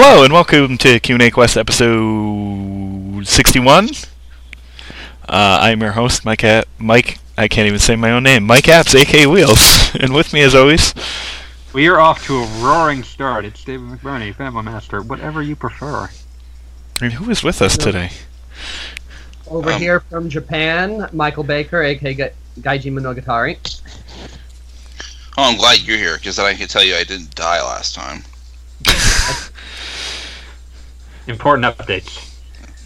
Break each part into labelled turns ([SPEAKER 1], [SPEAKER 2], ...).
[SPEAKER 1] Hello and welcome to Q&A Quest episode 61. Uh, I'm your host, Mike. A- Mike. I can't even say my own name. Mike Apps, aka Wheels, and with me as always.
[SPEAKER 2] We are off to a roaring start. It's David McBurney, Family Master, whatever you prefer.
[SPEAKER 1] And who is with us today?
[SPEAKER 3] Over
[SPEAKER 4] Um,
[SPEAKER 3] here from Japan, Michael Baker, aka Ga- Gaiji Monogatari.
[SPEAKER 4] Oh, I'm glad you're here because then I can tell you I didn't die last time.
[SPEAKER 2] Important updates.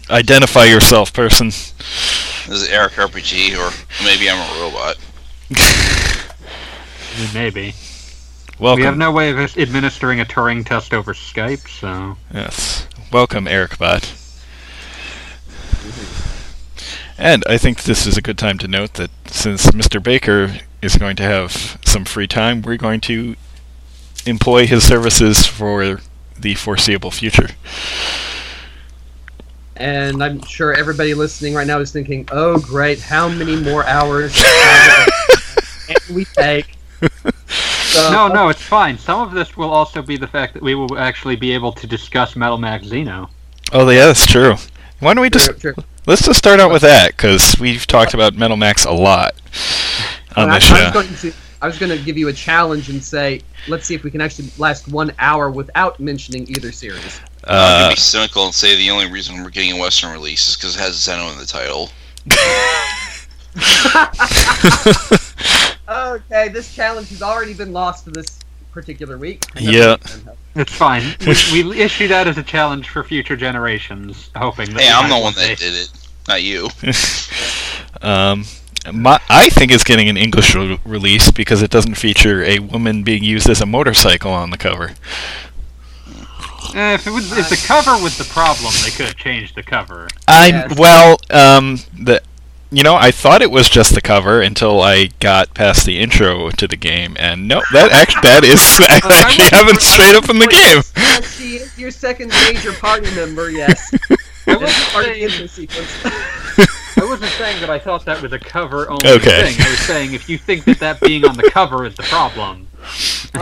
[SPEAKER 1] Identify yourself, person.
[SPEAKER 4] This is Eric RPG, or maybe I'm a robot.
[SPEAKER 2] Maybe.
[SPEAKER 1] Welcome.
[SPEAKER 2] We have no way of administering a Turing test over Skype, so.
[SPEAKER 1] Yes. Welcome, Eric Bot. And I think this is a good time to note that since Mr. Baker is going to have some free time, we're going to employ his services for the foreseeable future.
[SPEAKER 3] And I'm sure everybody listening right now is thinking, oh, great, how many more hours can we take? So,
[SPEAKER 2] No, no, it's fine. Some of this will also be the fact that we will actually be able to discuss Metal Max Xeno.
[SPEAKER 1] Oh, yeah, that's true. Why don't we just
[SPEAKER 3] True, true.
[SPEAKER 1] let's just start out with that because we've talked about Metal Max a lot on
[SPEAKER 3] I,
[SPEAKER 1] this
[SPEAKER 3] I was
[SPEAKER 1] show.
[SPEAKER 3] going to, I was going to give you a challenge and say, let's see if we can actually last one hour without mentioning either series.
[SPEAKER 4] I'm
[SPEAKER 1] Uh,
[SPEAKER 4] gonna be cynical and say the only reason we're getting a Western release is because it has Xeno in the title.
[SPEAKER 3] Okay, this challenge has already been lost for this particular week.
[SPEAKER 1] Yeah.
[SPEAKER 2] It's fine. we, we issue that as a challenge for future generations, hoping that.
[SPEAKER 4] Hey, I'm the one
[SPEAKER 2] one
[SPEAKER 4] that
[SPEAKER 2] day-
[SPEAKER 4] did it, not you.
[SPEAKER 1] Um, my, I think it's getting an English re- release because it doesn't feature a woman being used as a motorcycle on the cover.
[SPEAKER 2] Eh, if, it was, if the cover was the problem, they could have changed the cover.
[SPEAKER 1] I
[SPEAKER 3] Yes.
[SPEAKER 1] well, um, the you know, I thought it was just the cover until I got past the intro to the game, and no, that actually that is actually happened straight up in the game.
[SPEAKER 3] Yes, she is your second major party member, yes.
[SPEAKER 2] I wasn't
[SPEAKER 3] is part the
[SPEAKER 2] saying,
[SPEAKER 3] sequence.
[SPEAKER 2] I wasn't saying that I thought that was a cover only
[SPEAKER 1] Okay.
[SPEAKER 2] thing. I was saying if you think that that being on the cover is the problem.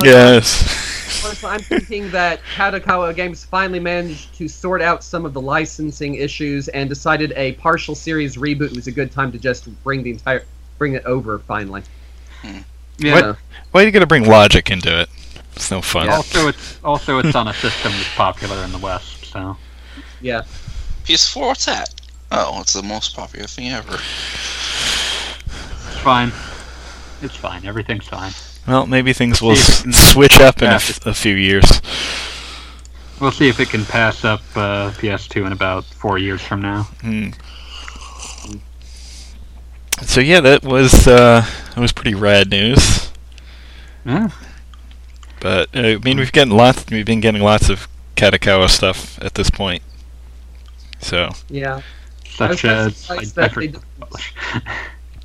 [SPEAKER 1] Yes.
[SPEAKER 3] Plus, I'm thinking that Kadokawa Games finally managed to sort out some of the licensing issues and decided a partial series reboot was a good time to just bring the entire bring it over finally. Hmm.
[SPEAKER 2] Yeah.
[SPEAKER 1] What? Why are you gonna bring logic into it? It's no fun.
[SPEAKER 2] Also, it's also it's on a system that's popular in the West. So
[SPEAKER 3] Yeah.
[SPEAKER 4] PS4, what's that? Oh, it's the most popular thing ever.
[SPEAKER 2] it's fine. It's fine. Everything's fine.
[SPEAKER 1] Well, maybe things will s- switch up in a,
[SPEAKER 2] Yeah.
[SPEAKER 1] f- a few years.
[SPEAKER 2] We'll see if it can pass up uh, PS2 in about four years from now.
[SPEAKER 1] Hmm. So yeah, that was uh, that was pretty rad news.
[SPEAKER 2] Yeah.
[SPEAKER 1] But uh, I mean, we've gotten lots. We've been getting lots of Kadokawa stuff at this point. So
[SPEAKER 3] Yeah.
[SPEAKER 2] Such
[SPEAKER 3] I
[SPEAKER 2] as
[SPEAKER 3] was
[SPEAKER 2] I,
[SPEAKER 3] surprised
[SPEAKER 2] I
[SPEAKER 3] that they
[SPEAKER 2] forget to publish.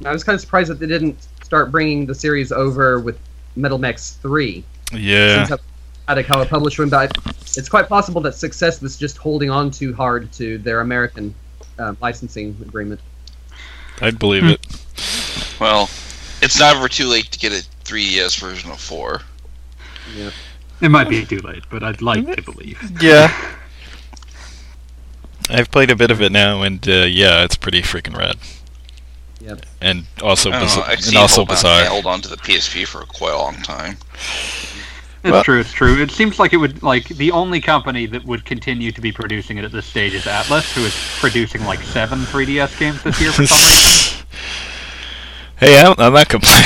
[SPEAKER 3] I was kind of surprised that they didn't start bringing the series over with Metal Max 3.
[SPEAKER 1] yeah,
[SPEAKER 3] Since Kadokawa published one, but it's quite possible that Success was just holding on too hard to their American um, licensing agreement.
[SPEAKER 1] I'd believe
[SPEAKER 2] Hmm.
[SPEAKER 1] it.
[SPEAKER 4] Well, it's never too late to get a 3DS version of 4.
[SPEAKER 3] Yeah.
[SPEAKER 2] It might be too late, but I'd like to believe.
[SPEAKER 1] Yeah. I've played a bit of it now, and uh, yeah, it's pretty freaking rad.
[SPEAKER 3] Yep.
[SPEAKER 1] And also,
[SPEAKER 4] I don't know,
[SPEAKER 1] and also
[SPEAKER 4] hold on,
[SPEAKER 1] bizarre.
[SPEAKER 4] held on to the PSP for quite a long time.
[SPEAKER 2] It's
[SPEAKER 1] Well-
[SPEAKER 2] true. It's true. It seems like it would like the only company that would continue to be producing it at this stage is Atlus, who is producing like seven 3DS games this year for some reason.
[SPEAKER 1] hey, I'm, I'm not complaining.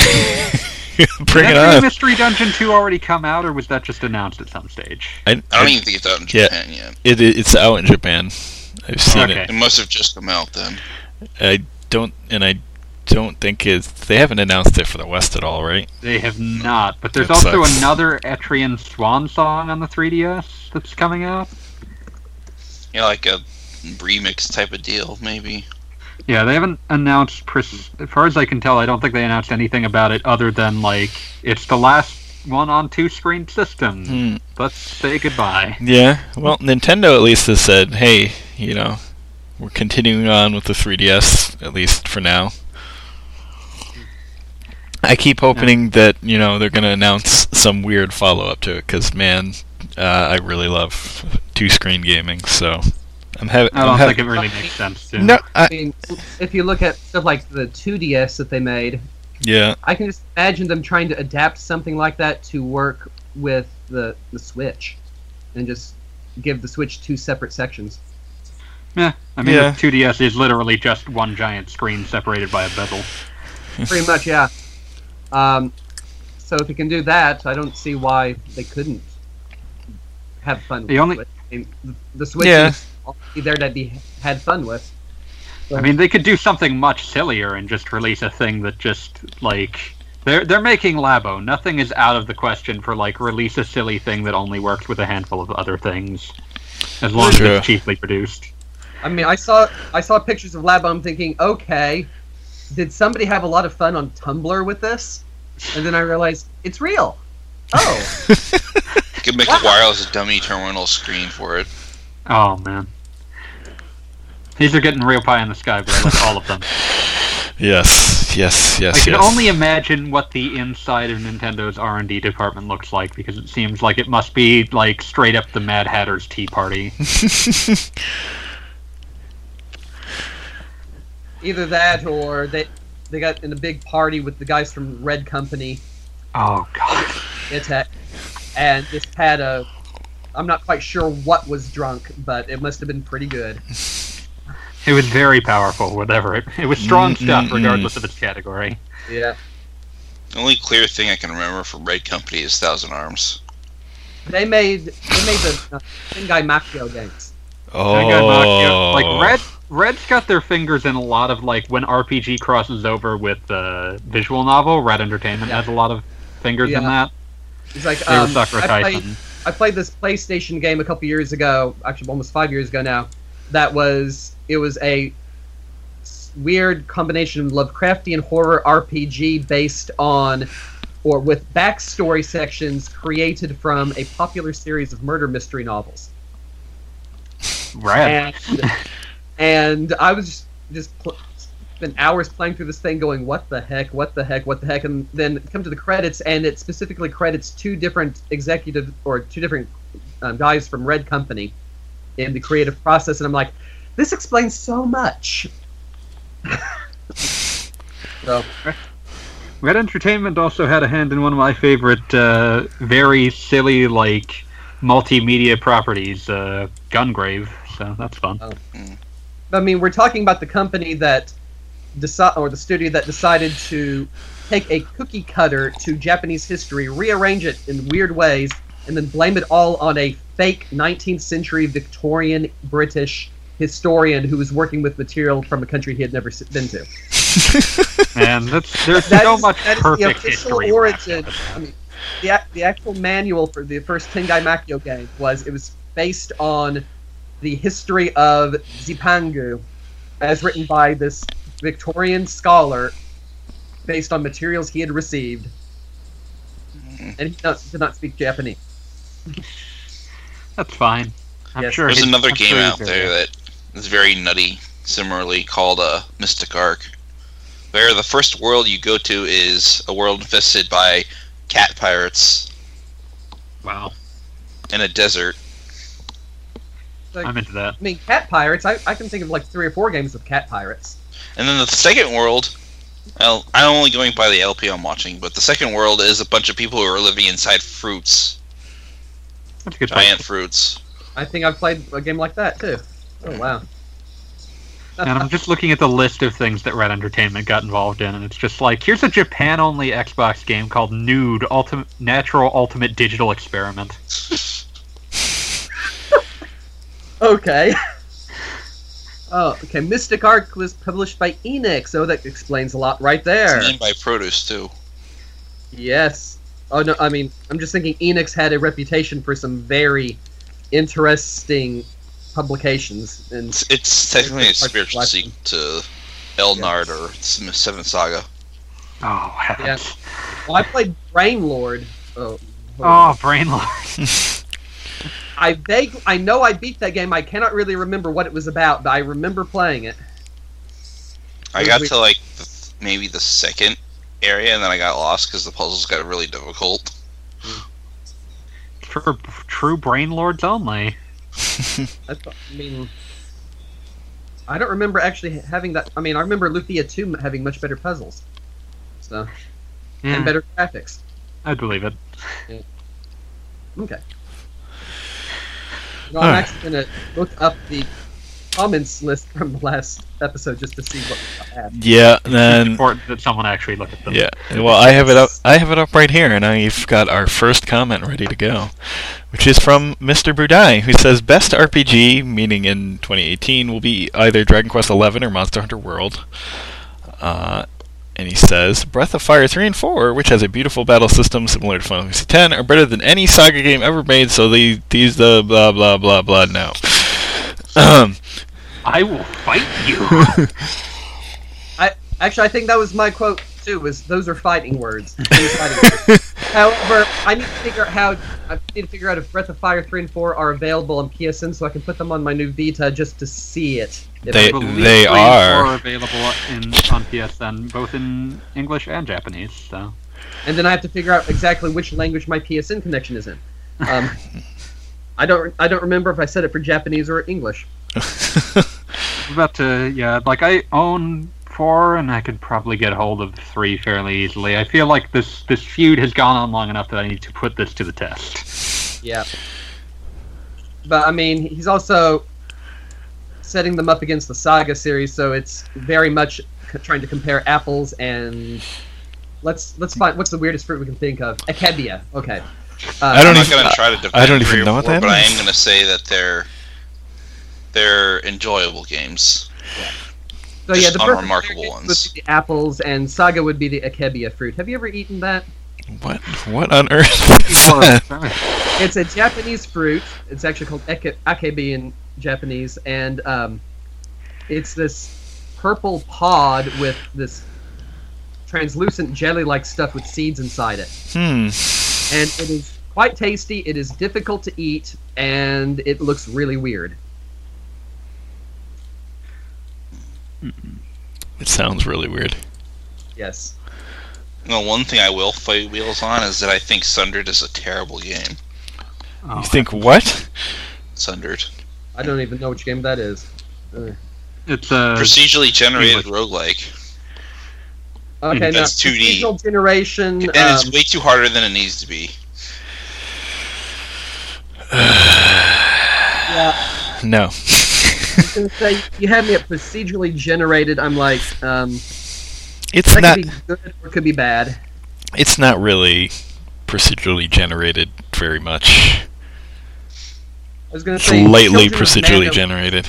[SPEAKER 1] Bring
[SPEAKER 2] Did
[SPEAKER 1] it on.
[SPEAKER 2] Mystery Dungeon 2 already come out, or was that just announced at some stage?
[SPEAKER 1] I,
[SPEAKER 4] I don't
[SPEAKER 1] I-
[SPEAKER 4] even think it's out in
[SPEAKER 1] Yeah.
[SPEAKER 4] Japan yet.
[SPEAKER 1] it, it- it's out in Japan. I've seen
[SPEAKER 2] Okay.
[SPEAKER 4] It must have just come out then.
[SPEAKER 1] I don't, and I don't think it's. They haven't announced it for the West at all, right?
[SPEAKER 2] They have not, but there's
[SPEAKER 1] That
[SPEAKER 2] also
[SPEAKER 1] sucks.
[SPEAKER 2] another Etrian Swan song on the 3DS that's coming out.
[SPEAKER 4] Yeah, like a remix type of deal, maybe.
[SPEAKER 2] Yeah, they haven't announced. Pres- as far as I can tell, I don't think they announced anything about it other than like it's the last one on two screen system.
[SPEAKER 1] Hmm.
[SPEAKER 2] Let's say goodbye.
[SPEAKER 1] Yeah. Well, Nintendo at least has said, hey, you know, we're continuing on with the 3DS at least for now. I keep hoping that you know they're going to announce some weird follow up to it because man, uh, I really love two screen gaming. So I'm having.
[SPEAKER 2] I don't think it really makes sense to.
[SPEAKER 1] No,
[SPEAKER 3] I
[SPEAKER 1] I,
[SPEAKER 3] mean, if you look at stuff like the 2DS that they made,
[SPEAKER 1] yeah,
[SPEAKER 3] I can just imagine them trying to adapt something like that to work with the the Switch, and just give the Switch two separate sections.
[SPEAKER 2] Yeah, I mean,
[SPEAKER 1] Yeah.
[SPEAKER 2] the 2DS is literally just one giant screen separated by a bezel.
[SPEAKER 3] Pretty much, yeah. Um, so if you can do that, I don't see why they couldn't have fun.
[SPEAKER 2] The
[SPEAKER 3] with
[SPEAKER 2] only-
[SPEAKER 3] it. The, the Switch
[SPEAKER 1] Yeah.
[SPEAKER 3] is there to be had fun with.
[SPEAKER 2] I mean, they could do something much sillier and just release a thing that just like they're they're making Labo. Nothing is out of the question for like release a silly thing that only works with a handful of other things, as long
[SPEAKER 1] True.
[SPEAKER 2] as it's cheaply produced.
[SPEAKER 3] I mean, I saw I saw pictures of Labo. I'm thinking, okay, did somebody have a lot of fun on Tumblr with this? And then I realized it's real. Oh,
[SPEAKER 4] You could make a wireless dummy terminal screen for it.
[SPEAKER 2] Oh man, these are getting real pie in the sky, but I like all of them.
[SPEAKER 1] yes, yes, yes,
[SPEAKER 2] I can
[SPEAKER 1] yes.
[SPEAKER 2] only imagine what the inside of Nintendo's R and D department looks like because it seems like it must be like straight up the Mad Hatter's Tea Party.
[SPEAKER 3] either that or they they got in a big party with the guys from Red Company,
[SPEAKER 2] Oh god.
[SPEAKER 3] Itech, and just had a. I'm not quite sure what was drunk, but it must have been pretty good.
[SPEAKER 2] It was very powerful, whatever it. It was strong
[SPEAKER 1] Mm,
[SPEAKER 2] stuff, regardless of its category.
[SPEAKER 3] Yeah.
[SPEAKER 4] The only clear thing I can remember from Red Company is Thousand Arms.
[SPEAKER 3] They made they made the uh, Shingai Makio games.
[SPEAKER 2] Shingai Makio-
[SPEAKER 1] oh,
[SPEAKER 2] Like Red, Red's got their fingers in a lot of like when RPG crosses over with uh, visual novel. Red Entertainment
[SPEAKER 3] Yeah.
[SPEAKER 2] has a lot of fingers in that.
[SPEAKER 3] It's like
[SPEAKER 2] They
[SPEAKER 3] um, I played, I played this PlayStation game a couple years ago, actually almost five years ago now. That was it was a weird combination of Lovecraftian horror RPG based on, or with backstory sections created from a popular series of murder mystery novels.
[SPEAKER 2] Red.
[SPEAKER 3] And and I was just just pl- spent hours playing through this thing, going, "What the heck? What the heck? What the heck?" And then come to the credits, and it specifically credits two different executive or two different um, guys from Red Company in the creative process, and I'm like, "This explains so much." so
[SPEAKER 2] Red Entertainment also had a hand in one of my favorite, uh, very silly like multimedia properties, uh, Gungrave. So that's fun.
[SPEAKER 3] I mean, we're talking about the company that decide or the studio that decided to take a cookie cutter to Japanese history, rearrange it in weird ways, and then blame it all on a fake 19th century Victorian British historian who was working with material from a country he had never been to.
[SPEAKER 2] And that's there's
[SPEAKER 3] That
[SPEAKER 2] so
[SPEAKER 3] is-
[SPEAKER 2] much
[SPEAKER 3] that is the
[SPEAKER 2] perfect
[SPEAKER 3] official
[SPEAKER 2] history.
[SPEAKER 3] origin.
[SPEAKER 2] wrapped up in
[SPEAKER 3] I mean, the, the actual manual for the first Tengai Makio game was it was based on the history of Zipangu, as written by this Victorian scholar, based on materials he had received, and he did not, did not speak Japanese.
[SPEAKER 2] That's fine. I'm
[SPEAKER 3] Yes.
[SPEAKER 2] sure.
[SPEAKER 4] There's another
[SPEAKER 2] I'm
[SPEAKER 4] game
[SPEAKER 2] sure
[SPEAKER 4] out there
[SPEAKER 2] good.
[SPEAKER 4] that is very nutty, similarly called uh, Mystic Ark, where the first world you go to is a world infested by cat pirates
[SPEAKER 2] Wow,
[SPEAKER 4] in a desert.
[SPEAKER 3] Like,
[SPEAKER 2] I'm into that.
[SPEAKER 3] I mean, cat pirates. I, I can think of like three or four games with cat pirates.
[SPEAKER 4] And then the second world, well, I'm only going by the LP I'm watching, but the second world is a bunch of people who are living inside fruits,
[SPEAKER 2] That's a good.
[SPEAKER 4] giant
[SPEAKER 2] point.
[SPEAKER 4] fruits.
[SPEAKER 3] I think I've played a game like that too. Oh wow.
[SPEAKER 2] And I'm just looking at the list of things that Red Entertainment got involved in, and it's just like here's a Japan-only Xbox game called Nude Ultimate Natural Ultimate Digital Experiment.
[SPEAKER 3] Okay. Oh, okay. Mystic Ark was published by Enix, so that explains a lot right there.
[SPEAKER 4] It's named by Produce too.
[SPEAKER 3] Yes. Oh no, I mean, I'm just thinking Enix had a reputation for some very interesting publications, and
[SPEAKER 4] It's, it's technically a spiritual sequel to Elnard or S- Seven Saga.
[SPEAKER 2] Oh heavens!
[SPEAKER 3] well, I played Brain Lord. Oh,
[SPEAKER 2] Oh, Brainlord.
[SPEAKER 3] I vague, I know I beat that game. I cannot really remember what it was about, but I remember playing it.
[SPEAKER 4] I got
[SPEAKER 3] wait.
[SPEAKER 4] to like maybe the second area, and then I got lost because the puzzles got really difficult.
[SPEAKER 2] For true brain lords only.
[SPEAKER 3] I, thought, I mean, I don't remember actually having that. I mean, I remember Lufia 2 having much better puzzles, so
[SPEAKER 2] Yeah,
[SPEAKER 3] and hmm. better graphics.
[SPEAKER 2] I'd believe it.
[SPEAKER 3] Okay. No, I'm
[SPEAKER 1] Alright.
[SPEAKER 3] actually gonna look up the comments list from the last episode just to see what we had.
[SPEAKER 1] yeah,
[SPEAKER 2] It's
[SPEAKER 1] then
[SPEAKER 2] important that someone actually look at them.
[SPEAKER 1] yeah. Well, I have it up. I have it up right here, and I've got our first comment ready to go, which is from Mr. Budai, who says best RPG, meaning in 2018, will be either Dragon Quest XI or Monster Hunter World. Uh, and he says Breath of Fire 3 and 4, which has a beautiful battle system similar to Final Fantasy X, are better than any Saga game ever made. So the these the blah blah blah blah no. Um,
[SPEAKER 2] I will fight you.
[SPEAKER 3] I actually I think that was my quote too. Was those are fighting words. Fighting words. However, I need to figure out how I need to figure out if Breath of Fire three and four are available on PSN so I can put them on my new Vita just to see it.
[SPEAKER 1] They-
[SPEAKER 2] I
[SPEAKER 1] they
[SPEAKER 2] three and
[SPEAKER 1] are.
[SPEAKER 2] available in on PSN, both in English and Japanese. So
[SPEAKER 3] and then I have to figure out exactly which language my PSN connection is in. Um, I don't I don't remember if I said it for Japanese or English.
[SPEAKER 2] I'm about to, yeah, like I own four, and I could probably get hold of three fairly easily. I feel like this this feud has gone on long enough that I need to put this to the test.
[SPEAKER 3] Yeah. But I mean, he's also setting them up against the Saga series, so it's very much trying to compare apples and let's let's find what's the weirdest fruit we can think of. Akebia. Okay. Uh,
[SPEAKER 1] I don't
[SPEAKER 4] I'm not
[SPEAKER 1] even-
[SPEAKER 4] going to try to defend
[SPEAKER 1] I don't even
[SPEAKER 4] three or
[SPEAKER 1] know what
[SPEAKER 4] four,
[SPEAKER 1] that
[SPEAKER 4] but I am going to say that they're they're enjoyable games.
[SPEAKER 3] So yeah, the perfect
[SPEAKER 4] unremarkable ones.
[SPEAKER 3] would be the apples, and Saga would be the Akebia fruit. Have you ever eaten that?
[SPEAKER 1] what what on earth is that?
[SPEAKER 3] It's a Japanese fruit. It's actually called ake- akebi in Japanese, and um, it's this purple pod with this translucent jelly-like stuff with seeds inside it.
[SPEAKER 1] Hmm.
[SPEAKER 3] and it is quite tasty. It is difficult to eat, and it looks really weird.
[SPEAKER 1] It sounds really weird.
[SPEAKER 3] Yes.
[SPEAKER 4] No, one thing I will fight wheels on is that I think Sundered is a terrible game.
[SPEAKER 2] Oh,
[SPEAKER 1] You think what?
[SPEAKER 4] Sundered.
[SPEAKER 3] I don't even know which game that is. Uh,
[SPEAKER 2] it's a
[SPEAKER 4] Procedurally generated
[SPEAKER 2] English.
[SPEAKER 4] roguelike.
[SPEAKER 3] okay, now
[SPEAKER 4] That's 2D.
[SPEAKER 3] procedural generation.
[SPEAKER 4] And
[SPEAKER 3] um,
[SPEAKER 4] it's way too harder than it needs to be.
[SPEAKER 3] yeah,
[SPEAKER 1] No.
[SPEAKER 3] I was gonna say you had me at procedurally generated. I'm like, um,
[SPEAKER 1] It's not.
[SPEAKER 3] could be good or it could be bad.
[SPEAKER 1] It's not really procedurally generated very much.
[SPEAKER 3] I was gonna
[SPEAKER 1] It's
[SPEAKER 3] say
[SPEAKER 1] lightly
[SPEAKER 3] Children of
[SPEAKER 1] procedurally generated.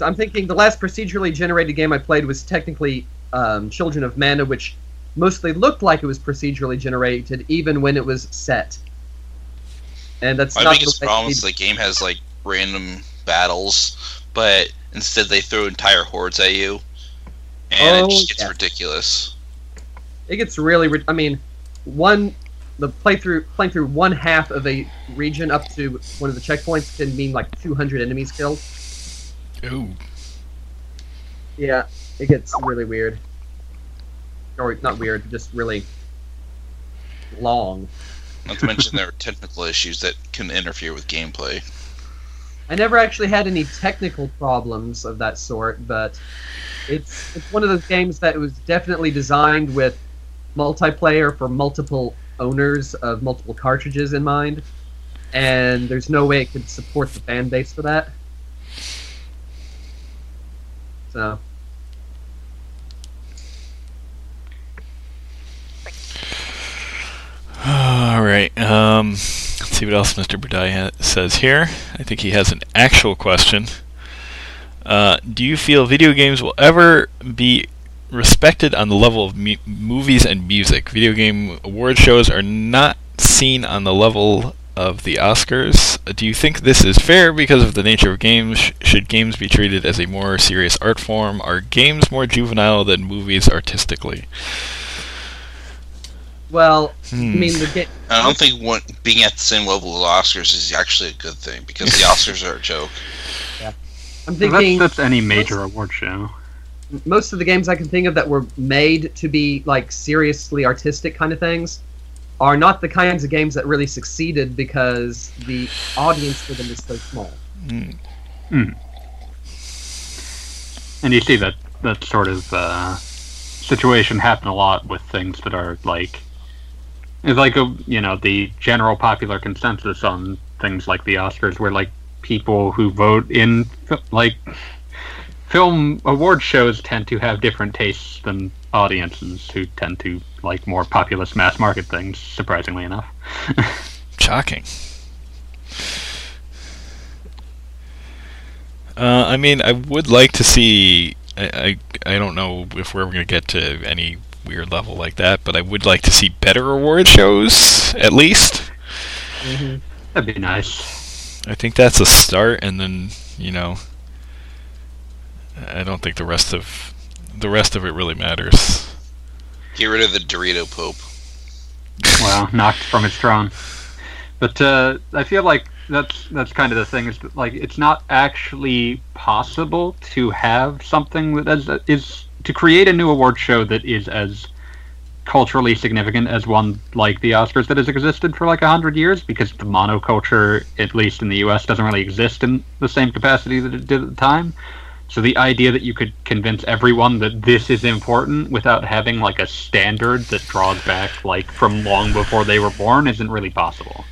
[SPEAKER 3] I'm thinking the last procedurally generated game I played was technically um, Children of Mana, which mostly looked like it was procedurally generated, even when it was set. And that's
[SPEAKER 4] My
[SPEAKER 3] not
[SPEAKER 4] biggest
[SPEAKER 3] the way
[SPEAKER 4] problem
[SPEAKER 3] it-
[SPEAKER 4] is the game has like random battles, but instead they throw entire hordes at you, and
[SPEAKER 3] Oh,
[SPEAKER 4] it just gets
[SPEAKER 3] yeah.
[SPEAKER 4] ridiculous.
[SPEAKER 3] it gets really. ri- I mean, one the playthrough playing through one half of a region up to one of the checkpoints can mean like 200 enemies killed.
[SPEAKER 1] Ooh.
[SPEAKER 3] Yeah, it gets really weird. Or not weird, just really long.
[SPEAKER 4] Not to mention there are technical issues that can interfere with gameplay.
[SPEAKER 3] I never actually had any technical problems of that sort, but it's it's one of those games that was definitely designed with multiplayer for multiple owners of multiple cartridges in mind, and there's no way it could support the fan base for that. So
[SPEAKER 1] All right. Um, let's see what else Mr. Burdai says here. I think he has an actual question. Uh, do you feel video games will ever be respected on the level of mu- movies and music? Video game award shows are not seen on the level of the Oscars. Do you think this is fair because of the nature of games? Sh- should games be treated as a more serious art form? Are games more juvenile than movies artistically?
[SPEAKER 3] Well, I
[SPEAKER 1] Hmm.
[SPEAKER 3] mean the game.
[SPEAKER 4] I don't think one, being at the same level as Oscars is actually a good thing because the Oscars are a joke.
[SPEAKER 3] Yeah, I'm
[SPEAKER 2] that's,
[SPEAKER 3] thinking
[SPEAKER 2] that's any major award show.
[SPEAKER 3] most of the games I can think of that were made to be like seriously artistic kind of things are not the kinds of games that really succeeded because the audience for them is so small.
[SPEAKER 1] Mm.
[SPEAKER 2] And you see that that sort of uh, situation happen a lot with things that are like, it's like a you know the general popular consensus on things like the Oscars, where like people who vote in like film award shows tend to have different tastes than audiences who tend to like more populist mass market things. Surprisingly enough.
[SPEAKER 1] Shocking. Uh, I mean, I would like to see. I, I I don't know if we're going to get to any weird level like that, but I would like to see better award shows at least.
[SPEAKER 3] Mm-hmm.
[SPEAKER 2] That'd be nice.
[SPEAKER 1] I think that's a start, and then you know, I don't think the rest of the rest of it really matters.
[SPEAKER 4] Get rid of the Dorito Pope.
[SPEAKER 2] well, knocked from its throne. But uh, I feel like that's that's kind of the thing is that, like it's not actually possible to have something that is, is to create a new award show that is as culturally significant as one like the Oscars that has existed for like a hundred years because the monoculture, at least in the U.S., doesn't really exist in the same capacity that it did at the time. So the idea that you could convince everyone that this is important without having like a standard that draws back like from long before they were born isn't really possible.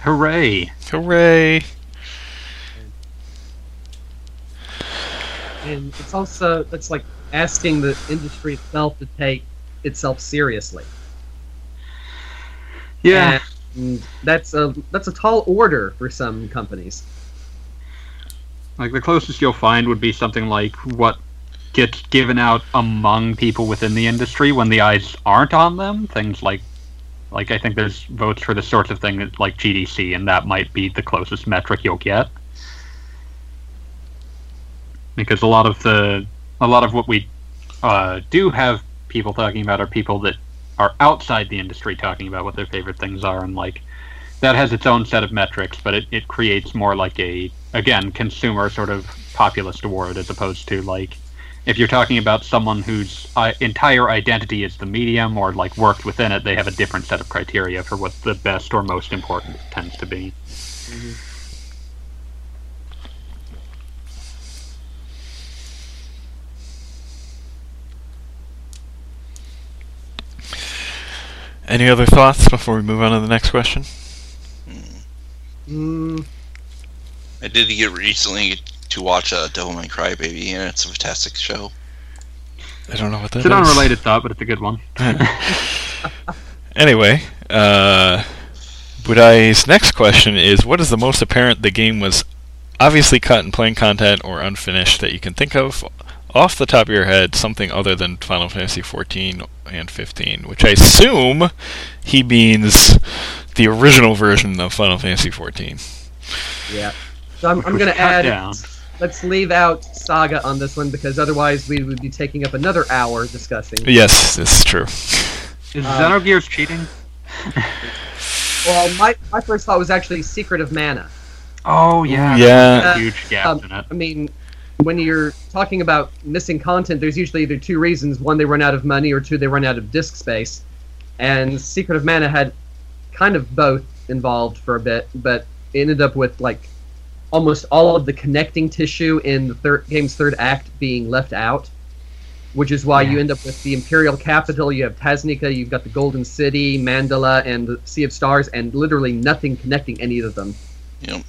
[SPEAKER 2] Hooray!
[SPEAKER 1] Hooray!
[SPEAKER 3] And it's also it's like asking the industry itself to take itself seriously.
[SPEAKER 2] Yeah,
[SPEAKER 3] And that's a that's a tall order for some companies.
[SPEAKER 2] like the closest you'll find would be something like what gets given out among people within the industry when the eyes aren't on them. Things like, like I think there's votes for the sorts of thing that like GDC, and that might be the closest metric you'll get. Because a lot of the, a lot of what we uh, do have people talking about are people that are outside the industry talking about what their favorite things are, and like that has its own set of metrics, but it, it creates more like a again consumer sort of populist award as opposed to like if you're talking about someone whose uh, entire identity is the medium or like worked within it, they have a different set of criteria for what the best or most important tends to be.
[SPEAKER 1] Any other thoughts before we move on to the next question?
[SPEAKER 3] Mm,
[SPEAKER 4] I did get recently to watch uh, Devilman Crybaby, and it's a fantastic show.
[SPEAKER 1] I don't know what that
[SPEAKER 2] It's an
[SPEAKER 1] is.
[SPEAKER 2] unrelated thought, but it's a good one.
[SPEAKER 1] Anyway, uh, Budai's next question is: What is the most apparent the game was obviously cut in plain content or unfinished that you can think of off the top of your head? Something other than Final Fantasy 14 and 15, which I assume he means the original version of Final Fantasy 14.
[SPEAKER 3] yeah. So I'm, I'm going to add.
[SPEAKER 2] down.
[SPEAKER 3] Let's leave out Saga on this one because otherwise we would be taking up another hour discussing.
[SPEAKER 1] Yes, this is true.
[SPEAKER 2] Is
[SPEAKER 3] Uh,
[SPEAKER 2] Xenogears cheating?
[SPEAKER 3] Well, my, my first thought was actually Secret of Mana.
[SPEAKER 2] Oh yeah,
[SPEAKER 1] Yeah.
[SPEAKER 2] there's huge gaps
[SPEAKER 3] Um,
[SPEAKER 2] in it.
[SPEAKER 3] I mean, when you're talking about missing content, there's usually either two reasons: one, they run out of money, or two, they run out of disk space. And Secret of Mana had kind of both involved for a bit, but it ended up with like almost all of the connecting tissue in the third game's third act being left out, which is why you end up with the Imperial Capital. You have Tasnica, you've got the Golden City, Mandala, and the Sea of Stars, and literally nothing connecting any of them.
[SPEAKER 4] You know,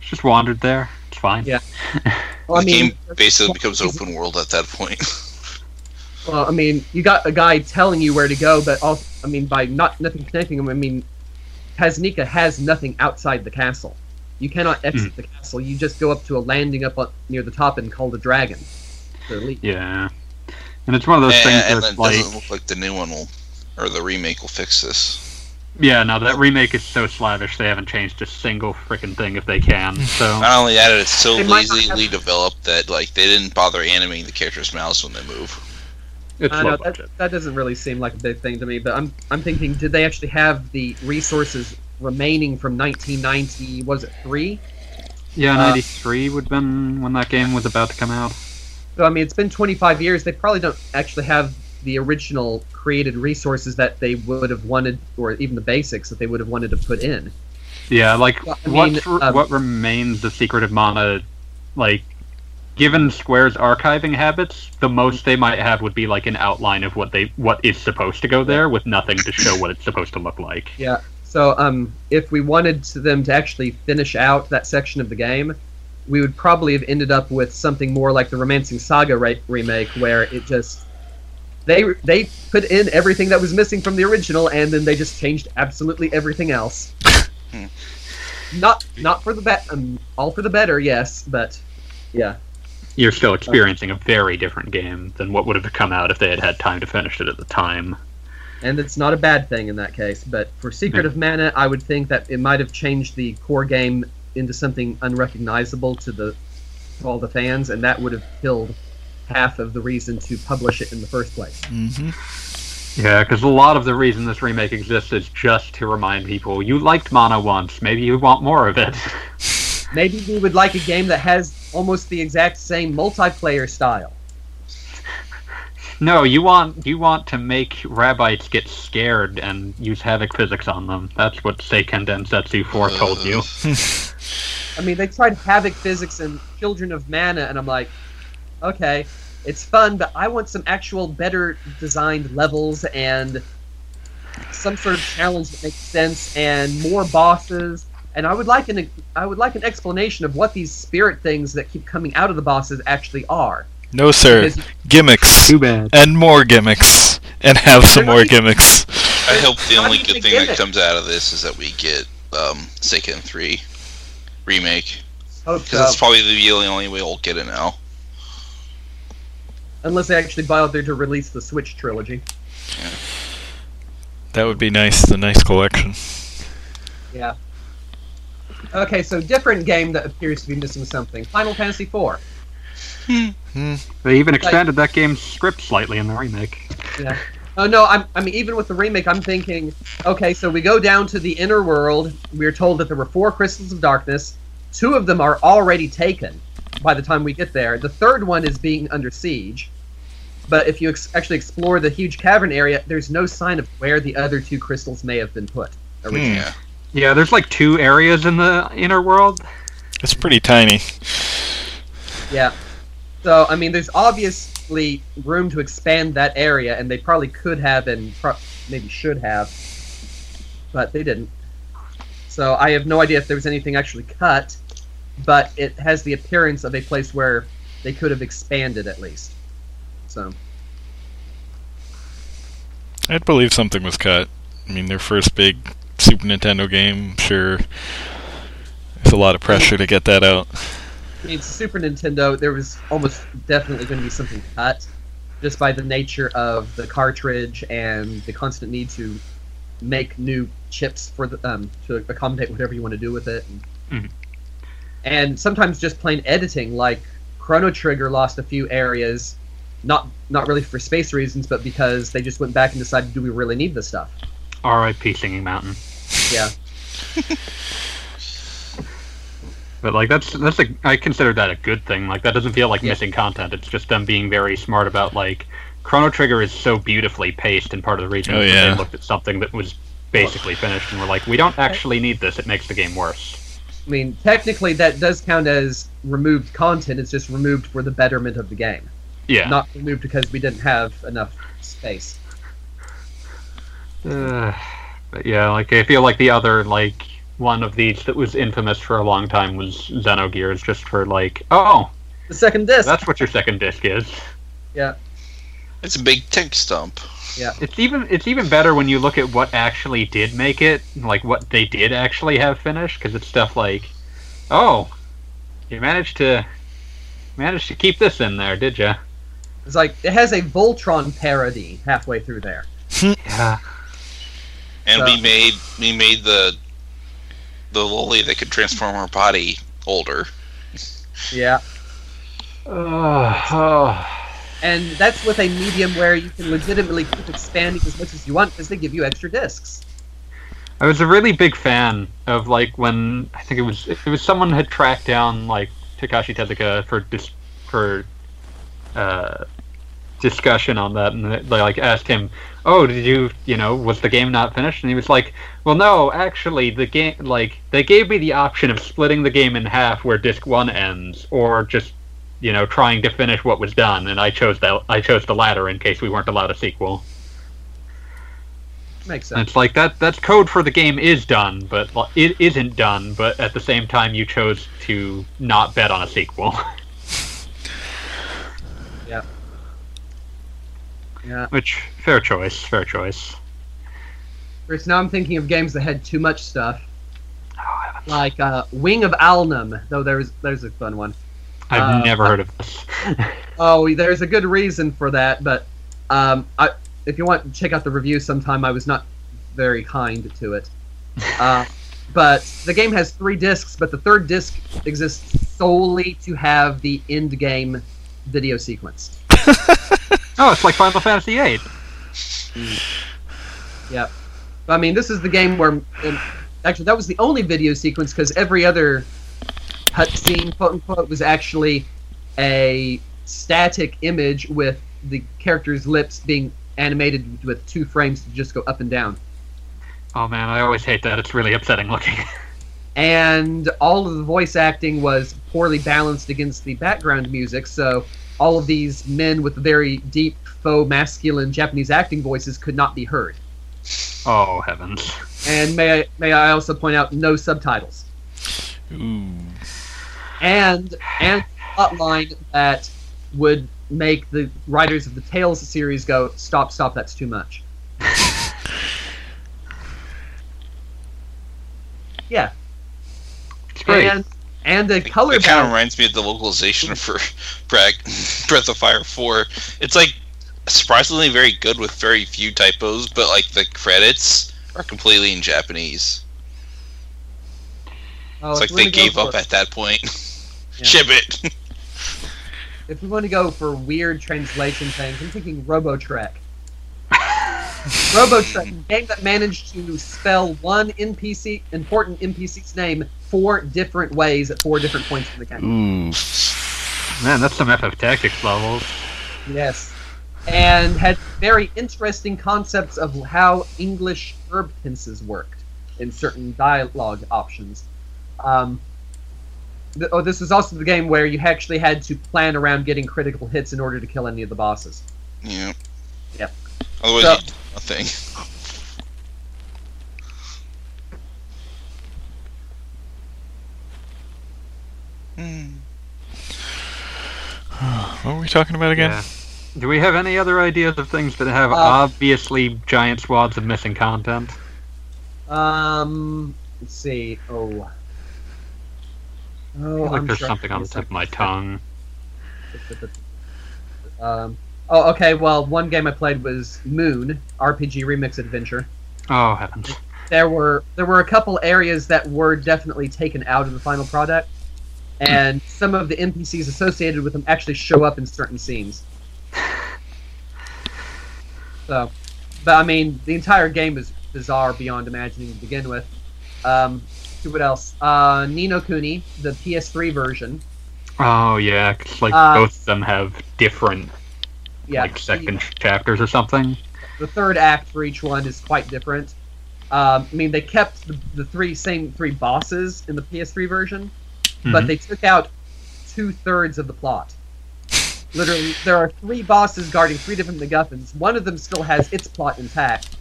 [SPEAKER 2] It's just wandered there. It's fine.
[SPEAKER 3] Yeah. Well,
[SPEAKER 4] the game basically becomes open world at that point.
[SPEAKER 3] Well, I mean, you got a guy telling you where to go, but also, I mean, by not nothing connecting him, I mean, Tasnica has nothing outside the castle. You cannot exit hmm. the castle. You just go up to a landing up on, near the top and call the dragon.
[SPEAKER 2] Yeah. And it's one of those
[SPEAKER 4] and,
[SPEAKER 2] things
[SPEAKER 4] and
[SPEAKER 2] that's like,
[SPEAKER 4] doesn't look like the new one will, or the remake will fix this.
[SPEAKER 2] Yeah, no, that remake is so slavish they haven't changed a single freaking thing if they can. So
[SPEAKER 4] Not only that, it's so
[SPEAKER 3] They might not
[SPEAKER 4] lazily developed that like they didn't bother animating the characters' mouths when they move.
[SPEAKER 2] it's
[SPEAKER 3] I know that, that doesn't really seem like a big thing to me, but I'm I'm thinking, did they actually have the resources remaining from 1990? Was it three?
[SPEAKER 2] Yeah,
[SPEAKER 3] uh,
[SPEAKER 2] 93 would have been when that game was about to come out.
[SPEAKER 3] So I mean, it's been 25 years. They probably don't actually have the original created resources that they would have wanted, or even the basics that they would have wanted to put in.
[SPEAKER 2] Yeah, like
[SPEAKER 3] Well,
[SPEAKER 2] what
[SPEAKER 3] mean, um,
[SPEAKER 2] what remains of Secret of Mana, like given Square's archiving habits, the most they might have would be like an outline of what they what is supposed to go there, with nothing to show what it's supposed to look like.
[SPEAKER 3] Yeah. So, um, if we wanted to them to actually finish out that section of the game, we would probably have ended up with something more like the Romancing Saga re- remake, where it just they they put in everything that was missing from the original, and then they just changed absolutely everything else.
[SPEAKER 4] Hmm.
[SPEAKER 3] not not for the bet, um, all for the better, yes, but yeah.
[SPEAKER 2] You're still experiencing a very different game than what would have come out if they had had time to finish it at the time.
[SPEAKER 3] and it's not a bad thing in that case. But for Secret
[SPEAKER 2] Yeah.
[SPEAKER 3] of Mana, I would think that it might have changed the core game into something unrecognizable to the to all the fans, and that would have killed half of the reason to publish it in the first place.
[SPEAKER 1] hmm
[SPEAKER 2] Yeah, because a lot of the reason this remake exists is just to remind people you liked Mana once, maybe you want more of it.
[SPEAKER 3] Maybe we would like a game that has almost the exact same multiplayer style.
[SPEAKER 2] no, you want you want to make Rabbites get scared and use Havok physics on them. That's what Seiken Densetsu 4 told you.
[SPEAKER 3] I mean, they tried Havok Physics and Children of Mana, and I'm like, okay, it's fun, but I want some actual better designed levels and some sort of challenge that makes sense and more bosses. And I would like an I would like an explanation of what these spirit things that keep coming out of the bosses actually are.
[SPEAKER 1] No, sir.
[SPEAKER 3] Because
[SPEAKER 1] Gimmicks Too
[SPEAKER 2] bad.
[SPEAKER 1] and more gimmicks and have some
[SPEAKER 3] They're
[SPEAKER 1] more
[SPEAKER 3] not
[SPEAKER 1] gimmicks.
[SPEAKER 4] I hope the only good
[SPEAKER 3] a
[SPEAKER 4] thing that comes out of this is that we get um, Seiken 3 remake. Because
[SPEAKER 3] so.
[SPEAKER 4] that's probably the only way we'll get it now.
[SPEAKER 3] Unless they actually bother to release the Switch trilogy.
[SPEAKER 1] That would be nice. The nice collection.
[SPEAKER 3] Yeah. Okay, so different game that appears to be missing something. Final Fantasy IV. Hmm. Hmm.
[SPEAKER 2] They even expanded that game's script slightly in the remake.
[SPEAKER 3] Yeah. Oh no, I'm, I mean, even with the remake, I'm thinking, okay, so we go down to the inner world. We're told that there were four crystals of darkness. Two of them are already taken by the time we get there. The third one is being under siege. But if you ex- actually explore the huge cavern area, there's no sign of where the other two crystals may have been put. originally.
[SPEAKER 4] Yeah.
[SPEAKER 2] Yeah, there's like two areas in the inner world.
[SPEAKER 1] It's pretty tiny.
[SPEAKER 3] Yeah. So I mean, there's obviously room to expand that area, and they probably could have and pro- maybe should have, but they didn't. So I have no idea if there was anything actually cut, but it has the appearance of a place where they could have expanded at least. So
[SPEAKER 1] I'd believe something was cut. I mean, their first big Super Nintendo game. Sure, there's a lot of pressure to get that out.
[SPEAKER 3] I mean, Super Nintendo, there was almost definitely going to be something cut, just by the nature of the cartridge and the constant need to make new chips for the um, to accommodate whatever you want to do with it. And,
[SPEAKER 2] Mhm.
[SPEAKER 3] and sometimes just plain editing, like Chrono Trigger lost a few areas, not not really for space reasons, but because they just went back and decided, do we really need this stuff?
[SPEAKER 2] R.I.P. Singing Mountain.
[SPEAKER 3] Yeah.
[SPEAKER 2] But like that's that's a I consider that a good thing. Like that doesn't feel like
[SPEAKER 3] Yeah.
[SPEAKER 2] missing content. It's just them being very smart about like Chrono Trigger is so beautifully paced and part of the region.
[SPEAKER 1] Oh, yeah.
[SPEAKER 2] They looked at something that was basically finished and were like, we don't actually need this. It makes the game worse.
[SPEAKER 3] I mean, technically, that does count as removed content. It's just removed for the betterment of the game.
[SPEAKER 2] Yeah.
[SPEAKER 3] not removed because we didn't have enough space.
[SPEAKER 2] Uh, but yeah, like I feel like the other like one of these that was infamous for a long time was Xenogears, just for like, oh,
[SPEAKER 3] The second disc.
[SPEAKER 2] that's what your second disc is.
[SPEAKER 3] yeah,
[SPEAKER 4] It's a big tech stump. Yeah.
[SPEAKER 2] It's even it's even better when you look at what actually did make it, like what they did actually have finished, because it's stuff like, oh, you managed to managed to keep this in there, did you?
[SPEAKER 3] It's like it has a Voltron parody halfway through there.
[SPEAKER 2] Yeah.
[SPEAKER 4] And
[SPEAKER 3] So-
[SPEAKER 4] we made we made the the lolly that could transform her body older.
[SPEAKER 3] Yeah,
[SPEAKER 2] oh.
[SPEAKER 3] and that's with a medium where you can legitimately keep expanding as much as you want because they give you extra discs.
[SPEAKER 2] I was a really big fan of like when I think it was it was someone had tracked down like Takashi Tezuka for dis, for uh, discussion on that, and they like asked him, "Oh, did you, you know, was the game not finished?" And he was like, "Well, no, actually, the game, like, they gave me the option of splitting the game in half where disc one ends, or just, you know, trying to finish what was done, and I chose that. I chose the latter in case we weren't allowed a sequel."
[SPEAKER 3] Makes
[SPEAKER 2] And
[SPEAKER 3] sense.
[SPEAKER 2] it's like that. That's code for the game is done, but it isn't done. But at the same time, you chose to not bet on a sequel.
[SPEAKER 3] Yeah.
[SPEAKER 2] Which fair choice, fair choice.
[SPEAKER 3] Chris, now I'm thinking of games that had too much stuff,
[SPEAKER 2] Oh,
[SPEAKER 3] like uh, Wing of Alnum. Though there's there's a fun one.
[SPEAKER 2] I've
[SPEAKER 3] Uh,
[SPEAKER 2] never heard of this.
[SPEAKER 3] Oh, there's a good reason for that, but um, I, if you want to check out the review sometime, I was not very kind to it. Uh, but the game has three discs, but the third disc exists solely to have the end game video sequence.
[SPEAKER 2] oh, it's like Final Fantasy VIII.
[SPEAKER 3] Yep. I mean, this is the game where, um, actually, that was the only video sequence because every other cutscene, quote unquote, was actually a static image with the character's lips being animated with two frames to just go up and down.
[SPEAKER 2] Oh man, I always hate that. It's really upsetting looking.
[SPEAKER 3] And all of the voice acting was poorly balanced against the background music, so all of these men with very deep, faux masculine Japanese acting voices could not be heard.
[SPEAKER 2] oh heavens.
[SPEAKER 3] And may I, may I also point out no subtitles.
[SPEAKER 1] Ooh.
[SPEAKER 3] and and plot line that would make the writers of the Tales series go, "Stop, stop! That's too much." yeah,
[SPEAKER 2] It's great.
[SPEAKER 3] and and the
[SPEAKER 4] It,
[SPEAKER 3] color
[SPEAKER 4] kind of reminds me of the localization for Breath of Fire 4. It's like surprisingly very good with very few typos, but like the credits are completely in Japanese.
[SPEAKER 3] Oh,
[SPEAKER 4] it's like they gave up at that point.
[SPEAKER 3] Yeah.
[SPEAKER 4] Ship it.
[SPEAKER 3] If we want to go for weird translation things, I'm thinking RoboTrek. RoboTrek, a game that managed to spell one NPC important NPC's name four different ways at four different points in the game.
[SPEAKER 1] Ooh.
[SPEAKER 2] Man, that's some FF Tactics levels.
[SPEAKER 3] Yes. And had very interesting concepts of how English verb tenses worked in certain dialogue options. Um, th- oh, this is also the game where you actually had to plan around getting critical hits in order to kill any of the bosses.
[SPEAKER 4] Yeah.
[SPEAKER 3] Yep.
[SPEAKER 4] Otherwise,
[SPEAKER 3] So-
[SPEAKER 4] you do nothing. Hmm.
[SPEAKER 1] What were we talking about again?
[SPEAKER 2] Yeah. Do we have any other ideas of things that have
[SPEAKER 3] Uh,
[SPEAKER 2] obviously giant swaths of missing content?
[SPEAKER 3] Um, let's see. Oh.
[SPEAKER 2] I
[SPEAKER 3] Oh,
[SPEAKER 2] feel like
[SPEAKER 3] I'm
[SPEAKER 2] there's
[SPEAKER 3] sure-
[SPEAKER 2] something on the tip of my tongue.
[SPEAKER 3] Um, oh, okay. Well, one game I played was Moon RPG Remix Adventure.
[SPEAKER 2] Oh heavens.
[SPEAKER 3] there were there were a couple areas that were definitely taken out of the final product, and some of the NPCs associated with them actually show up in certain scenes. So, but I mean, the entire game is bizarre beyond imagining to begin with. Um, see what else? Uh, Ni no Kuni, the PS3 version.
[SPEAKER 2] Oh yeah, 'cause, like
[SPEAKER 3] Uh,
[SPEAKER 2] both of them have different
[SPEAKER 3] Yeah,
[SPEAKER 2] like second chapters or something.
[SPEAKER 3] the third act for each one is quite different. Um, I mean, they kept the, the three same three bosses in the PS3 version, but
[SPEAKER 2] Mhm.
[SPEAKER 3] they took out two thirds of the plot. Literally, there are three bosses guarding three different MacGuffins. One of them still has its plot intact.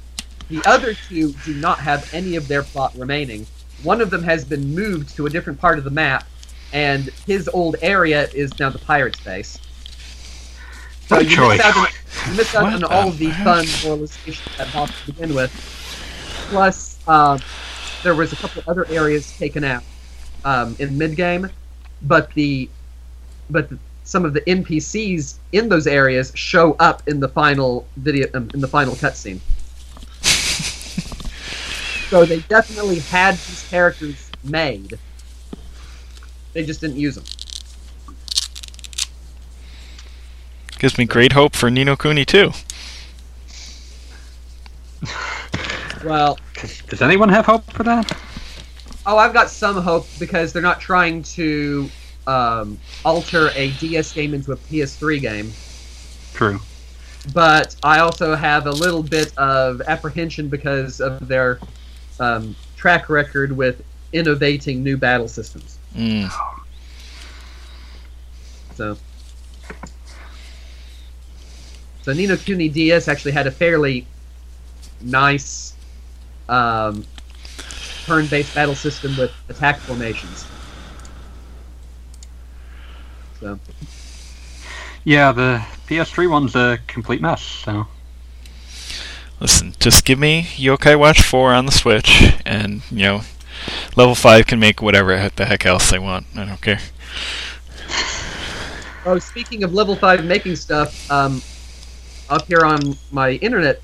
[SPEAKER 3] The other two do not have any of their plot remaining. One of them has been moved to a different part of the map, and his old area is now the pirate's base. So you
[SPEAKER 2] choice.
[SPEAKER 3] miss out on, you miss out on all of the fun
[SPEAKER 1] heck?
[SPEAKER 3] moralization that boss to begin with. Plus, um, there was a couple other areas taken out um, in mid game, but the but the, some of the NPCs in those areas show up in the final video um, in the final cutscene. so they definitely had these characters made. They just didn't use them.
[SPEAKER 1] Gives me great hope for Ni no Kuni too.
[SPEAKER 3] Well,
[SPEAKER 2] Does anyone have hope for that?
[SPEAKER 3] oh, I've got some hope because they're not trying to um, alter a DS game into a PS3 game.
[SPEAKER 2] True.
[SPEAKER 3] but I also have a little bit of apprehension because of their um, track record with innovating new battle systems.
[SPEAKER 1] Mm.
[SPEAKER 3] So, so Ni no Kuni DS actually had a fairly nice um, turn-based battle system with attack formations. So,
[SPEAKER 2] Yeah, the PS3 one's a complete mess. So
[SPEAKER 1] Listen, just give me Yokai Watch 4 on the Switch, and, you know, level 5 can make whatever the heck else they want. I don't care.
[SPEAKER 3] oh, speaking of level five making stuff, um, up here on my internet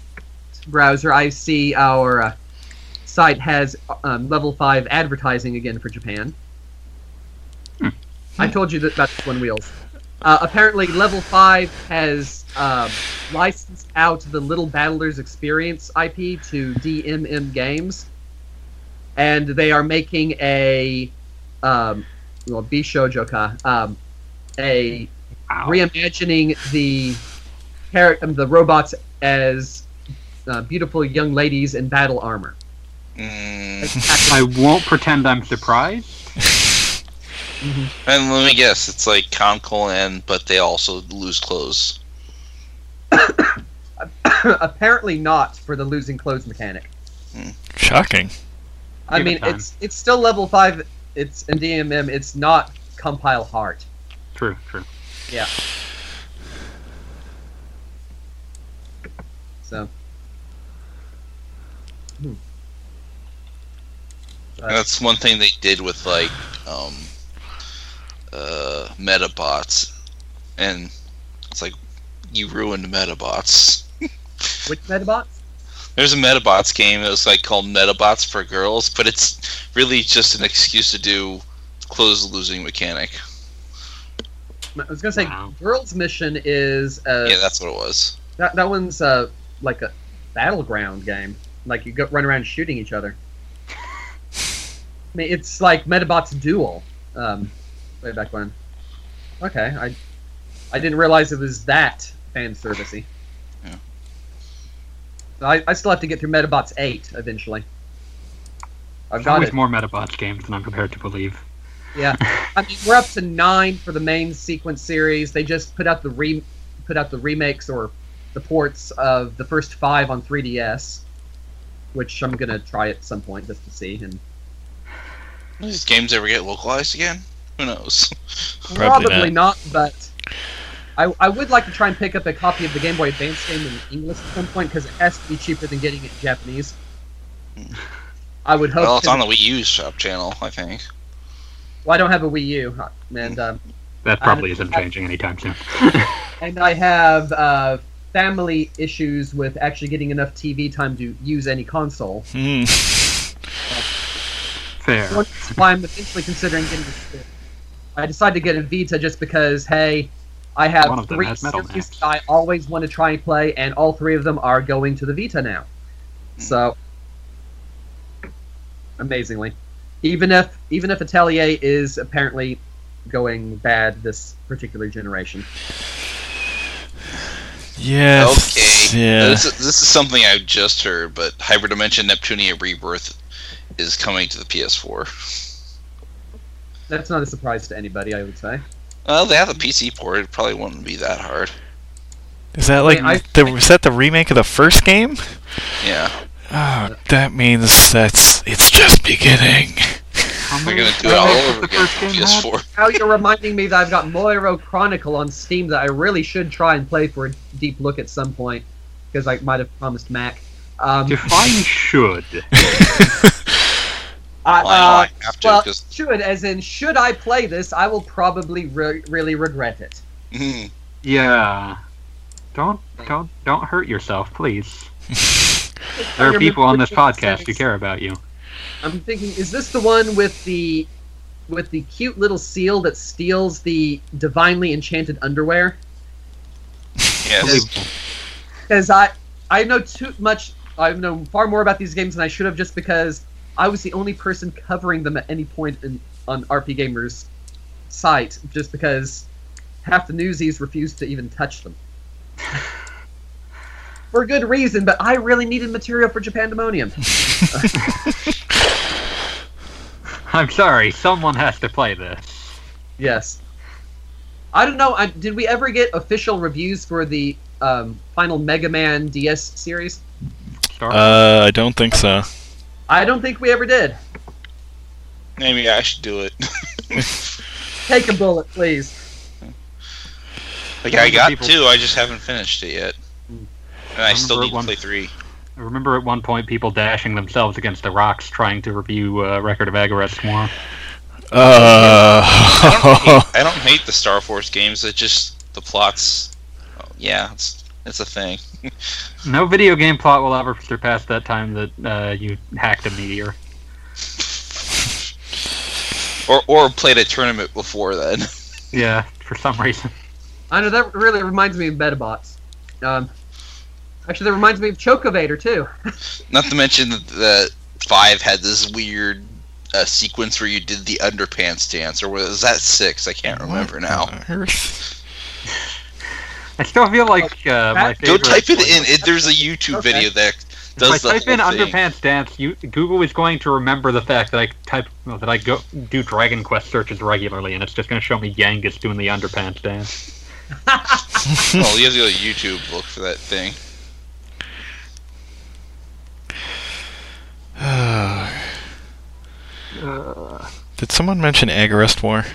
[SPEAKER 3] browser, I see our uh, site has um, level five advertising again for Japan.
[SPEAKER 2] Hmm.
[SPEAKER 3] I told you that about the Twin Wheels. Uh, apparently, level five has um, licensed out the Little Battlers Experience IP to DMM Games, and they are making a um, well, Bishoujoka, um, a
[SPEAKER 2] Ow.
[SPEAKER 3] reimagining the char- um, the robots as uh, beautiful young ladies in battle armor.
[SPEAKER 4] Mm.
[SPEAKER 2] I won't pretend I'm surprised.
[SPEAKER 4] And let me guess, it's like Concolan, but they also lose clothes.
[SPEAKER 3] Apparently not for the losing clothes mechanic.
[SPEAKER 1] Shocking.
[SPEAKER 3] I
[SPEAKER 2] Give
[SPEAKER 3] mean,
[SPEAKER 2] time.
[SPEAKER 3] it's it's still level five. It's in DMM. It's not compile heart.
[SPEAKER 2] True, true.
[SPEAKER 3] So. Hmm.
[SPEAKER 4] That's one thing they did with like um, uh, Medabots, and it's like you ruined Medabots.
[SPEAKER 3] Which Medabots?
[SPEAKER 4] There's a Medabots game It was like called Medabots for Girls, but it's really just an excuse to do clothes losing mechanic.
[SPEAKER 3] I was gonna say,
[SPEAKER 2] Wow.
[SPEAKER 3] girls' mission is uh,
[SPEAKER 4] Yeah, that's what it was.
[SPEAKER 3] that that one's uh like a battleground game. Like you go run around shooting each other. I mean, it's like Medabots Duel. Um, way back when. Okay, I I didn't realize it was that fan servicey.
[SPEAKER 4] Yeah.
[SPEAKER 3] So I, I still have to get through Medabots eight eventually. I've
[SPEAKER 2] There's
[SPEAKER 3] got
[SPEAKER 2] always
[SPEAKER 3] it.
[SPEAKER 2] more Medabots games than I'm prepared to believe.
[SPEAKER 3] Yeah, I mean we're up to nine for the main sequence series. They just put out the re put out the remakes or the ports of the first five on 3DS, which I'm gonna try at some point just to see. And
[SPEAKER 4] These games ever get localized again? Who knows?
[SPEAKER 1] Probably
[SPEAKER 3] probably, not. but I, I would like to try and pick up a copy of the Game Boy Advance game in English at some point because it has to be cheaper than getting it in Japanese. I would hope.
[SPEAKER 4] well, it's
[SPEAKER 3] to-
[SPEAKER 4] on the Wii U shop channel, I think.
[SPEAKER 3] well, I don't have a Wii U, and um,
[SPEAKER 2] That probably isn't changing anytime soon.
[SPEAKER 3] and I have uh, family issues with actually getting enough TV time to use any console.
[SPEAKER 1] Mm.
[SPEAKER 2] Fair.
[SPEAKER 3] That's why I'm eventually considering getting the Switch. I decided to get a Vita just because, hey, I have three
[SPEAKER 2] has
[SPEAKER 3] series that I always want to try and play, and all three of them are going to the Vita now. So, amazingly, even if even if Atelier is apparently going bad this particular generation,
[SPEAKER 1] Yes.
[SPEAKER 4] Okay.
[SPEAKER 1] Yeah.
[SPEAKER 4] This, is- this is something I've just heard, but Hyperdimension Neptunia Rebirth is coming to the PS4.
[SPEAKER 3] that's not a surprise to anybody, I would say.
[SPEAKER 4] Well, they have a PC port. It probably wouldn't be that hard.
[SPEAKER 1] Is that like
[SPEAKER 3] I-
[SPEAKER 1] the, was that the remake of the first game?
[SPEAKER 4] Yeah.
[SPEAKER 1] Oh, that means that's it's just beginning.
[SPEAKER 4] They're gonna do it all over again
[SPEAKER 2] first game?
[SPEAKER 4] PS4.
[SPEAKER 3] Now you're reminding me that I've got Moero Chronicle on Steam that I really should try and play for a deep look at some point because I might have promised Mac. Um,
[SPEAKER 2] Define should.
[SPEAKER 3] I,
[SPEAKER 4] Well, I know
[SPEAKER 3] uh,
[SPEAKER 4] I have to,
[SPEAKER 3] well,
[SPEAKER 4] 'cause-
[SPEAKER 3] should as in should I play this? I will probably re- really regret it.
[SPEAKER 4] Mhm.
[SPEAKER 2] Yeah. Don't don't don't hurt yourself, please. There are people on this podcast who care about you.
[SPEAKER 3] I'm thinking, is this the one with the with the cute little seal that steals the divinely enchanted underwear?
[SPEAKER 4] Yes.
[SPEAKER 3] Because I I know too much. I know far more about these games than I should have, just because I was the only person covering them at any point in, on RPGamer's site, just because half the newsies refused to even touch them. for good reason, but I really needed material for Japandemonium.
[SPEAKER 2] I'm sorry, someone has to play this.
[SPEAKER 3] Yes. I don't know. I, did we ever get official reviews for the um, final Mega Man DS series?
[SPEAKER 1] Uh, I don't think so.
[SPEAKER 3] I don't think we ever did.
[SPEAKER 4] Maybe I should do it.
[SPEAKER 3] Take a bullet, please.
[SPEAKER 4] like I got
[SPEAKER 2] People-
[SPEAKER 4] two, I just haven't finished it yet, and I still
[SPEAKER 2] remember
[SPEAKER 4] need to
[SPEAKER 2] one-
[SPEAKER 4] play three.
[SPEAKER 2] I remember at one point people dashing themselves against the rocks trying to review uh, Record of Agarest War.
[SPEAKER 1] Uh,
[SPEAKER 4] I don't, hate, I don't hate the Star Force games. It's just the plots. Oh, yeah, it's it's a thing.
[SPEAKER 2] No video game plot will ever surpass that time that uh, you hacked a meteor.
[SPEAKER 4] Or or played a tournament before then.
[SPEAKER 2] Yeah, for some reason.
[SPEAKER 3] I know that really reminds me of Medabots. Um, actually, that reminds me of Chocovator too.
[SPEAKER 4] Not to mention that the five had this weird uh, sequence where you did the underpants dance, or was that six? I can't remember now.
[SPEAKER 1] Earth.
[SPEAKER 2] I still feel like uh, my
[SPEAKER 3] Go
[SPEAKER 4] Go
[SPEAKER 2] favorite.
[SPEAKER 4] type it in. It, there's a YouTube
[SPEAKER 3] Okay.
[SPEAKER 4] video that does.
[SPEAKER 2] If
[SPEAKER 4] does
[SPEAKER 2] I
[SPEAKER 4] the
[SPEAKER 2] type in
[SPEAKER 4] whole thing.
[SPEAKER 2] underpants dance, you, Google is going to remember the fact that I type that I go do Dragon Quest searches regularly, and it's just going to show me Yangus doing the underpants dance.
[SPEAKER 4] Well, you have to go to YouTube look for that thing.
[SPEAKER 2] Uh,
[SPEAKER 1] Did someone mention Agarest War?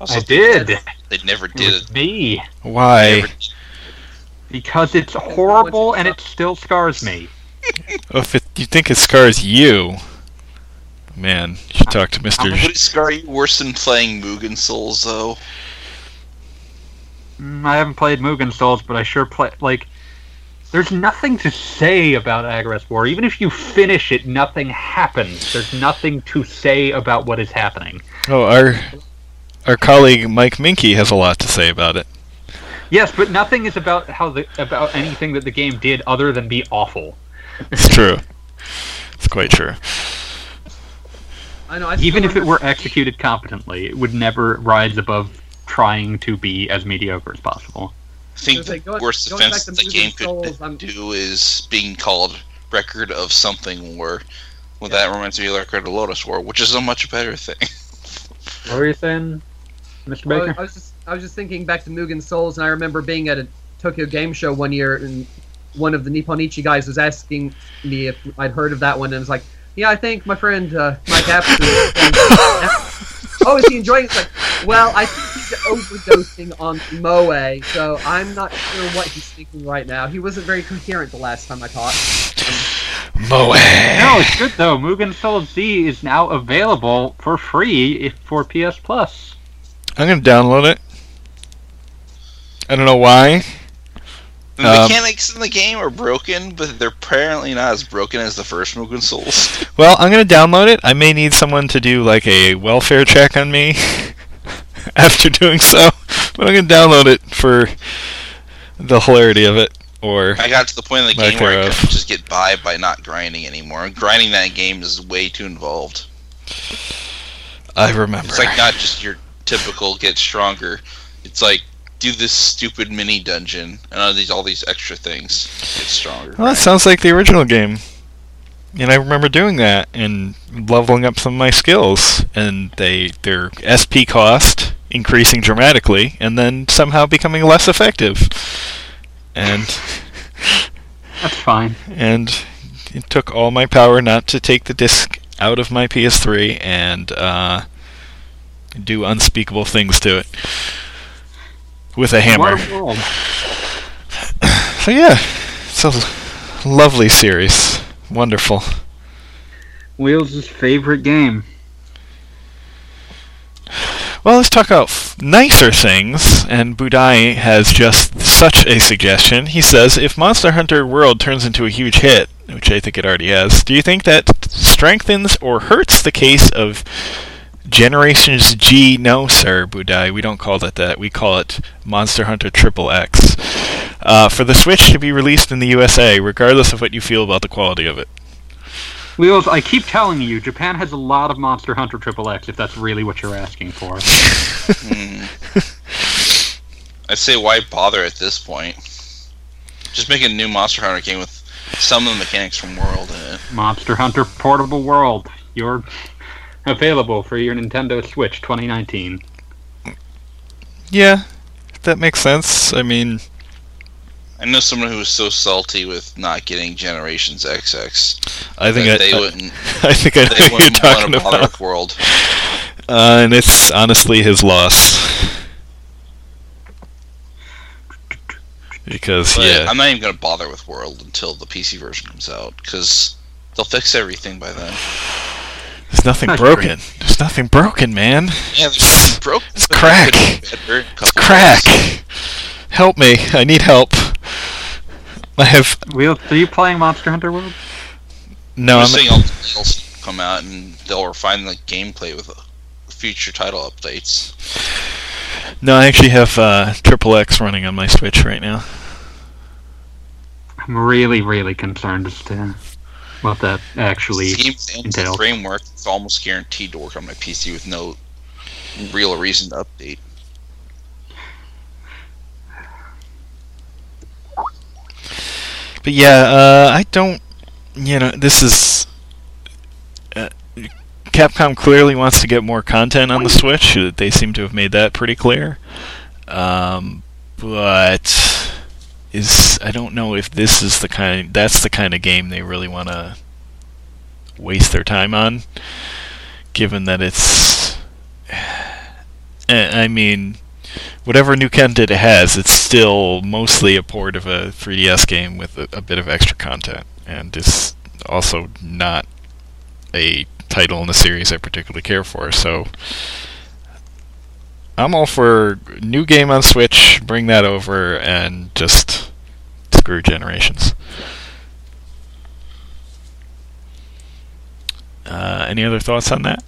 [SPEAKER 2] I did.
[SPEAKER 4] They never
[SPEAKER 2] It
[SPEAKER 4] did
[SPEAKER 2] was
[SPEAKER 4] it.
[SPEAKER 2] me
[SPEAKER 1] Why?
[SPEAKER 4] Never-
[SPEAKER 2] because it's horrible and it still scars me.
[SPEAKER 1] Oh, if it, you think it scars you, man, you should talk to Mister.
[SPEAKER 4] Would it scar you worse than playing Mugen Souls, though?
[SPEAKER 2] Mm, I haven't played Mugen Souls, but I sure play like. There's nothing to say about Agarest War. Even if you finish it, nothing happens. There's nothing to say about what is happening.
[SPEAKER 1] Oh, our our colleague Mike Moehnke has a lot to say about it.
[SPEAKER 2] Yes, but nothing is about how the about anything that the game did other than be awful.
[SPEAKER 1] It's true. It's quite true.
[SPEAKER 3] I know. I
[SPEAKER 2] Even if it were executed competently, it would never rise above trying to be as mediocre as possible.
[SPEAKER 4] I think the
[SPEAKER 3] going-
[SPEAKER 4] worst
[SPEAKER 3] going
[SPEAKER 4] offense
[SPEAKER 3] to
[SPEAKER 4] the game could
[SPEAKER 3] Souls, I'm-
[SPEAKER 4] do is being called Record of Something War. Well,
[SPEAKER 3] Yeah.
[SPEAKER 4] that reminds me of Record of Lodoss War, which is a much better thing.
[SPEAKER 2] What were you saying, Mr.
[SPEAKER 3] Well,
[SPEAKER 2] Baker?
[SPEAKER 3] I was just I was just thinking back to Mugen Souls, and I remember being at a Tokyo Game Show one year, and one of the Nippon Ichi guys was asking me if I'd heard of that one, and I was like, "Yeah, I think my friend uh, Mike Apps." oh, is he enjoying? it? It's like, well, I think he's overdosing on moe, so I'm not sure what he's thinking right now. He wasn't very coherent the last time I talked.
[SPEAKER 1] Moe.
[SPEAKER 2] No, it's good though. Mugen Souls Z is now available for free for PS Plus.
[SPEAKER 1] I'm gonna download it. I don't know why.
[SPEAKER 4] The
[SPEAKER 1] Um,
[SPEAKER 4] mechanics in the game are broken, but they're apparently not as broken as the first Mugen Souls.
[SPEAKER 1] Well, I'm gonna download it. I may need someone to do like a welfare check on me after doing so, but I'm gonna download it for the hilarity of it. Or
[SPEAKER 4] I got to the point in the game where I couldn't just get by by not grinding anymore. Grinding that game is way too involved.
[SPEAKER 1] I remember.
[SPEAKER 4] It's like not just your typical get stronger. It's like do this stupid mini dungeon and all these all these extra things. Get stronger.
[SPEAKER 1] Well, that sounds like the original game. And I remember doing that and leveling up some of my skills, and they their SP cost increasing dramatically, and then somehow becoming less effective. And
[SPEAKER 2] That's fine.
[SPEAKER 1] and it took all my power not to take the disc out of my PS3 and uh, do unspeakable things to it with a hammer.
[SPEAKER 2] What a world.
[SPEAKER 1] So yeah, it's a lovely series. Wonderful.
[SPEAKER 2] Wheels' favorite game.
[SPEAKER 1] Well, let's talk about f- nicer things, and Budai has just such a suggestion. He says, if Monster Hunter World turns into a huge hit, which I think it already has, do you think that strengthens or hurts the case of Generations G? No, sir, Budai. We don't call it that. We call it Monster Hunter Triple X. Uh, for the Switch to be released in the USA, regardless of what you feel about the quality of it.
[SPEAKER 2] Wheels, I keep telling you, Japan has a lot of Monster Hunter Triple X. If that's really what you're asking for.
[SPEAKER 4] Hmm. I say why bother at this point? Just make a new Monster Hunter game with some of the mechanics from World in it.
[SPEAKER 2] Monster Hunter Portable World. You're available for your Nintendo Switch 2019.
[SPEAKER 1] Yeah, that makes sense. I mean,
[SPEAKER 4] I know someone who was so salty with not getting Generations XX
[SPEAKER 1] I think
[SPEAKER 4] that
[SPEAKER 1] I,
[SPEAKER 4] they
[SPEAKER 1] I,
[SPEAKER 4] wouldn't.
[SPEAKER 1] I think I know
[SPEAKER 4] They
[SPEAKER 1] what you're
[SPEAKER 4] wouldn't want
[SPEAKER 1] talking about,
[SPEAKER 4] World.
[SPEAKER 1] uh, and it's honestly his loss. Because
[SPEAKER 4] But
[SPEAKER 1] yeah,
[SPEAKER 4] I'm not even gonna bother with World until the PC version comes out because they'll fix everything by then.
[SPEAKER 1] There's nothing
[SPEAKER 2] That's
[SPEAKER 1] broken. There's nothing broken, man.
[SPEAKER 4] Yeah, there's nothing broken.
[SPEAKER 1] It's
[SPEAKER 4] but
[SPEAKER 1] crack.
[SPEAKER 4] could be better in a
[SPEAKER 1] It's
[SPEAKER 4] couple
[SPEAKER 1] crack.
[SPEAKER 4] months.
[SPEAKER 1] Help me! I need help. I have
[SPEAKER 2] Wheel, are you playing Monster Hunter World?
[SPEAKER 1] no.
[SPEAKER 4] I'm
[SPEAKER 1] I'm,
[SPEAKER 4] just saying all the titles come out and they'll refine the gameplay with uh, future title updates.
[SPEAKER 1] no, I actually have uh, Triple X running on my Switch right now.
[SPEAKER 2] I'm really, really concerned as to what that actually.
[SPEAKER 4] Games
[SPEAKER 2] entails.
[SPEAKER 4] framework is almost guaranteed to work on my PC with no real reason to update.
[SPEAKER 1] But yeah, uh, I don't. You know, this is. Uh, Capcom clearly wants to get more content on the Switch. They seem to have made that pretty clear. Um, but is I don't know if this is the kind. That's the kind of game they really want to waste their time on, given that it's. I eh, I mean, whatever new content it has, it's still mostly a port of a 3DS game with a, a bit of extra content, and it's also not a title in the series I particularly care for. So I'm all for new game on Switch, bring that over, and just screw generations. Uh, any other thoughts on that?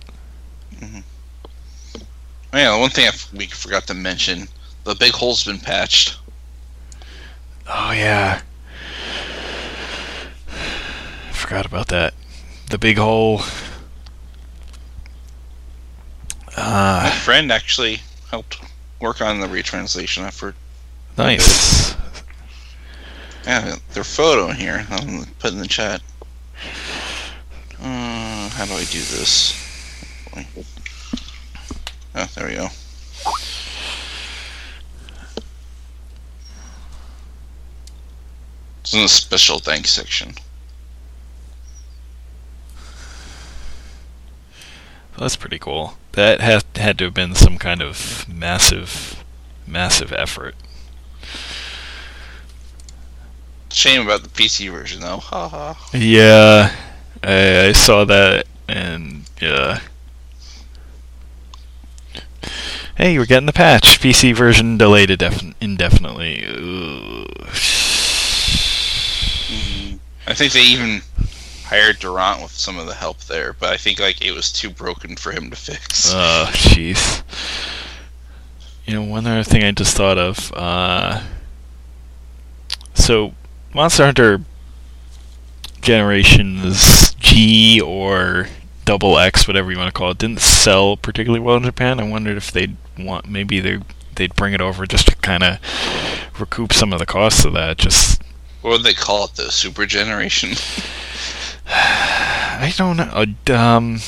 [SPEAKER 4] Oh, yeah, one thing I f- we forgot to mention: the big hole's been patched.
[SPEAKER 1] Oh yeah. Forgot about that. The big hole.
[SPEAKER 4] My
[SPEAKER 1] Ah,
[SPEAKER 4] friend actually helped work on the retranslation effort.
[SPEAKER 1] nice.
[SPEAKER 4] Yeah, their photo here. I'll put in the chat. Uh, how do I do this? Oh, there we go. It's in the special thanks section.
[SPEAKER 1] That's pretty cool. That had had to have been some kind of massive, massive effort.
[SPEAKER 4] Shame about the PC version though. Ha ha.
[SPEAKER 1] Yeah, I, I saw that, and yeah. Hey, we're getting the patch. PC version delayed indef- indefinitely. Ugh.
[SPEAKER 4] Mm, I think they even hired Durante with some of the help there, but I think like it was too broken for him to fix.
[SPEAKER 1] Oh, jeez. You know, one other thing I just thought of. Uh, so, Monster Hunter Generations G or Double X, whatever you want to call it, didn't sell particularly well in Japan. I wondered if they'd want maybe they they'd bring it over just to kind of recoup some of the costs of that. Just
[SPEAKER 4] What would they call it? The Super Generation?
[SPEAKER 1] I don't know. Uh, Um,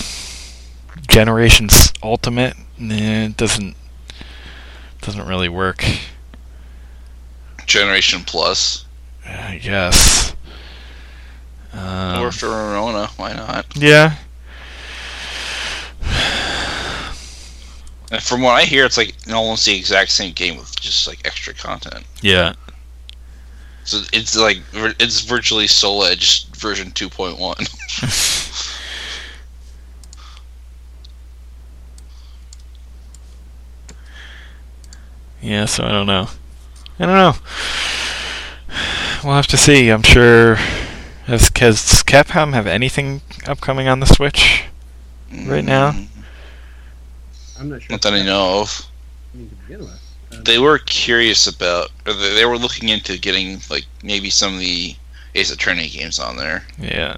[SPEAKER 1] Generations Ultimate, nah, it doesn't doesn't really work.
[SPEAKER 4] Generation Plus?
[SPEAKER 1] I guess. Um,
[SPEAKER 4] or for Rona, why not?
[SPEAKER 1] yeah.
[SPEAKER 4] And from what I hear, it's like almost the exact same game with just like extra content.
[SPEAKER 1] Yeah.
[SPEAKER 4] So it's like it's virtually Soul Edge version 2.1.
[SPEAKER 1] Yeah, so I don't know. I don't know. We'll have to see. I'm sure. Has, has Capcom have anything upcoming on the Switch? Right now?
[SPEAKER 4] Mm,
[SPEAKER 3] I'm not sure.
[SPEAKER 4] Not that I know of.
[SPEAKER 3] I mean, to begin with.
[SPEAKER 4] They were curious about, or they they were looking into getting like maybe some of the Ace Attorney games on there.
[SPEAKER 1] Yeah.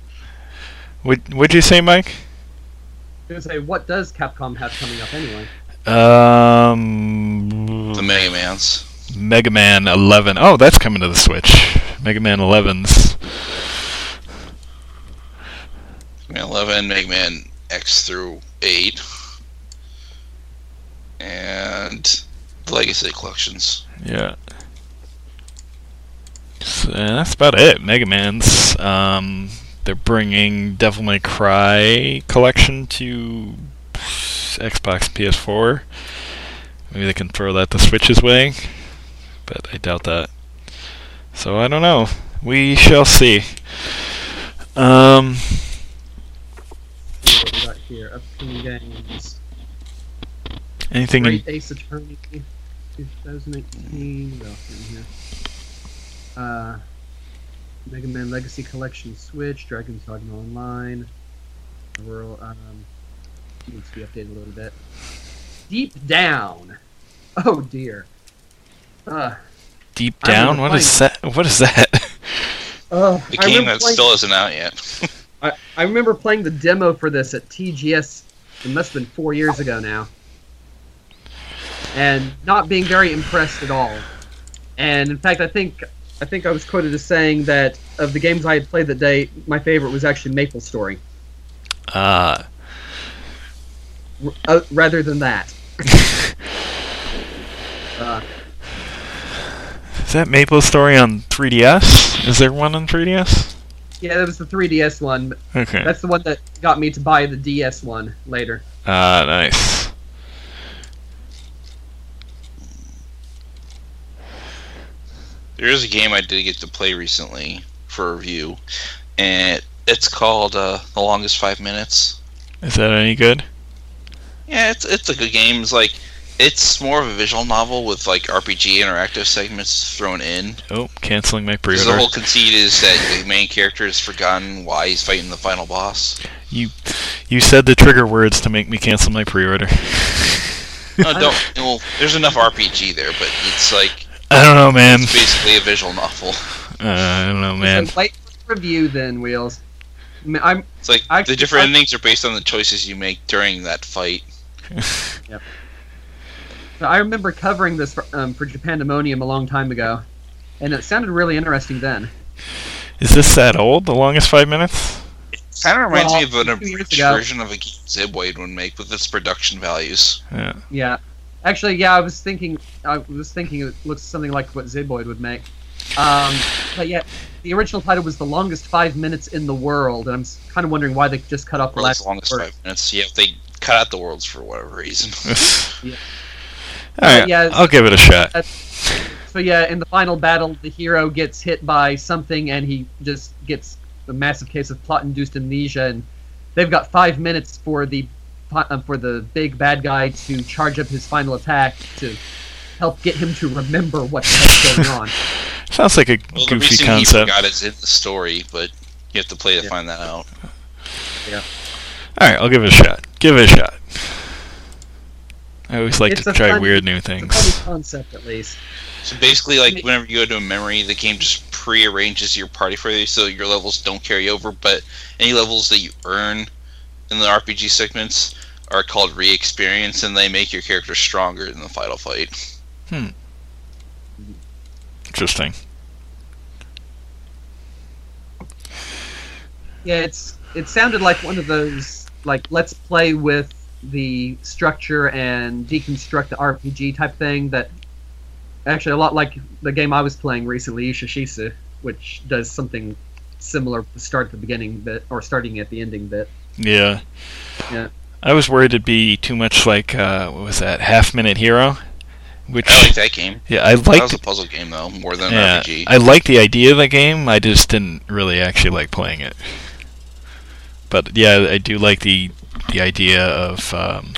[SPEAKER 1] Would Would you say, Mike?
[SPEAKER 3] I was gonna say, what does Capcom have coming up anyway?
[SPEAKER 1] Um.
[SPEAKER 4] The Mega Man's.
[SPEAKER 1] Mega Man 11. Oh, that's coming to the Switch. Mega Man 11s.
[SPEAKER 4] Mega Man 11, Mega Man X through 8, and the Legacy collections.
[SPEAKER 1] Yeah. So that's about it. Mega Man's. Um, they're bringing Devil May Cry collection to Xbox, PS4. Maybe they can throw that the Switch's way, but I doubt that. So I don't know. We shall see. Um,
[SPEAKER 3] what we got here. Upcoming games.
[SPEAKER 1] anything? In,
[SPEAKER 3] Ace Attorney, 2018. What else in here? Uh, Mega Man Legacy Collection Switch, Dragon's Dogma Online. Rural, um, needs to be updated a little bit. Deep Down. Oh dear. Uh,
[SPEAKER 1] deep
[SPEAKER 3] I remember
[SPEAKER 1] down, what is that? What is that?
[SPEAKER 3] oh,
[SPEAKER 4] The game that
[SPEAKER 3] playing-
[SPEAKER 4] still isn't out yet.
[SPEAKER 3] I, I remember playing the demo for this at TGS. It must have been four years ago now, and not being very impressed at all. And in fact, I think I think I was quoted as saying that of the games I had played that day, my favorite was actually Maple Story,
[SPEAKER 1] Ah.
[SPEAKER 3] r- uh, rather than that. Uh,
[SPEAKER 1] Is that Maple Story on 3DS? Is there one on 3DS?
[SPEAKER 3] yeah, that was the 3DS one.
[SPEAKER 1] Okay.
[SPEAKER 3] That's the one that got me to buy the DS one later.
[SPEAKER 1] Ah, nice.
[SPEAKER 4] There is a game I did get to play recently for review, and it's called uh, The Longest Five Minutes.
[SPEAKER 1] Is that any good?
[SPEAKER 4] Yeah, it's it's a good game. It's like it's more of a visual novel with like RPG interactive segments thrown in.
[SPEAKER 1] Oh, canceling my
[SPEAKER 4] pre-order. The whole conceit is that the main character has forgotten why he's fighting the final boss.
[SPEAKER 1] You, you said the trigger words to make me cancel my pre-order.
[SPEAKER 4] No, don't. Well, there's enough RPG there, but it's like
[SPEAKER 1] I don't know, man.
[SPEAKER 4] it's basically a visual novel.
[SPEAKER 1] Uh, I don't know, man.
[SPEAKER 3] So wait for review then, Wheels. I mean, I'm
[SPEAKER 4] It's like
[SPEAKER 3] Actually,
[SPEAKER 4] the different
[SPEAKER 3] I-
[SPEAKER 4] endings are based on the choices you make during that fight.
[SPEAKER 3] I remember covering this for, um, for Japandemonium a long time ago, and it sounded really interesting then.
[SPEAKER 1] Is this that old? The longest five minutes?
[SPEAKER 4] It kind of reminds
[SPEAKER 3] Well,
[SPEAKER 4] me of an
[SPEAKER 3] two
[SPEAKER 4] abridged version of a game Zeboyd would make with its production values.
[SPEAKER 1] Yeah.
[SPEAKER 3] Yeah, actually, yeah, I was thinking, I was thinking it looks something like what Zeboyd would make. Um, but yeah, the original title was the longest five minutes in the world, and I'm kind of wondering why they just cut off the last
[SPEAKER 4] the longest
[SPEAKER 3] word.
[SPEAKER 4] five minutes. Yeah, they cut out the worlds for whatever reason.
[SPEAKER 3] Yeah.
[SPEAKER 1] All right,
[SPEAKER 3] yeah,
[SPEAKER 1] I'll give it a shot.
[SPEAKER 3] So yeah, in the final battle, the hero gets hit by something, and he just gets a massive case of plot-induced amnesia, and they've got five minutes for the Uh, for the big bad guy to charge up his final attack to help get him to remember what's going on.
[SPEAKER 1] Sounds like a
[SPEAKER 4] well, the
[SPEAKER 1] goofy
[SPEAKER 4] reason
[SPEAKER 1] concept.
[SPEAKER 4] he forgot is in the story, but you have to play to
[SPEAKER 3] Yeah.
[SPEAKER 4] find that out. Yeah.
[SPEAKER 1] All right, I'll give it a shot. Give it a shot. I always like
[SPEAKER 3] It's
[SPEAKER 1] to try
[SPEAKER 3] fun-
[SPEAKER 1] weird new
[SPEAKER 3] It's a
[SPEAKER 1] things.
[SPEAKER 3] funny concept, at least.
[SPEAKER 4] So basically, like whenever you go to a memory, the game just pre-arranges your party for you, so your levels don't carry over. But any levels that you earn in the RPG segments are called re-experience, and they make your character stronger in the final fight. Hmm.
[SPEAKER 1] Interesting.
[SPEAKER 3] Yeah, it's it sounded like one of those like let's play with the structure and deconstruct the RPG type thing that actually a lot like the game I was playing recently, Yushishisu, which does something similar to start at the beginning bit or starting at the ending bit.
[SPEAKER 1] Yeah.
[SPEAKER 3] Yeah.
[SPEAKER 1] I was worried it'd be too much like uh, what was that? Half Minute Hero, which
[SPEAKER 4] I like that game.
[SPEAKER 1] yeah, I
[SPEAKER 4] that
[SPEAKER 1] liked.
[SPEAKER 4] was a puzzle game though, more than
[SPEAKER 1] yeah,
[SPEAKER 4] RPG.
[SPEAKER 1] I liked the idea of the game. I just didn't really actually like playing it. But yeah, I do like the the idea of um,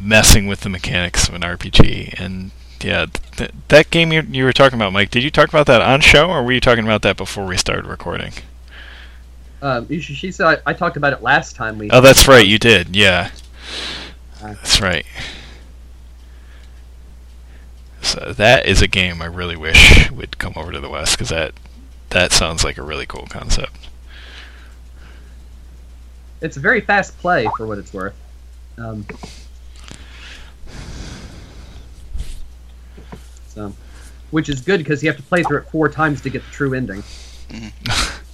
[SPEAKER 1] messing with the mechanics of an RPG. And yeah, th- that game you you were talking about, Mike. Did you talk about that on show, or were you talking about that before we started recording?
[SPEAKER 3] Um, Yushishisu, I, I talked about it last time we.
[SPEAKER 1] Oh, that's right. You did. Yeah.
[SPEAKER 3] Uh.
[SPEAKER 1] That's right. So that is a game I really wish would come over to the West because that that sounds like a really cool concept.
[SPEAKER 3] It's a very fast play for what it's worth. Um, so, which is good because you have to play through it four times to get the true ending.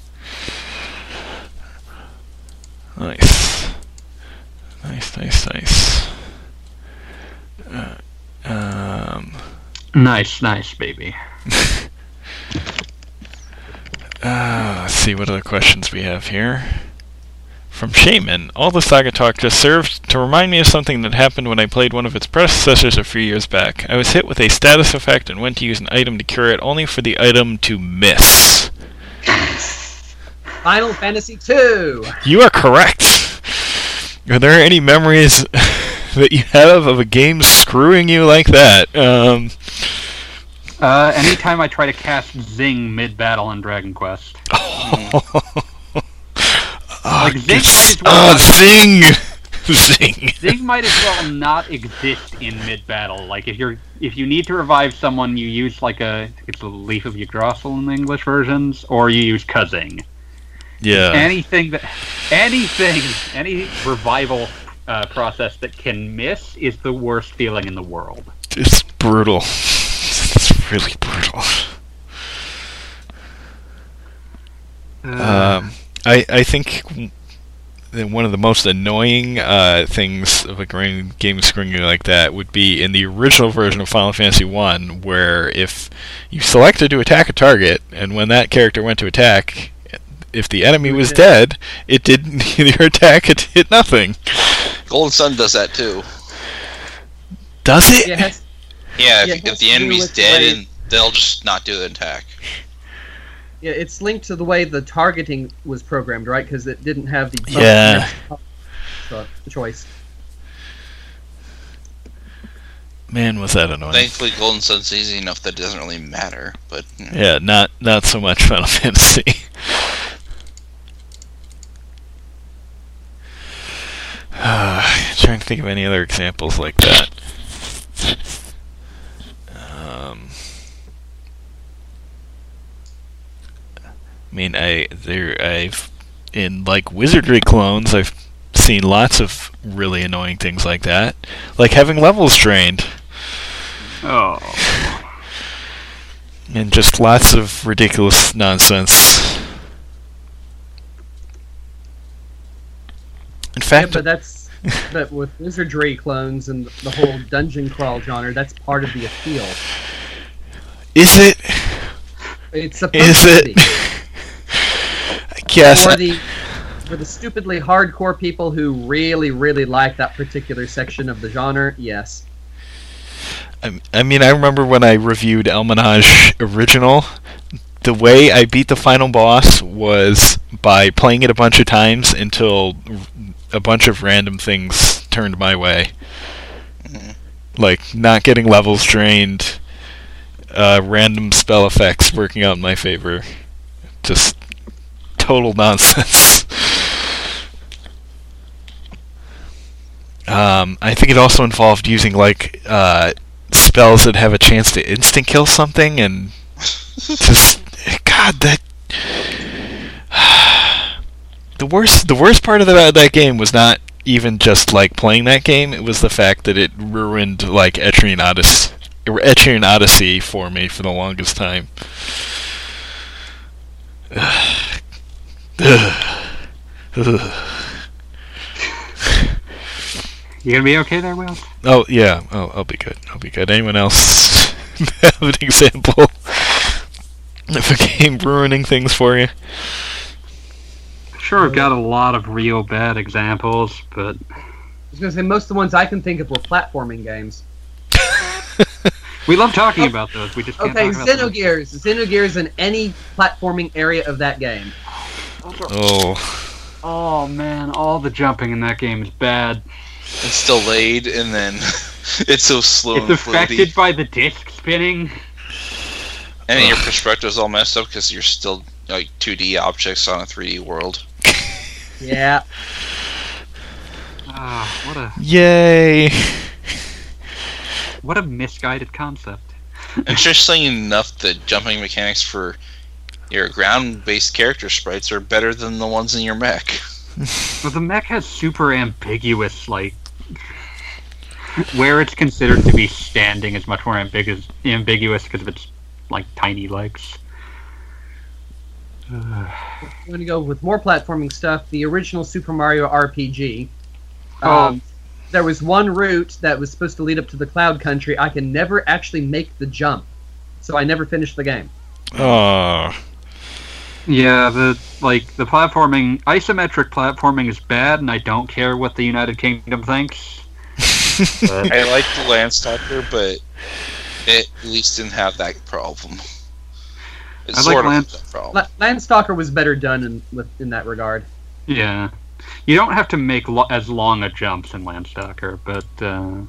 [SPEAKER 1] Nice. Nice, nice, nice. Uh, um,
[SPEAKER 2] Nice, nice, baby.
[SPEAKER 1] uh, let's see what other questions we have here. From Shaman, all the saga talk just served to remind me of something that happened when I played one of its predecessors a few years back. I was hit with a status effect and went to use an item to cure it, only for the item to miss.
[SPEAKER 3] Final Fantasy II.
[SPEAKER 1] You are correct. Are there any memories that you have of a game screwing you like that? Um,
[SPEAKER 2] Uh, anytime I try to cast Zing mid battle in Dragon Quest.
[SPEAKER 1] like
[SPEAKER 2] Zing
[SPEAKER 1] this-
[SPEAKER 2] might as well-
[SPEAKER 1] oh, zing, zing.
[SPEAKER 2] Zing might as well not exist in mid battle. Like if you're if you need to revive someone, you use like a it's a leaf of Yggdrasil in the English versions, or you use Kazing.
[SPEAKER 1] Yeah.
[SPEAKER 2] Anything that anything any revival uh, process that can miss is the worst feeling in the world.
[SPEAKER 1] It's brutal. It's really brutal. Um, I I think that one of the most annoying uh, things of a game you like that would be in the original version of Final Fantasy One, where if you selected to attack a target, and when that character went to attack, if the enemy was dead, it didn't your attack it hit nothing.
[SPEAKER 4] Golden Sun does that too.
[SPEAKER 1] Does it?
[SPEAKER 3] Yeah, it has-
[SPEAKER 4] Yeah,
[SPEAKER 3] Yeah,
[SPEAKER 4] if,
[SPEAKER 3] it
[SPEAKER 4] if the enemy's
[SPEAKER 3] with the
[SPEAKER 4] dead,
[SPEAKER 3] way-
[SPEAKER 4] and they'll just not do the attack.
[SPEAKER 3] yeah, it's linked to the way the targeting was programmed, right? Because it didn't have the
[SPEAKER 1] Yeah.
[SPEAKER 3] so- choice.
[SPEAKER 1] Man, was that annoying.
[SPEAKER 4] Thankfully, Golden Sun's easy enough that it doesn't really matter. But you know.
[SPEAKER 1] Yeah, not not so much Final Fantasy. Uh, trying to think of any other examples like that. Um, I mean, I there I've in like wizardry clones, I've seen lots of really annoying things like that, like having levels drained.
[SPEAKER 2] Oh,
[SPEAKER 1] and just lots of ridiculous nonsense. In
[SPEAKER 3] Yeah,
[SPEAKER 1] fact,
[SPEAKER 3] but that's but with wizardry clones and the whole dungeon crawl genre, that's part of the appeal.
[SPEAKER 1] is it?
[SPEAKER 3] It's supposed
[SPEAKER 1] Is
[SPEAKER 3] to
[SPEAKER 1] it?
[SPEAKER 3] be.
[SPEAKER 1] I guess.
[SPEAKER 3] for the for the stupidly hardcore people who really really like that particular section of the genre, yes.
[SPEAKER 1] I, I mean, I remember when I reviewed Elminage Original. The way I beat the final boss was by playing it a bunch of times until a bunch of random things turned my way.
[SPEAKER 4] Mhm.
[SPEAKER 1] Like not getting levels drained, uh, random spell effects working out in my favor. Just total nonsense. Um, I think it also involved using like uh, spells that have a chance to instant kill something, and just God, that the worst the worst part of that that game was not even just like playing that game; it was the fact that it ruined like Etrian Odyssey, Etrian Odyssey for me for the longest time.
[SPEAKER 2] you gonna be okay there, Will?
[SPEAKER 1] Oh yeah, oh, I'll be good. I'll be good. Anyone else have an example of a game ruining things for you?
[SPEAKER 2] Sure, I've got a lot of real bad examples, but
[SPEAKER 3] I was gonna say most of the ones I can think of were platforming games.
[SPEAKER 2] we love talking oh, about those. We just can't
[SPEAKER 3] Okay,
[SPEAKER 2] talk about them.
[SPEAKER 3] Xenogears. Xenogears in any platforming area of that game.
[SPEAKER 1] Oh,
[SPEAKER 2] Oh man, all the jumping in that game is bad.
[SPEAKER 4] It's delayed, and then it's so slow
[SPEAKER 2] It's
[SPEAKER 4] and floaty.
[SPEAKER 2] affected by the disc spinning.
[SPEAKER 4] And then your perspective's all messed up because you're still like 2D objects on a 3D world.
[SPEAKER 3] Yeah.
[SPEAKER 2] Ah, what a
[SPEAKER 1] yay!
[SPEAKER 2] what a misguided concept.
[SPEAKER 4] Interesting enough, the jumping mechanics for your ground-based character sprites are better than the ones in your mech.
[SPEAKER 2] Well, the mech has super ambiguous, like, where it's considered to be standing is much more ambiguous ambiguous because of its like tiny legs. Uh,
[SPEAKER 3] I'm going to go with more platforming stuff. The original Super Mario RPG.
[SPEAKER 2] Oh.
[SPEAKER 3] Um, there was one route that was supposed to lead up to the Cloud Country. I can never actually make the jump, so I never finished the game.
[SPEAKER 1] Oh,
[SPEAKER 2] yeah, the like the platforming, isometric platforming is bad, and I don't care what the United Kingdom thinks.
[SPEAKER 4] I like the Landstalker, but it at least didn't have that problem. It
[SPEAKER 2] I like
[SPEAKER 4] sort of
[SPEAKER 2] Land-
[SPEAKER 4] has problem.
[SPEAKER 3] Landstalker was better done in with, in that regard.
[SPEAKER 2] Yeah, you don't have to make lo- as long a jumps in Landstalker, but uh,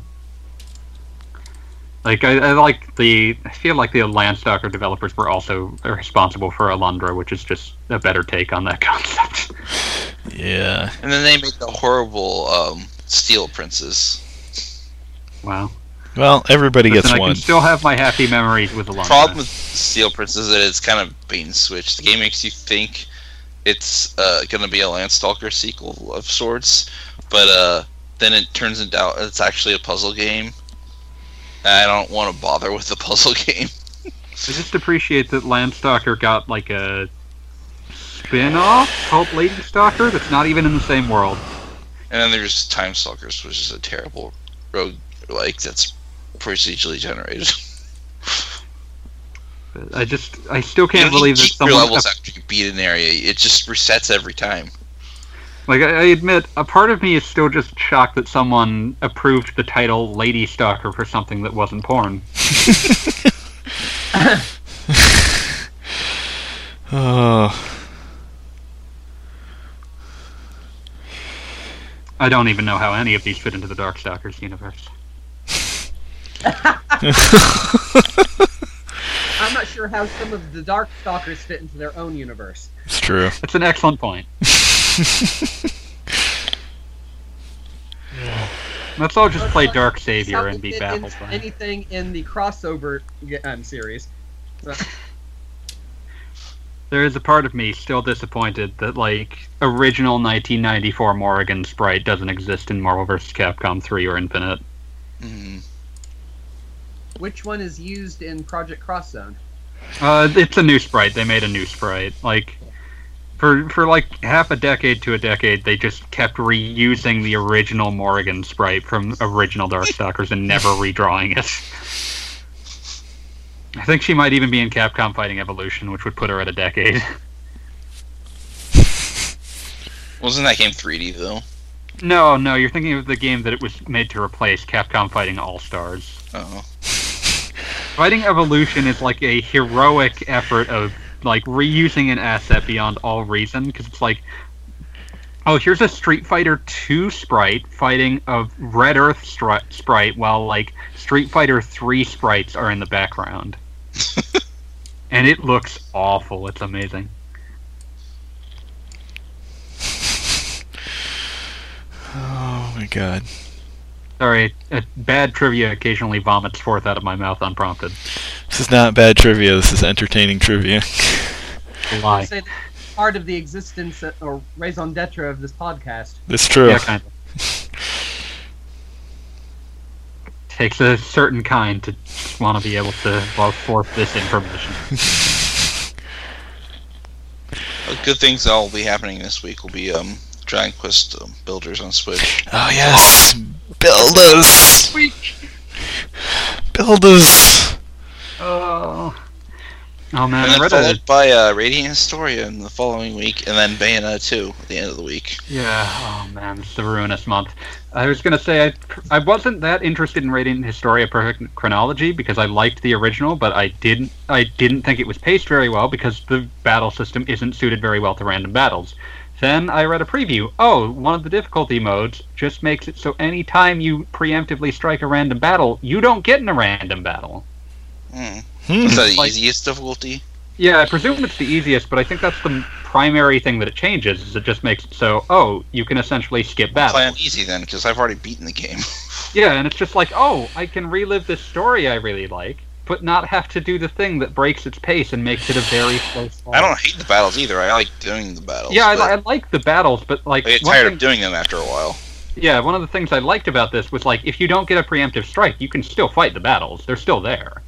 [SPEAKER 2] like I, I like the I feel like the Landstalker developers were also responsible for Alundra, which is just a better take on that concept.
[SPEAKER 1] yeah.
[SPEAKER 4] And then they made the horrible um, Steel Princes.
[SPEAKER 2] wow,
[SPEAKER 1] Well, everybody
[SPEAKER 2] Listen,
[SPEAKER 1] gets
[SPEAKER 2] I
[SPEAKER 1] one.
[SPEAKER 2] I can still have my happy memories with Alundra.
[SPEAKER 4] problem with Steel Prince is that it's kind of bait and switch. The game makes you think it's uh, going to be a Landstalker sequel of sorts, but uh, then it turns into out it's actually a puzzle game. I don't want to bother with the puzzle game.
[SPEAKER 2] I just appreciate that Landstalker got like a spin-off called Lady Stalker that's not even in the same world.
[SPEAKER 4] And then there's Time Stalkers, which is a terrible rogue like that's procedurally generated.
[SPEAKER 2] I just I still can't
[SPEAKER 4] you
[SPEAKER 2] believe that
[SPEAKER 4] keep your
[SPEAKER 2] someone
[SPEAKER 4] levels after you beat an area. It just resets every time.
[SPEAKER 2] Like I, I admit, a part of me is still just shocked that someone approved the title Lady Stalker for something that wasn't porn.
[SPEAKER 1] oh,
[SPEAKER 2] I don't even know how any of these fit into the Darkstalkers universe.
[SPEAKER 3] I'm not sure how some of the Dark Stalkers fit into their own universe.
[SPEAKER 1] it's true.
[SPEAKER 2] It's an excellent point. Let's all just play Dark Savior and
[SPEAKER 3] it
[SPEAKER 2] be baffled by
[SPEAKER 3] anything in the crossover um, series. So,
[SPEAKER 2] There is a part of me still disappointed that like original 1994 Morrigan sprite doesn't exist in Marvel vs. Capcom 3 or Infinite.
[SPEAKER 4] Mhm.
[SPEAKER 3] Which one is used in Project Cross Zone?
[SPEAKER 2] Uh, it's a new sprite. They made a new sprite. Like for for like half a decade to a decade, they just kept reusing the original Morrigan sprite from original Darkstalkers and never redrawing it. I think she might even be in Capcom Fighting Evolution, which would put her at a decade.
[SPEAKER 4] Wasn't that game 3D though?
[SPEAKER 2] No, no, you're thinking of the game that it was made to replace Capcom Fighting All Stars.
[SPEAKER 4] Oh.
[SPEAKER 2] Fighting Evolution is like a heroic effort of like reusing an asset beyond all reason because it's like, oh, here's a Street Fighter 2 sprite fighting a Red Earth stri- sprite while like Street Fighter 3 sprites are in the background. and it looks awful. It's amazing.
[SPEAKER 1] Oh my god.
[SPEAKER 2] Sorry, uh, bad trivia occasionally vomits forth out of my mouth unprompted.
[SPEAKER 1] This is not bad trivia. This is entertaining trivia.
[SPEAKER 2] Lie.
[SPEAKER 3] Part of the existence or raison d'etre of this podcast.
[SPEAKER 1] It's true.
[SPEAKER 2] Yeah, kind of. Takes a certain kind to want to be able to well forth this information.
[SPEAKER 4] Good things that will be happening this week will be um, Dragon Quest um, Builders on Switch.
[SPEAKER 1] Oh yes, Builders. us, build.
[SPEAKER 2] Oh, oh man,
[SPEAKER 4] and then
[SPEAKER 2] read a
[SPEAKER 4] followed by uh, Radiant Historia in the following week, and then Bayonetta 2 at the end of the week.
[SPEAKER 2] yeah. Oh man, it's the ruinous month. I was gonna say I, I wasn't that interested in Radiant Historia Perfect Chronology because I liked the original, but I didn't I didn't think it was paced very well because the battle system isn't suited very well to random battles. Then I read a preview. Oh, one of the difficulty modes just makes it so anytime you preemptively strike a random battle, you don't get in a random battle.
[SPEAKER 4] Hmm.
[SPEAKER 1] Hmm.
[SPEAKER 4] Is that the
[SPEAKER 2] Like-
[SPEAKER 4] easiest difficulty?
[SPEAKER 2] Yeah, I presume it's the easiest, but I think that's the primary thing that it changes. Is it just makes it so, oh, you can essentially skip
[SPEAKER 4] Play on
[SPEAKER 2] battles.
[SPEAKER 4] easy then, because I've already beaten the game.
[SPEAKER 2] Yeah, and it's just like, oh, I can relive this story I really like, but not have to do the thing that breaks its pace and makes it a very slow.
[SPEAKER 4] I don't hate the battles either. I like doing the battles.
[SPEAKER 2] Yeah, I, I like the battles, but like,
[SPEAKER 4] I get tired
[SPEAKER 2] thing-
[SPEAKER 4] of doing them after a while.
[SPEAKER 2] yeah, one of the things I liked about this was like, if you don't get a preemptive strike, you can still fight the battles. They're still there,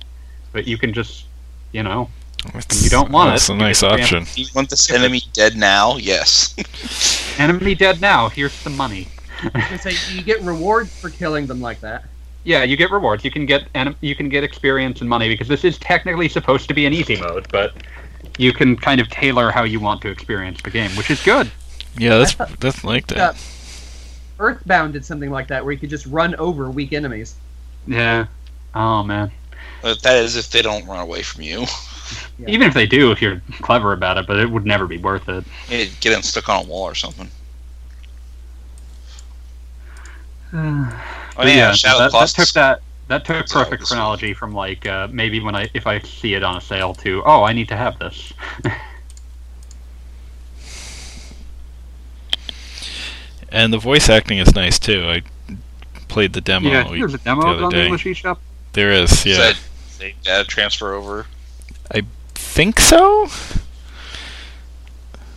[SPEAKER 2] but you can just, you know,
[SPEAKER 1] It's-
[SPEAKER 2] you don't want
[SPEAKER 1] that's
[SPEAKER 2] it,
[SPEAKER 1] That's
[SPEAKER 2] a
[SPEAKER 1] nice
[SPEAKER 2] get the
[SPEAKER 1] option.
[SPEAKER 4] You want this enemy dead now? Yes.
[SPEAKER 2] enemy dead now. Here's some money.
[SPEAKER 3] You say you get rewards for killing them like that.
[SPEAKER 2] Yeah, you get rewards. You can get anim- you can get experience and money because this is technically supposed to be an easy mode, but you can kind of tailor how you want to experience the game, which is good.
[SPEAKER 1] Yeah, that's
[SPEAKER 3] thought-
[SPEAKER 1] that's like
[SPEAKER 3] Yeah.
[SPEAKER 1] that.
[SPEAKER 3] Earthbound did something like that, where you could just run over weak enemies.
[SPEAKER 2] Yeah. Oh man.
[SPEAKER 4] But that is if they don't run away from you.
[SPEAKER 3] Yeah.
[SPEAKER 2] Even if they do, if you're clever about it, but it would never be worth it.
[SPEAKER 4] You get them stuck on a wall or something. Oh
[SPEAKER 2] But
[SPEAKER 4] yeah,
[SPEAKER 2] yeah,
[SPEAKER 4] Shadow
[SPEAKER 2] that, that took that that took
[SPEAKER 4] It's all
[SPEAKER 2] perfect chronology from like uh, maybe when I if I see it on a sale to oh I need to have this.
[SPEAKER 1] And the voice acting is nice too. I played the demo.
[SPEAKER 2] yeah, there's a demo
[SPEAKER 1] the
[SPEAKER 2] of it
[SPEAKER 1] other
[SPEAKER 2] on the
[SPEAKER 1] day.
[SPEAKER 2] English eShop.
[SPEAKER 1] There is, yeah.
[SPEAKER 4] Is that they data transfer over?
[SPEAKER 1] I think so?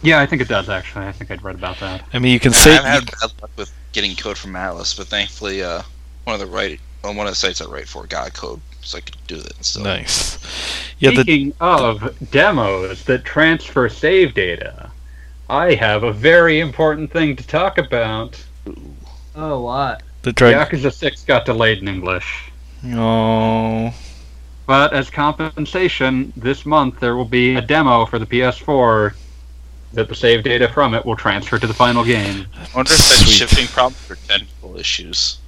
[SPEAKER 2] Yeah, I think it does actually. I think I'd read about that.
[SPEAKER 1] I mean, you can save
[SPEAKER 4] I
[SPEAKER 1] say
[SPEAKER 4] haven't had bad luck with getting code from Atlus, but thankfully, uh, one of the right on one of the sites I write for got code, so I could do it. And stuff.
[SPEAKER 1] nice. Yeah, the,
[SPEAKER 2] Speaking of demos that transfer save data, I have a very important thing to talk about.
[SPEAKER 3] Oh, what?
[SPEAKER 1] the drag.
[SPEAKER 2] Yakuza 6 got delayed in English.
[SPEAKER 1] Oh,
[SPEAKER 2] But as compensation, this month there will be a demo for the PS4 that the save data from it will transfer to the final game.
[SPEAKER 4] I wonder if that's
[SPEAKER 1] Sweet.
[SPEAKER 4] shipping problems or technical issues.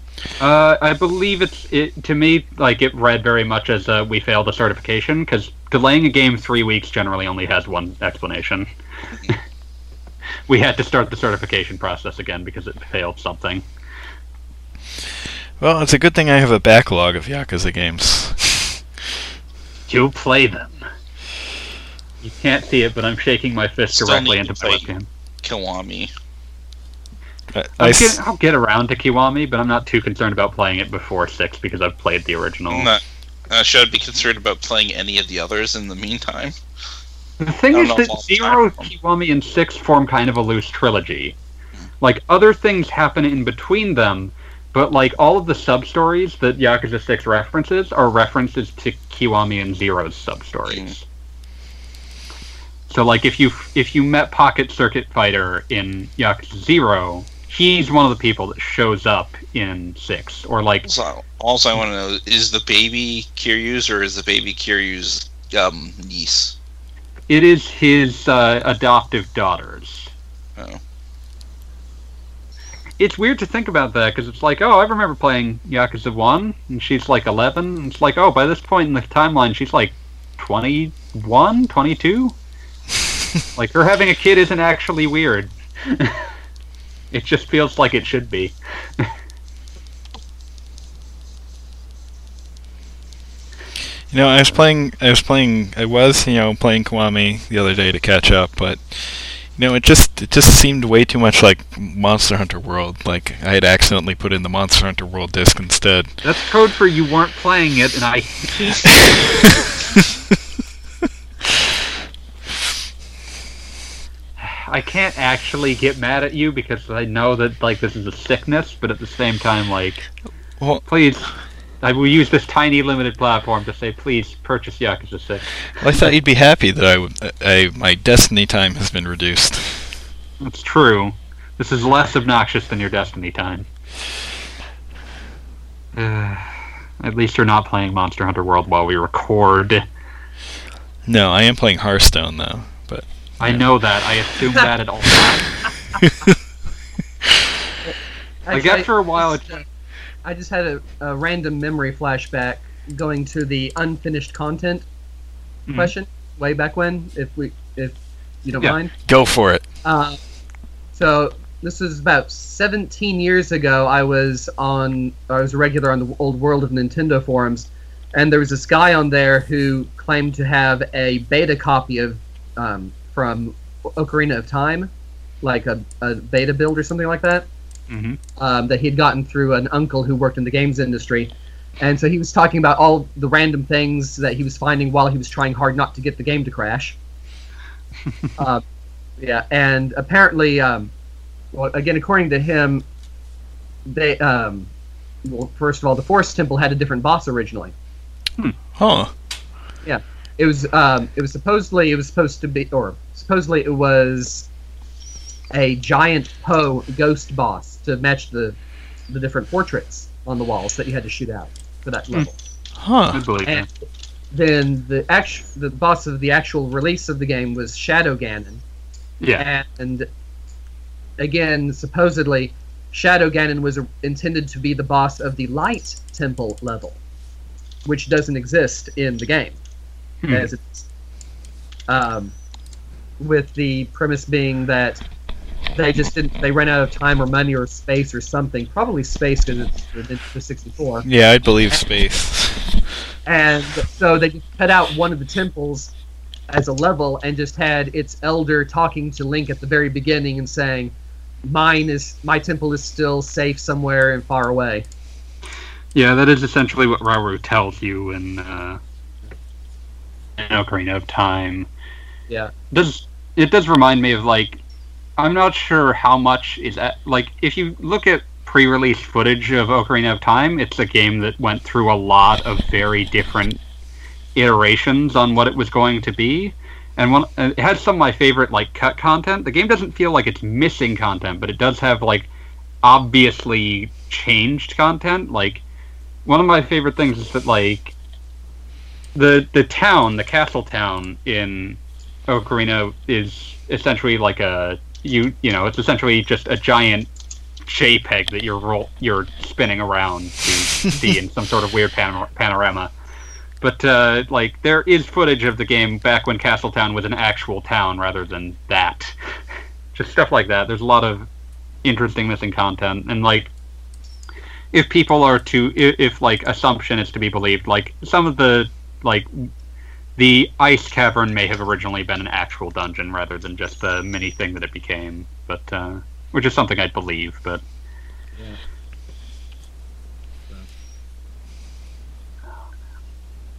[SPEAKER 2] Uh, I believe it's it to me like it read very much as uh, we failed the certification because delaying a game three weeks generally only has one explanation. we had to start the certification process again because it failed something.
[SPEAKER 1] well, it's a good thing I have a backlog of Yakuza games.
[SPEAKER 2] You play them. You can't see it, but I'm shaking my fist
[SPEAKER 4] Still
[SPEAKER 2] directly into my
[SPEAKER 4] play.
[SPEAKER 2] webcam.
[SPEAKER 4] Kiwami.
[SPEAKER 1] I, I
[SPEAKER 2] I'll get, I'll get around to Kiwami, but I'm not too concerned about playing it before six because I've played the original.
[SPEAKER 4] I'm not. Uh, should I be concerned about playing any of the others in the meantime?
[SPEAKER 2] The thing is that Zero,
[SPEAKER 4] try.
[SPEAKER 2] Kiwami, and Six form kind of a loose trilogy. Like other things happen in between them, but like all of the sub stories that Yakuza Six references are references to Kiwami and Zero's sub stories. So like if you if you met Pocket Circuit Fighter in Yakuza Zero, he's one of the people that shows up in Six, or like
[SPEAKER 4] Also, also I want to know: is the baby Kiryu's or is the baby Kiryu's um, niece?
[SPEAKER 2] it is his uh, adoptive daughters.
[SPEAKER 4] Oh.
[SPEAKER 2] It's weird to think about that because it's like, oh, I remember playing Yakuza 1, and she's like 11. And it's like, oh, by this point in the timeline, she's like 21, 22? like, her having a kid isn't actually weird. it just feels like it should be.
[SPEAKER 1] You know, I was playing. I was playing. I was, you know, playing Kiwami the other day to catch up, but you know, it just it just seemed way too much like Monster Hunter World. Like I had accidentally put in the Monster Hunter World disc instead.
[SPEAKER 2] That's code for you weren't playing it, and I I can't actually get mad at you because I know that like this is a sickness, but at the same time, like,
[SPEAKER 1] Well-
[SPEAKER 2] please, I will use this tiny limited platform to say, please purchase Yakuza Six.
[SPEAKER 1] Well, I thought you'd be happy that I, I my Destiny time has been reduced.
[SPEAKER 2] It's true. This is less obnoxious than your Destiny time. Uh, at least you're not playing Monster Hunter World while we record.
[SPEAKER 1] No, I am playing Hearthstone though. But
[SPEAKER 2] I
[SPEAKER 1] Yeah.
[SPEAKER 2] know that. I assume that at all times. Like after a while,
[SPEAKER 3] just, uh, I just had a, a random memory flashback going to the unfinished content
[SPEAKER 2] Mhm.
[SPEAKER 3] question way back when, if we, if you don't
[SPEAKER 2] Yeah.
[SPEAKER 3] mind.
[SPEAKER 1] go for it.
[SPEAKER 3] Uh, so this is about 17 years ago. I was on, I was a regular on the old World of Nintendo forums, and there was this guy on there who claimed to have a beta copy of um, from Ocarina of Time, like a, a beta build or something like that
[SPEAKER 2] Mhm.
[SPEAKER 3] um, that he had gotten through an uncle who worked in the games industry. And so he was talking about all the random things that he was finding while he was trying hard not to get the game to crash. uh, yeah, and apparently, um, well, again, according to him, they, um, well, first of all, the Forest Temple had a different boss originally.
[SPEAKER 1] Huh.
[SPEAKER 3] It was um, it was supposedly it was supposed to be or supposedly it was a giant Poe ghost boss to match the the different portraits on the walls that you had to shoot out for that level.
[SPEAKER 1] Huh.
[SPEAKER 2] I
[SPEAKER 3] And then the actual the boss of the actual release of the game was Shadow Ganon,
[SPEAKER 2] Yeah.
[SPEAKER 3] and again supposedly Shadow Ganon was intended to be the boss of the Light Temple level, which doesn't exist in the game
[SPEAKER 2] Hmm.
[SPEAKER 3] as it's um, with the premise being that they just didn't they ran out of time or money or space or something probably space because it's the Nintendo 64
[SPEAKER 1] Yeah, I believe space.
[SPEAKER 3] and so they just cut out one of the temples as a level and just had its elder talking to Link at the very beginning and saying mine is my temple is still safe somewhere and far away
[SPEAKER 2] Yeah, that is essentially what Rauru tells you in, uh, in Ocarina of Time.
[SPEAKER 3] Yeah.
[SPEAKER 2] Does it does remind me of like I'm not sure how much is at, like if you look at pre-release footage of Ocarina of Time, it's a game that went through a lot of very different iterations on what it was going to be. And one, uh, it has some of my favorite like cut content. The game doesn't feel like it's missing content, but it does have like obviously changed content. Like one of my favorite things is that like the the town, the castle town in Ocarina is essentially like a you you know it's essentially just a giant JPEG that you're roll, you're spinning around to see in some sort of weird panor- panorama. But uh, like there is footage of the game back when Castletown was an actual town rather than that. Just stuff like that. There's a lot of interesting missing content, and like if people are to if, if like assumption is to be believed, like some of the like the ice cavern may have originally been an actual dungeon rather than just the mini thing that it became, but uh, which is something I'd believe. But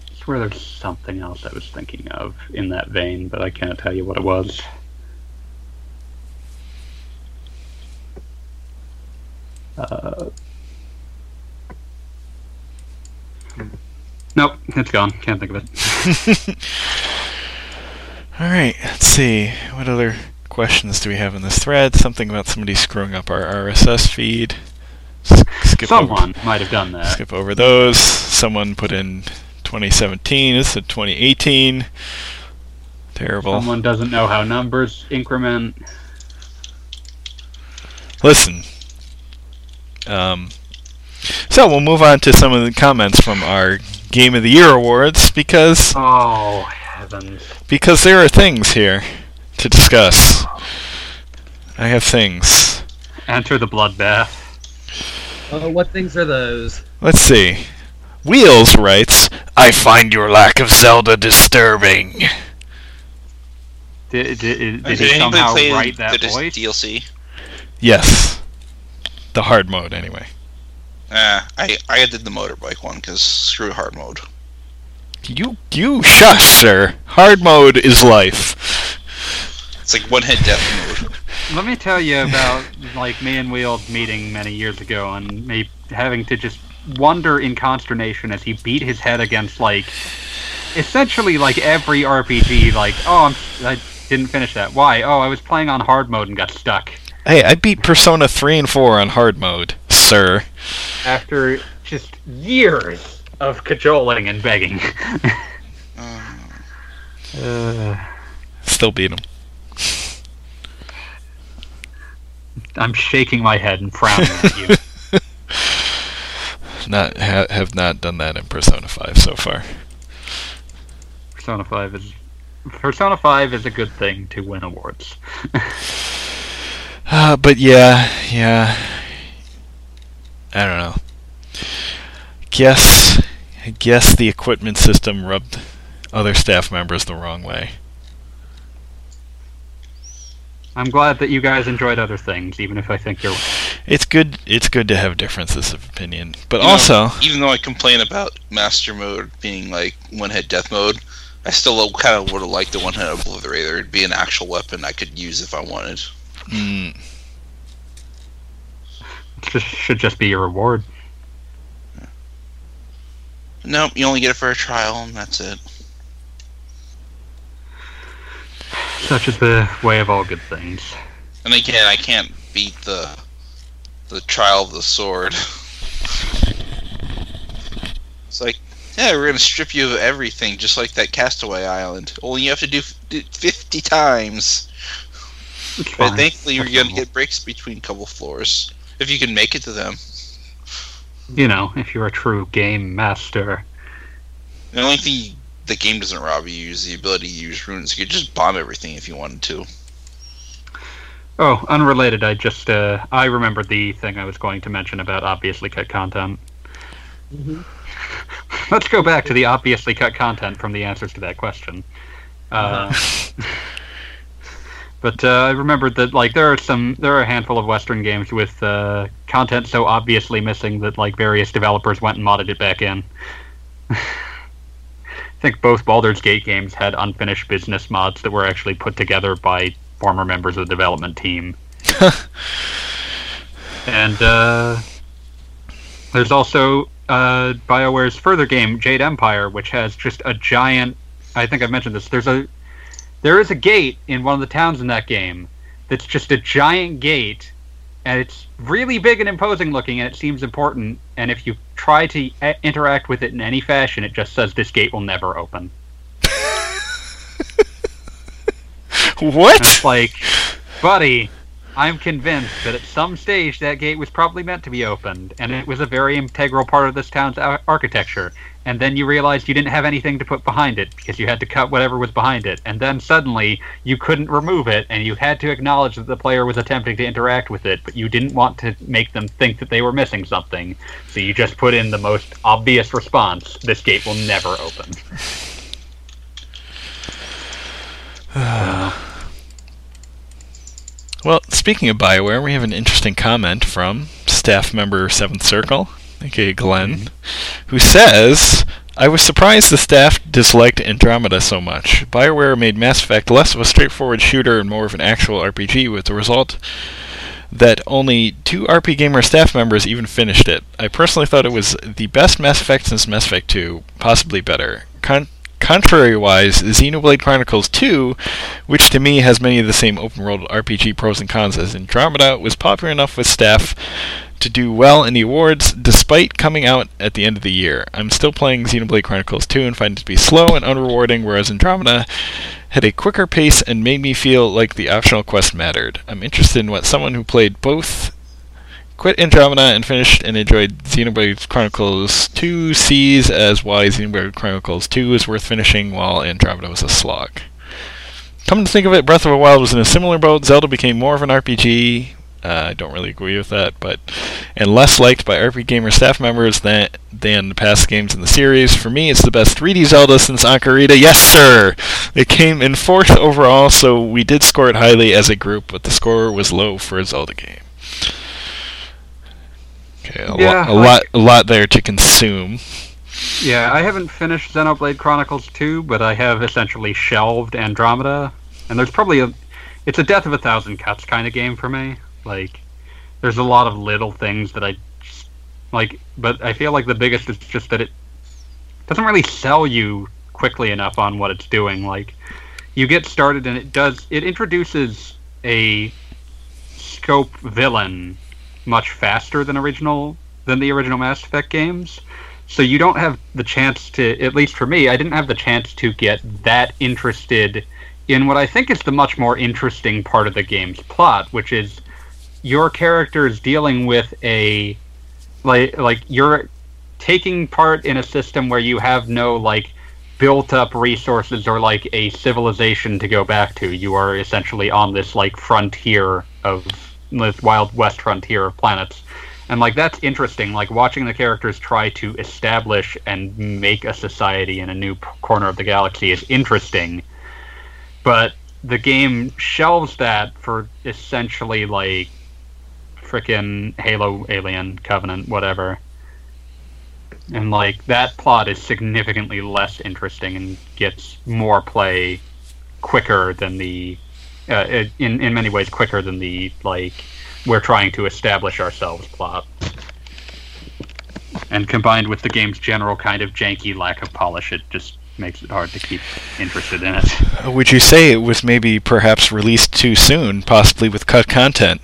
[SPEAKER 2] I swear there's something else I was thinking of in that vein, but I can't tell you what it was. Uh, nope, it's gone. Can't think of it.
[SPEAKER 1] All right, let's see. What other questions do we have in this thread? Something about somebody screwing up our RSS feed. Skip over-
[SPEAKER 2] Someone might have done that.
[SPEAKER 1] skip over those. Someone put in 2017. It's a 2018. Terrible.
[SPEAKER 2] Someone doesn't know how numbers increment.
[SPEAKER 1] Listen. Um, so we'll move on to some of the comments from our Game of the Year awards because
[SPEAKER 2] Oh heavens!
[SPEAKER 1] because there are things here to discuss. I have things.
[SPEAKER 2] Enter the bloodbath.
[SPEAKER 3] oh what things are those
[SPEAKER 1] Let's see. Wheels writes, "I find your lack of Zelda disturbing."
[SPEAKER 2] Did, did, did,
[SPEAKER 4] Did
[SPEAKER 2] he somehow write that
[SPEAKER 4] the
[SPEAKER 2] voice?
[SPEAKER 4] DLC?
[SPEAKER 1] Yes. The hard mode, anyway.
[SPEAKER 4] Ah, I I did the motorbike one because screw hard mode.
[SPEAKER 1] You you shush, sir. Hard mode is life.
[SPEAKER 4] It's like one hit death mode.
[SPEAKER 2] Let me tell you about like me and Wheel meeting many years ago, and me having to just wonder in consternation as he beat his head against like essentially like every RPG. Like, oh, I'm, I didn't finish that. Why? Oh, I was playing on hard mode and got stuck.
[SPEAKER 1] Hey, I beat Persona 3 and 4 on hard mode, sir.
[SPEAKER 2] After just years of cajoling and begging.
[SPEAKER 4] Uh,
[SPEAKER 1] Still beat him.
[SPEAKER 2] I'm shaking my head and frowning at you.
[SPEAKER 1] Not ha- have not done that in Persona 5 so far.
[SPEAKER 2] Persona 5 is Persona 5 is a good thing to win awards.
[SPEAKER 1] Uh, but yeah, yeah. I don't know. Guess I guess the equipment system rubbed other staff members the wrong way.
[SPEAKER 2] I'm glad that you guys enjoyed other things, even if I think you're
[SPEAKER 1] It's good it's good to have differences of opinion. But
[SPEAKER 4] You know,
[SPEAKER 1] also
[SPEAKER 4] even though I complain about master mode being like one hit death mode, I still kind of would have liked the one hit obliterator. It'd be an actual weapon I could use if I wanted.
[SPEAKER 1] mm,
[SPEAKER 2] just should just be your reward.
[SPEAKER 4] Nope, you only get it for a trial, and that's it.
[SPEAKER 2] Such is the way of all good things.
[SPEAKER 4] And again, I can't beat the the trial of the sword. It's like, yeah, we're gonna strip you of everything, just like that Castaway Island. Only you have to do it fifty times. But thankfully, you're gonna get breaks between couple floors if you can make it to them.
[SPEAKER 2] You know, if you're a true game master.
[SPEAKER 4] The only thing the game doesn't rob you is the ability to use runes. You could just bomb everything if you wanted to.
[SPEAKER 2] Oh, unrelated. I just uh, I remembered the thing I was going to mention about obviously cut content.
[SPEAKER 3] Mhm.
[SPEAKER 2] Let's go back to the obviously cut content from the answers to that question. Uh, but uh, I remembered that like there are some there are a handful of Western games with uh, content so obviously missing that like various developers went and modded it back in. I think both Baldur's Gate games had unfinished business mods that were actually put together by former members of the development team. and uh, there's also uh, BioWare's further game, Jade Empire, which has just a giant. I think I've mentioned this. There's a there is a gate in one of the towns in that game that's just a giant gate, and it's really big and imposing looking, and it seems important. And if you try to a- interact with it in any fashion, it just says this gate will never open. And
[SPEAKER 1] what?
[SPEAKER 2] it's like, buddy, I'm convinced that at some stage that gate was probably meant to be opened, and it was a very integral part of this town's ar- architecture. And then you realized you didn't have anything to put behind it because you had to cut whatever was behind it. And then suddenly you couldn't remove it, and you had to acknowledge that the player was attempting to interact with it, but you didn't want to make them think that they were missing something. So you just put in the most obvious response this gate will never open.
[SPEAKER 1] Well, speaking of Bioware, we have an interesting comment from staff member Seventh Circle, aka Glenn, mm-hmm. who says, I was surprised the staff disliked Andromeda so much. Bioware made Mass Effect less of a straightforward shooter and more of an actual RPG, with the result that only two RPGamer staff members even finished it. I personally thought it was the best Mass Effect since Mass Effect 2, possibly better. Con- Contrary-wise, Xenoblade Chronicles 2, which to me has many of the same open-world RPG pros and cons as Andromeda, was popular enough with staff to do well in the awards despite coming out at the end of the year. I'm still playing Xenoblade Chronicles 2 and find it to be slow and unrewarding, whereas Andromeda had a quicker pace and made me feel like the optional quest mattered. I'm interested in what someone who played both quit Andromeda and finished and enjoyed Xenoblade Chronicles 2 sees as why Xenoblade Chronicles 2 is worth finishing while Andromeda was a slog. Come to think of it, Breath of the Wild was in a similar boat. Zelda became more of an RPG. Uh, I don't really agree with that, but and less liked by RPG Gamer staff members than than the past games in the series. For me, it's the best 3D Zelda since Ocarina. Yes, sir. It came in fourth overall, so we did score it highly as a group, but the score was low for a Zelda game. Okay, a,
[SPEAKER 2] Yeah,
[SPEAKER 1] lot, a
[SPEAKER 2] like-
[SPEAKER 1] lot, a lot there to consume.
[SPEAKER 2] Yeah, I haven't finished Xenoblade Chronicles 2, but I have essentially shelved Andromeda. And there's probably a. It's a death of a thousand cuts kind of game for me. Like, there's a lot of little things that I. Like, but I feel like the biggest is just that it doesn't really sell you quickly enough on what it's doing. Like, you get started and it does. It introduces a scope villain much faster than original than the original Mass Effect games. So you don't have the chance to, at least for me, I didn't have the chance to get that interested in what I think is the much more interesting part of the game's plot, which is your character is dealing with a like like you're taking part in a system where you have no like built up resources or like a civilization to go back to. You are essentially on this like frontier of this wild west frontier of planets. And like that's interesting. Like watching the characters try to establish and make a society in a new corner of the galaxy is interesting. But the game shelves that for essentially like frickin' halo alien covenant whatever and like that plot is significantly less interesting and gets more play quicker than the uh, in in many ways quicker than the like we're trying to establish ourselves plot. And combined with the game's general kind of janky lack of polish, it just makes it hard to keep interested in it.
[SPEAKER 1] Would you say it was maybe perhaps released too soon, possibly with cut content?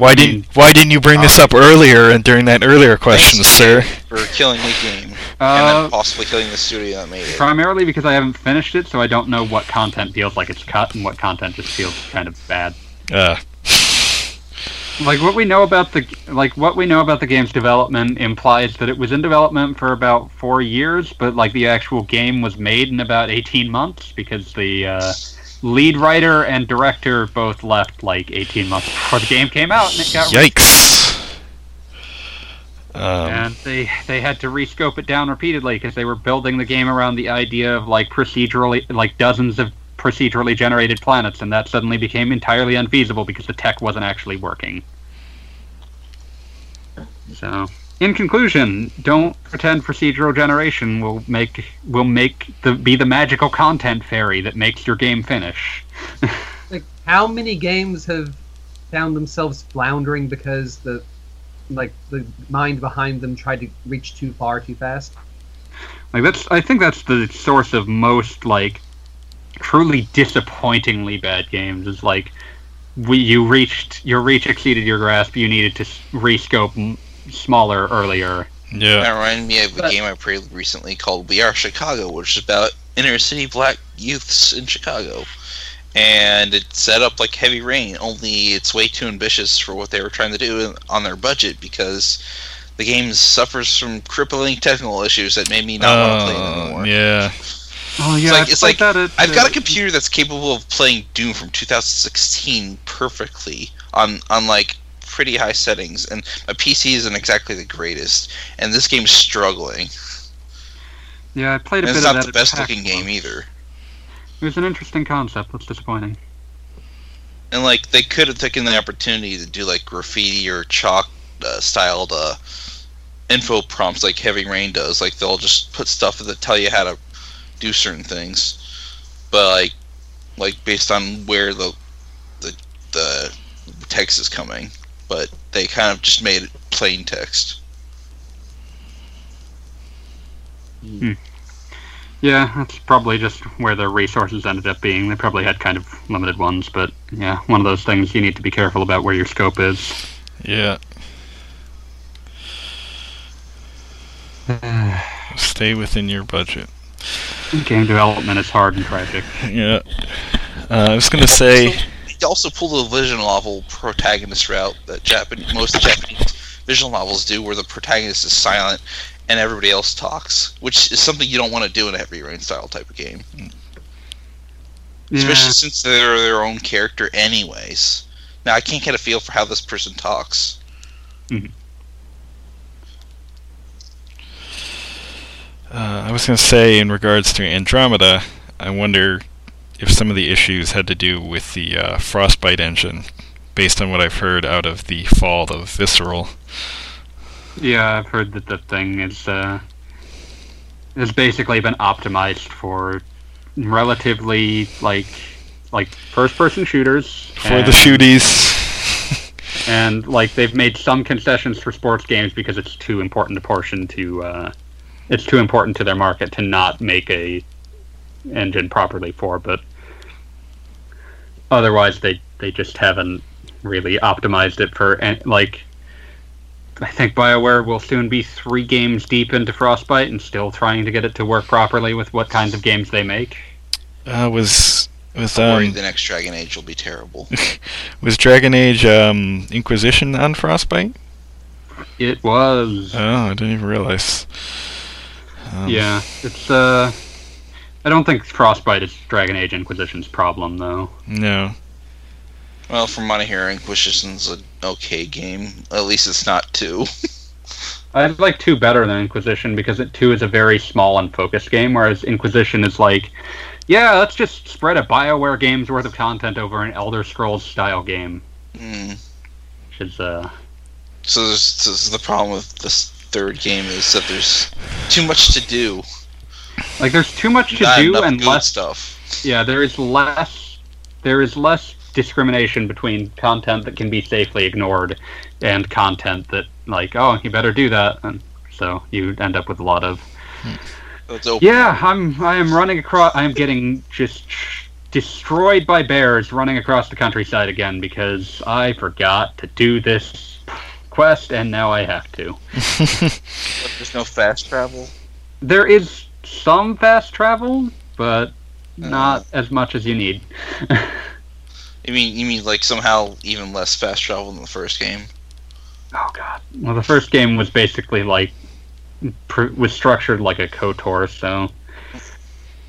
[SPEAKER 1] Why didn't Why didn't you bring this up earlier and during that earlier question, sir?
[SPEAKER 4] For killing the game. and
[SPEAKER 2] Uh,
[SPEAKER 4] then possibly killing the studio that made it.
[SPEAKER 2] primarily because I haven't finished it, so I don't know what content feels like it's cut and what content just feels kind of bad.
[SPEAKER 1] Uh,
[SPEAKER 2] Like what we know about the like what we know about the game's development implies that it was in development for about four years, but like the actual game was made in about eighteen months because the uh, lead writer and director both left like eighteen months before the game came out, and it got
[SPEAKER 1] yikes. Um,
[SPEAKER 2] and they they had to rescope it down repeatedly because they were building the game around the idea of like procedurally like dozens of procedurally generated planets and that suddenly became entirely unfeasible because the tech wasn't actually working so in conclusion don't pretend procedural generation will make will make the be the magical content fairy that makes your game finish
[SPEAKER 3] Like, how many games have found themselves floundering because the like the mind behind them tried to reach too far too fast?
[SPEAKER 2] Like that's I think that's the source of most like truly disappointingly bad games is like we you reached your reach exceeded your grasp you needed to rescope smaller earlier
[SPEAKER 1] yeah.
[SPEAKER 4] That reminded me of a
[SPEAKER 3] But-
[SPEAKER 4] game I played recently called We Are Chicago, which is about inner city black youths in Chicago. And it's set up like Heavy Rain, only it's way too ambitious for what they were trying to do on their budget because the game suffers from crippling technical issues that made me not want to play it
[SPEAKER 1] Oh,
[SPEAKER 4] anymore.
[SPEAKER 1] yeah.
[SPEAKER 2] oh yeah it's
[SPEAKER 4] like- it's like,
[SPEAKER 2] that at,
[SPEAKER 4] I've got
[SPEAKER 2] uh,
[SPEAKER 4] a computer that's capable of playing Doom from 2016 perfectly on on like pretty high settings, and my PC isn't exactly the greatest, and this game's struggling.
[SPEAKER 2] yeah I played a
[SPEAKER 4] And
[SPEAKER 2] bit
[SPEAKER 4] it's
[SPEAKER 2] of
[SPEAKER 4] not the best looking game either.
[SPEAKER 2] it was an interesting concept that's disappointing
[SPEAKER 4] And like they could have taken the opportunity to do like graffiti or chalk uh, styled uh, info prompts like Heavy Rain does. Like they'll just put stuff that tell you how to do certain things, but like like based on where the the the text is coming. But they kind of just made it plain text.
[SPEAKER 2] yeah that's probably just where their resources ended up being they probably had kind of limited ones but yeah one of those things you need to be careful about where your scope is
[SPEAKER 1] Yeah. Stay within your budget.
[SPEAKER 2] Game development is hard and tragic.
[SPEAKER 1] Yeah. Uh, I was gonna say.
[SPEAKER 4] They also pull the visual novel protagonist route that Japan most Japanese visual novels do, where the protagonist is silent and everybody else talks, which is something you don't want to do in a heavy rain style type of game, especially since they're their own character anyways. Now I can't get a feel for how this person talks.
[SPEAKER 1] Uh, I was going to say, in regards to Andromeda, I wonder if some of the issues had to do with the uh, Frostbite engine, based on what I've heard out of the fall of Visceral.
[SPEAKER 2] Yeah, I've heard that the thing is uh, has basically been optimized for relatively like like first person shooters
[SPEAKER 1] For the shooties.
[SPEAKER 2] and like they've made some concessions for sports games because it's too important a portion to uh, it's too important to their market to not make a engine properly for but otherwise they they just haven't really optimized it for an- like I think BioWare will soon be three games deep into Frostbite and still trying to get it to work properly with what kinds of games they make.
[SPEAKER 1] Uh, was was
[SPEAKER 4] I'm worried
[SPEAKER 1] um,
[SPEAKER 4] the next Dragon Age will be terrible.
[SPEAKER 1] was Dragon Age um, Inquisition on Frostbite?
[SPEAKER 2] It was.
[SPEAKER 1] Oh, I didn't even realize. Um,
[SPEAKER 2] Yeah, it's uh, I don't think Frostbite is Dragon Age Inquisition's problem though.
[SPEAKER 1] No.
[SPEAKER 4] well, from what I hear, Inquisition's an okay game. At least it's not two.
[SPEAKER 2] I like two better than Inquisition because it two is a very small and focused game, whereas Inquisition is like, yeah, let's just spread a Bioware game's worth of content over an Elder Scrolls style game,
[SPEAKER 4] Hmm.
[SPEAKER 2] which is uh,
[SPEAKER 4] So this, this is the problem with this third game is that there's too much to do.
[SPEAKER 2] Like there's too much to
[SPEAKER 4] Not
[SPEAKER 2] do
[SPEAKER 4] enough
[SPEAKER 2] and
[SPEAKER 4] good
[SPEAKER 2] less
[SPEAKER 4] stuff.
[SPEAKER 2] Yeah, there is less there is less discrimination between content that can be safely ignored and content that like, oh, you better do that and so you end up with a lot of hmm.
[SPEAKER 4] So it's open.
[SPEAKER 2] Yeah, I'm. I am running across. I am getting just destroyed by bears running across the countryside again because I forgot to do this quest, and now I have to.
[SPEAKER 4] There's no fast travel.
[SPEAKER 2] There is some fast travel, but not
[SPEAKER 4] Uh.
[SPEAKER 2] as much as you need.
[SPEAKER 4] You mean you mean like somehow even less fast travel than the first game?
[SPEAKER 2] Oh god. Well, the first game was basically like pr- was structured like a KOTOR, so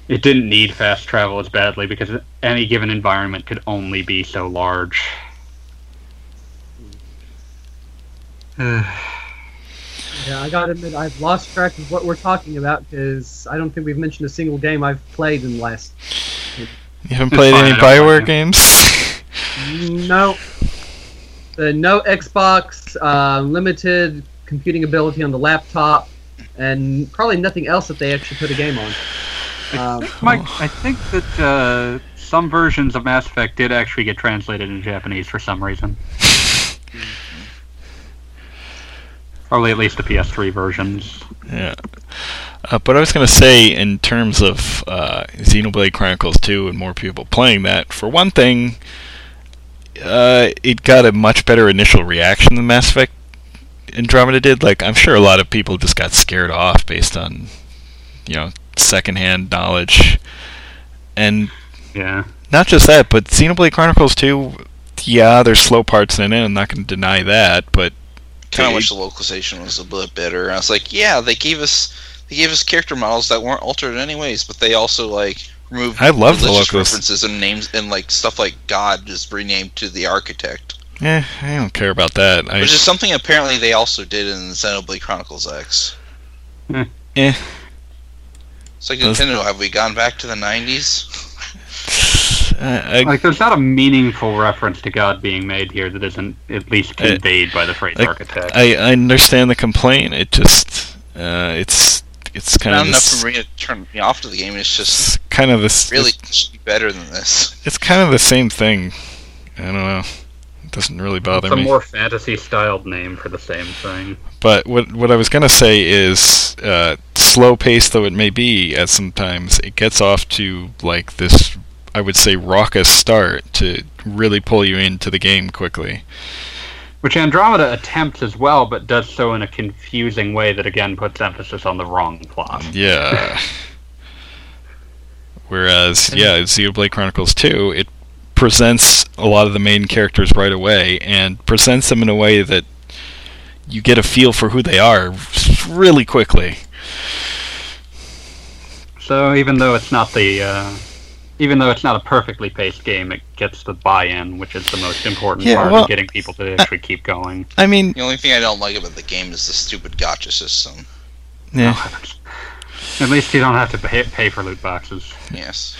[SPEAKER 2] it didn't need fast travel as badly because any given environment could only be so large.
[SPEAKER 3] Yeah, I gotta admit, I've lost track of what we're talking about because I don't think we've mentioned a single game I've played in the last.
[SPEAKER 1] You haven't played
[SPEAKER 2] fine,
[SPEAKER 1] any
[SPEAKER 2] I don't
[SPEAKER 1] Bioware games?
[SPEAKER 3] No. The no Xbox, uh, limited computing ability on the laptop, and probably nothing else that they actually put a game on. Um,
[SPEAKER 2] Mike, I think that uh, some versions of Mass Effect did actually get translated into Japanese for some reason. Probably at least the PS3 versions.
[SPEAKER 1] Yeah. Uh, but I was going to say, in terms of uh, Xenoblade Chronicles 2 and more people playing that, for one thing, uh, it got a much better initial reaction than Mass Effect Andromeda did. Like, I'm sure a lot of people just got scared off based on, you know, secondhand knowledge. And
[SPEAKER 2] Yeah.
[SPEAKER 1] not just that, but Xenoblade Chronicles 2, yeah, there's slow parts in it. I'm not going to deny that, but
[SPEAKER 4] Kind of
[SPEAKER 1] They-
[SPEAKER 4] wish the localization was a bit better. I was like, yeah, they gave us they gave us character models that weren't altered anyways, but they also like removed
[SPEAKER 1] I love the
[SPEAKER 4] religious
[SPEAKER 1] locals.
[SPEAKER 4] references and names and like stuff like God is renamed to the architect,
[SPEAKER 1] eh, I don't care about that. I,
[SPEAKER 4] which is something apparently they also did in Xenoblade Chronicles X.
[SPEAKER 2] Hmm.
[SPEAKER 1] Eh.
[SPEAKER 4] It's like Nintendo. Have we gone back to the '90s?
[SPEAKER 1] I, I,
[SPEAKER 2] Like, there's not a meaningful reference to God being made here that isn't at least
[SPEAKER 1] Uh,
[SPEAKER 2] conveyed by the phrase
[SPEAKER 1] like,
[SPEAKER 2] architect.
[SPEAKER 1] I, I understand the complaint. It just uh, it's it's kind
[SPEAKER 4] Not
[SPEAKER 1] of
[SPEAKER 4] enough
[SPEAKER 1] this,
[SPEAKER 4] for me to turn me off to the game. It's just
[SPEAKER 1] it's kind of this
[SPEAKER 4] really should be better than this.
[SPEAKER 1] it's kind of the same thing. I don't know. It doesn't really bother
[SPEAKER 2] it's a
[SPEAKER 1] me.
[SPEAKER 2] more fantasy-styled name for the same thing.
[SPEAKER 1] But what what I was gonna say is, uh, slow paced though it may be at sometimes, it gets off to like this, I would say, raucous start to really pull you into the game quickly.
[SPEAKER 2] Which Andromeda attempts as well, but does so in a confusing way that again puts emphasis on the wrong plot.
[SPEAKER 1] Yeah. Whereas, yeah, Xenoblade Chronicles 2, it presents a lot of the main characters right away and presents them in a way that you get a feel for who they are really quickly.
[SPEAKER 2] So even though it's not the, uh, even though it's not a perfectly paced game, it gets the buy-in, which is the most important
[SPEAKER 1] Yeah,
[SPEAKER 2] part
[SPEAKER 1] well,
[SPEAKER 2] of getting people to actually keep going.
[SPEAKER 1] I mean,
[SPEAKER 4] The only thing I don't like about the game is the stupid gacha system.
[SPEAKER 1] yeah.
[SPEAKER 2] At least you don't have to pay, pay for loot boxes.
[SPEAKER 4] Yes.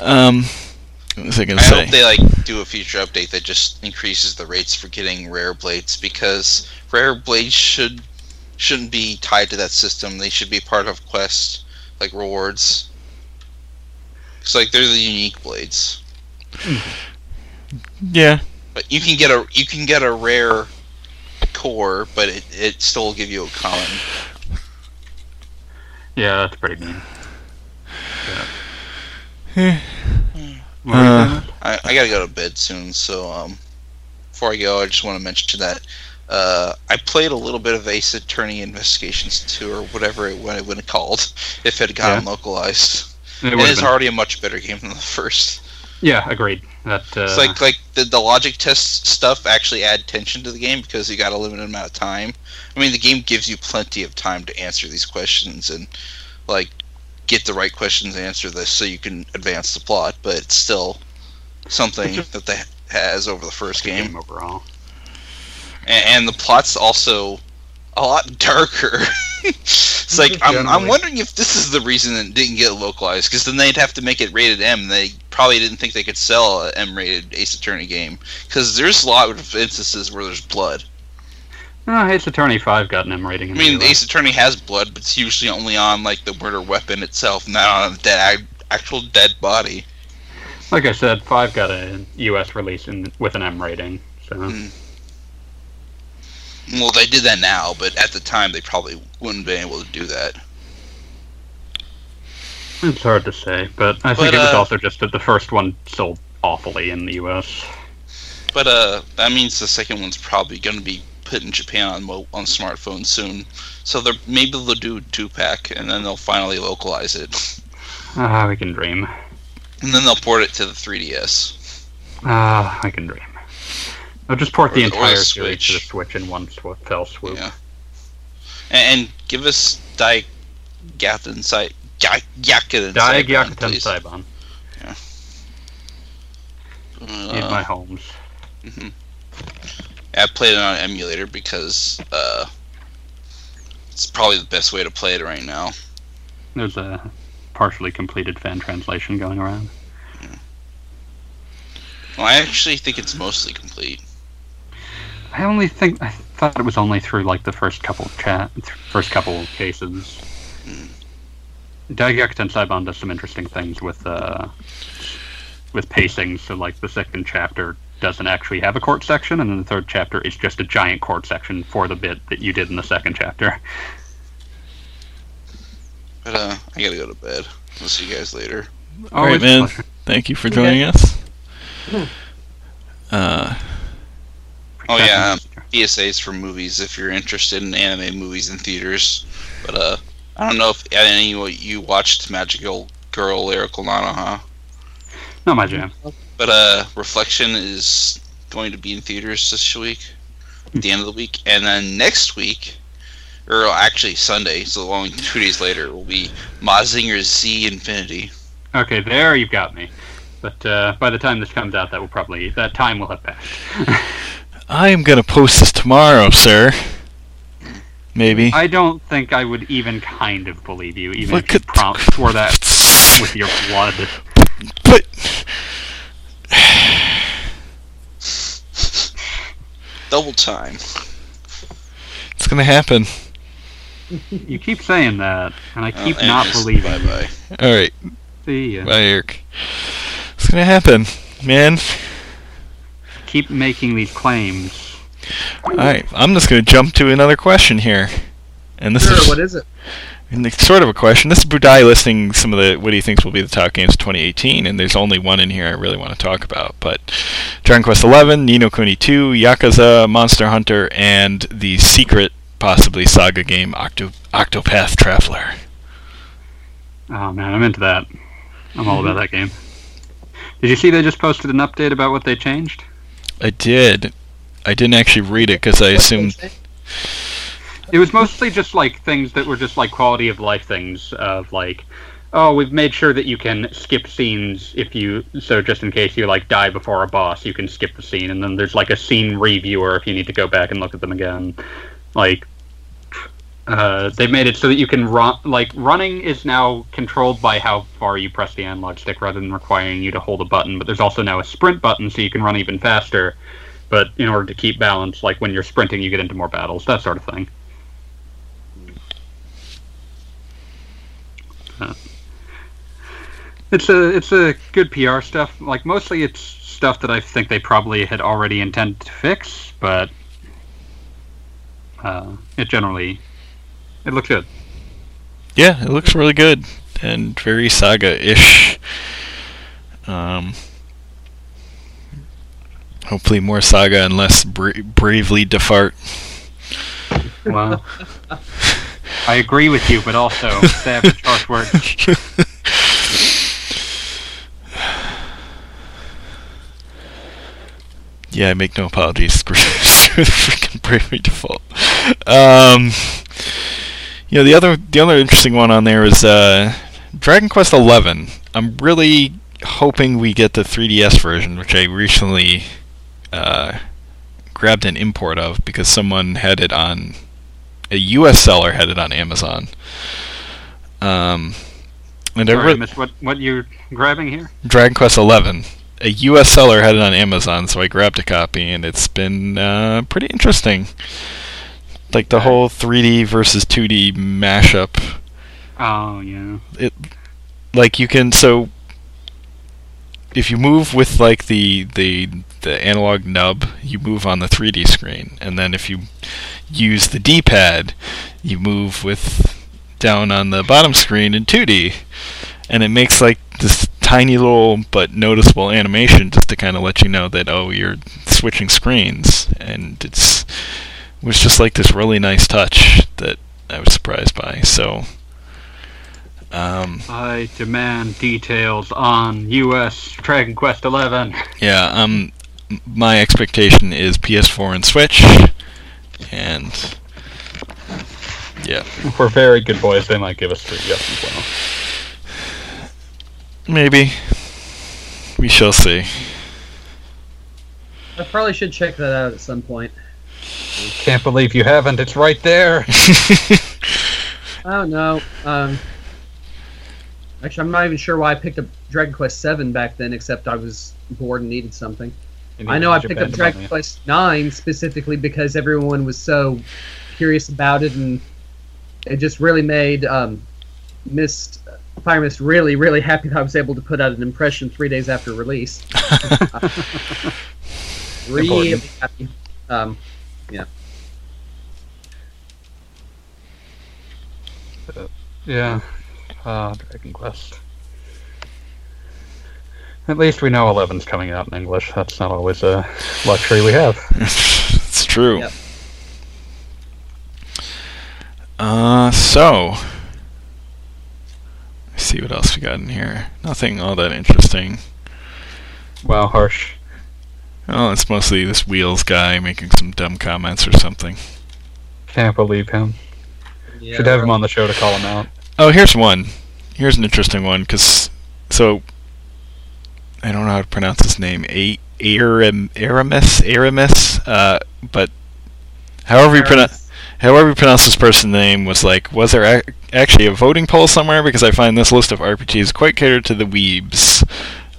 [SPEAKER 1] Um, I
[SPEAKER 4] I hope they like do a future update that just increases the rates for getting rare blades because rare blades should shouldn't be tied to that system. They should be part of quest like rewards. It's like they're the unique blades.
[SPEAKER 1] yeah,
[SPEAKER 4] But you can get a you can get a rare core, but it, it still will give you a common.
[SPEAKER 2] Yeah, that's pretty mean. What were you
[SPEAKER 1] Uh.
[SPEAKER 4] I, I gotta go to bed soon, so um, before I go, I just want to mention that uh, I played a little bit of Ace Attorney Investigations 2 or whatever it would have been called if it had gotten localized.
[SPEAKER 2] It
[SPEAKER 4] It
[SPEAKER 2] been-
[SPEAKER 4] already a much better game than the first.
[SPEAKER 2] Yeah, agreed. That uh,
[SPEAKER 4] It's like like the, the logic test stuff actually add tension to the game because you got a limited amount of time. I mean, the game gives you plenty of time to answer these questions and like get the right questions and answer this so you can advance the plot, but it's still something that they has over the first game.
[SPEAKER 2] game overall.
[SPEAKER 4] and, and the plot's also a lot darker. it's like I'm, I'm wondering if this is the reason it didn't get localized, because then they'd have to make it rated M. They probably didn't think they could sell an M-rated Ace Attorney game, because there's a lot of instances where there's blood.
[SPEAKER 2] Oh, Ace Attorney 5 got an M rating.
[SPEAKER 4] I mean, Ace Attorney has blood, but it's usually only on like the murder weapon itself, not on a dead actual dead body.
[SPEAKER 2] Like I said, 5 got a US release in, with an M rating. So
[SPEAKER 4] Mm. Well, they did that now, but at the time they probably wouldn't have been able to do that.
[SPEAKER 2] It's hard to say, but I think
[SPEAKER 4] But,
[SPEAKER 2] it was
[SPEAKER 4] uh,
[SPEAKER 2] also just that the first one sold awfully in the U.S.
[SPEAKER 4] But uh, that means the second one's probably going to be put in Japan on mo- on smartphones soon. So they're maybe they'll do a two pack, and then they'll finally localize it,
[SPEAKER 2] Ah, we can dream.
[SPEAKER 4] and then they'll port it to the 3DS.
[SPEAKER 2] Ah, I can dream. I'll just port
[SPEAKER 4] Or
[SPEAKER 2] the
[SPEAKER 4] the- or the
[SPEAKER 2] entire series to the
[SPEAKER 4] Switch.
[SPEAKER 2] In one sw- fell swoop.
[SPEAKER 4] Yeah. And, and give us Dai Gaten Sai Yakuten Saiban,
[SPEAKER 2] Gyakuten
[SPEAKER 4] please.
[SPEAKER 2] Saiban. Need
[SPEAKER 4] Uh,
[SPEAKER 2] my homes.
[SPEAKER 4] I played it on emulator because uh, it's probably the best way to play it right now.
[SPEAKER 2] There's a partially completed fan translation going around.
[SPEAKER 4] Well, I actually think it's mostly complete.
[SPEAKER 2] I only think I thought it was only through like the first couple chat, first couple cases.
[SPEAKER 4] Mm.
[SPEAKER 2] and Saiban does some interesting things with uh, with pacing. So like the second chapter doesn't actually have a court section, and then the third chapter is just a giant court section for the bit that you did in the second chapter.
[SPEAKER 4] But uh, I gotta go to bed. We'll see you guys later.
[SPEAKER 1] All right, man. Thank you for
[SPEAKER 3] Okay.
[SPEAKER 1] joining us. Uh,
[SPEAKER 4] Oh, yeah, um, PSAs for movies if you're interested in anime movies in theaters. But uh, I don't know if any of you watched Magical Girl Lyrical Nanoha.
[SPEAKER 2] Not my jam.
[SPEAKER 4] But uh, Reflection is going to be in theaters this week, at the end of the week, and then next week, or actually Sunday, so only two days later, will be Mazinger Z Infinity.
[SPEAKER 2] Okay, there you've got me. But uh, by the time this comes out, that will probably that time will have passed.
[SPEAKER 1] I am gonna post this tomorrow, sir. Maybe.
[SPEAKER 2] I don't think I would even kind of believe you, even
[SPEAKER 1] Look
[SPEAKER 2] if you
[SPEAKER 1] at-
[SPEAKER 2] prompt swore that with your blood.
[SPEAKER 1] But
[SPEAKER 4] Double time.
[SPEAKER 1] it's gonna happen.
[SPEAKER 2] You keep saying that, and I
[SPEAKER 4] Oh,
[SPEAKER 2] keep
[SPEAKER 4] and
[SPEAKER 2] not believing.
[SPEAKER 4] Bye-bye.
[SPEAKER 1] All right,
[SPEAKER 2] See ya.
[SPEAKER 1] bye, Eric. It's gonna happen, man.
[SPEAKER 2] Keep making these claims.
[SPEAKER 1] All right, I'm just gonna jump to another question here, and this
[SPEAKER 3] Sure,
[SPEAKER 1] is
[SPEAKER 3] what is it?
[SPEAKER 1] and it's sort of a question. This is Budai listing some of the what he thinks will be the top games of 2018, and there's only one in here I really want to talk about. But Dragon Quest XI, Ni no Kuni 2, Yakuza, Monster Hunter, and the secret, possibly saga game Octo- Octopath Traveler.
[SPEAKER 2] Oh man, I'm into that. I'm all about that game. Did you see they just posted an update about what they changed?
[SPEAKER 1] I did. I didn't actually read it because I assumed.
[SPEAKER 2] It was mostly just like things that were just like quality of life things of like, oh, we've made sure that you can skip scenes if you so just in case you like die before a boss, you can skip the scene, and then there's like a scene reviewer if you need to go back and look at them again. Like, uh, they made it so that you can run. Like running is now controlled by how far you press the analog stick rather than requiring you to hold a button. But there's also now a sprint button so you can run even faster. But in order to keep balance, like when you're sprinting, you get into more battles, that sort of thing. Uh, It's a it's a good PR stuff. Like mostly it's stuff that I think they probably had already intended to fix, but uh, it generally it looks good.
[SPEAKER 1] Yeah, it looks really good and very saga-ish. Um, hopefully more saga and less bra- bravely depart.
[SPEAKER 2] Well, I agree with you, but also savage harsh words.
[SPEAKER 1] yeah, I make no apologies. Screw screw the freaking bravely default. Um, you know the other the other interesting one on there is uh, Dragon Quest Eleven. I'm really hoping we get the 3DS version, which I recently uh, grabbed an import of because someone had it on a U.S. seller had it on Amazon. Um, and I re-
[SPEAKER 2] missed what what you're grabbing here.
[SPEAKER 1] Dragon Quest Eleven. A U.S. seller had it on Amazon, so I grabbed a copy, and it's been uh, pretty interesting. Like the whole 3D versus 2D mashup.
[SPEAKER 2] Oh yeah.
[SPEAKER 1] It, like you can so. If you move with like the the the analog nub, you move on the 3D screen, and then if you use the D-pad, you move with down on the bottom screen in 2D. and it makes like this tiny little but noticeable animation just to kind of let you know that oh you're switching screens, and it's it was just like this really nice touch that I was surprised by. So. Um,
[SPEAKER 2] I demand details on U.S. Dragon Quest Eleven.
[SPEAKER 1] yeah, um, my expectation is PS4 and Switch, and yeah,
[SPEAKER 2] we're very good boys, they might give us 3DS as well.
[SPEAKER 1] maybe we shall see.
[SPEAKER 3] I probably should check that out at some point.
[SPEAKER 2] Can't believe you haven't. It's right there.
[SPEAKER 3] I don't know. Um, actually, I'm not even sure why I picked up Dragon Quest Seven back then, except I was bored and needed something. I know I picked up Dragon Quest Nine specifically because everyone was so curious about it, and it just really made um, Mist Fire Mist really, really happy that I was able to put out an impression three days after release. really
[SPEAKER 2] Important.
[SPEAKER 3] happy. Um,
[SPEAKER 2] Yeah. Yeah. Uh, Dragon Quest. At least we know 11's coming out in English. That's not always a luxury we have.
[SPEAKER 1] it's true.
[SPEAKER 3] Yep.
[SPEAKER 1] Uh, so let's see what else we got in here. Nothing all that interesting.
[SPEAKER 2] Wow, harsh.
[SPEAKER 1] Oh, it's mostly this wheels guy making some dumb comments or something.
[SPEAKER 2] Can't believe him.
[SPEAKER 3] yeah,
[SPEAKER 2] Should have him on the show to call him out.
[SPEAKER 1] Oh, here's one. Here's an interesting one because so I don't know how to pronounce his name. A Aram Aramis Aramis. Uh, but however you pronounce however you pronounce this person's name was like, was there ac- actually a voting poll somewhere? Because I find this list of RPGs quite catered to the weebs.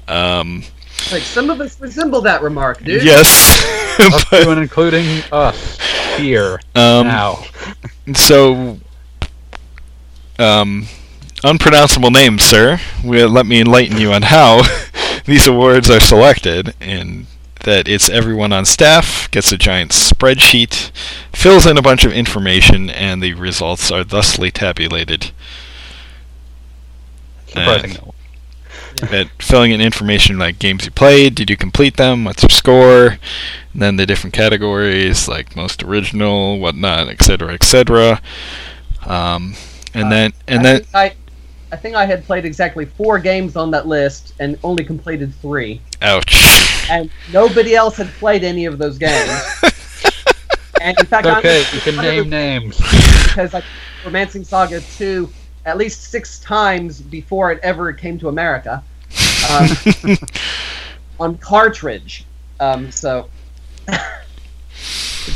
[SPEAKER 1] Um,
[SPEAKER 3] Like some of us resemble that remark, dude.
[SPEAKER 1] yes,
[SPEAKER 2] Up
[SPEAKER 1] but,
[SPEAKER 2] and including us here
[SPEAKER 1] um,
[SPEAKER 2] now.
[SPEAKER 1] So, um, unpronounceable names, sir. Will let me enlighten you on how these awards are selected, and that it's everyone on staff gets a giant spreadsheet, fills in a bunch of information, and the results are thusly tabulated.
[SPEAKER 2] Surprising.
[SPEAKER 1] and-
[SPEAKER 2] no.
[SPEAKER 1] At filling in information like games you played, did you complete them, what's your score, and then the different categories like most original, whatnot, etc., etc. Um, and
[SPEAKER 3] Uh,
[SPEAKER 1] then and
[SPEAKER 3] I
[SPEAKER 1] then
[SPEAKER 3] think I, I think I had played exactly four games on that list and only completed three,
[SPEAKER 1] ouch.
[SPEAKER 3] and nobody else had played any of those games. and in fact,
[SPEAKER 2] Okay,
[SPEAKER 3] I'm
[SPEAKER 2] you can
[SPEAKER 3] one of
[SPEAKER 2] name names.
[SPEAKER 3] because I Romancing Saga two at least six times before it ever came to America um, on cartridge. Um, so
[SPEAKER 2] a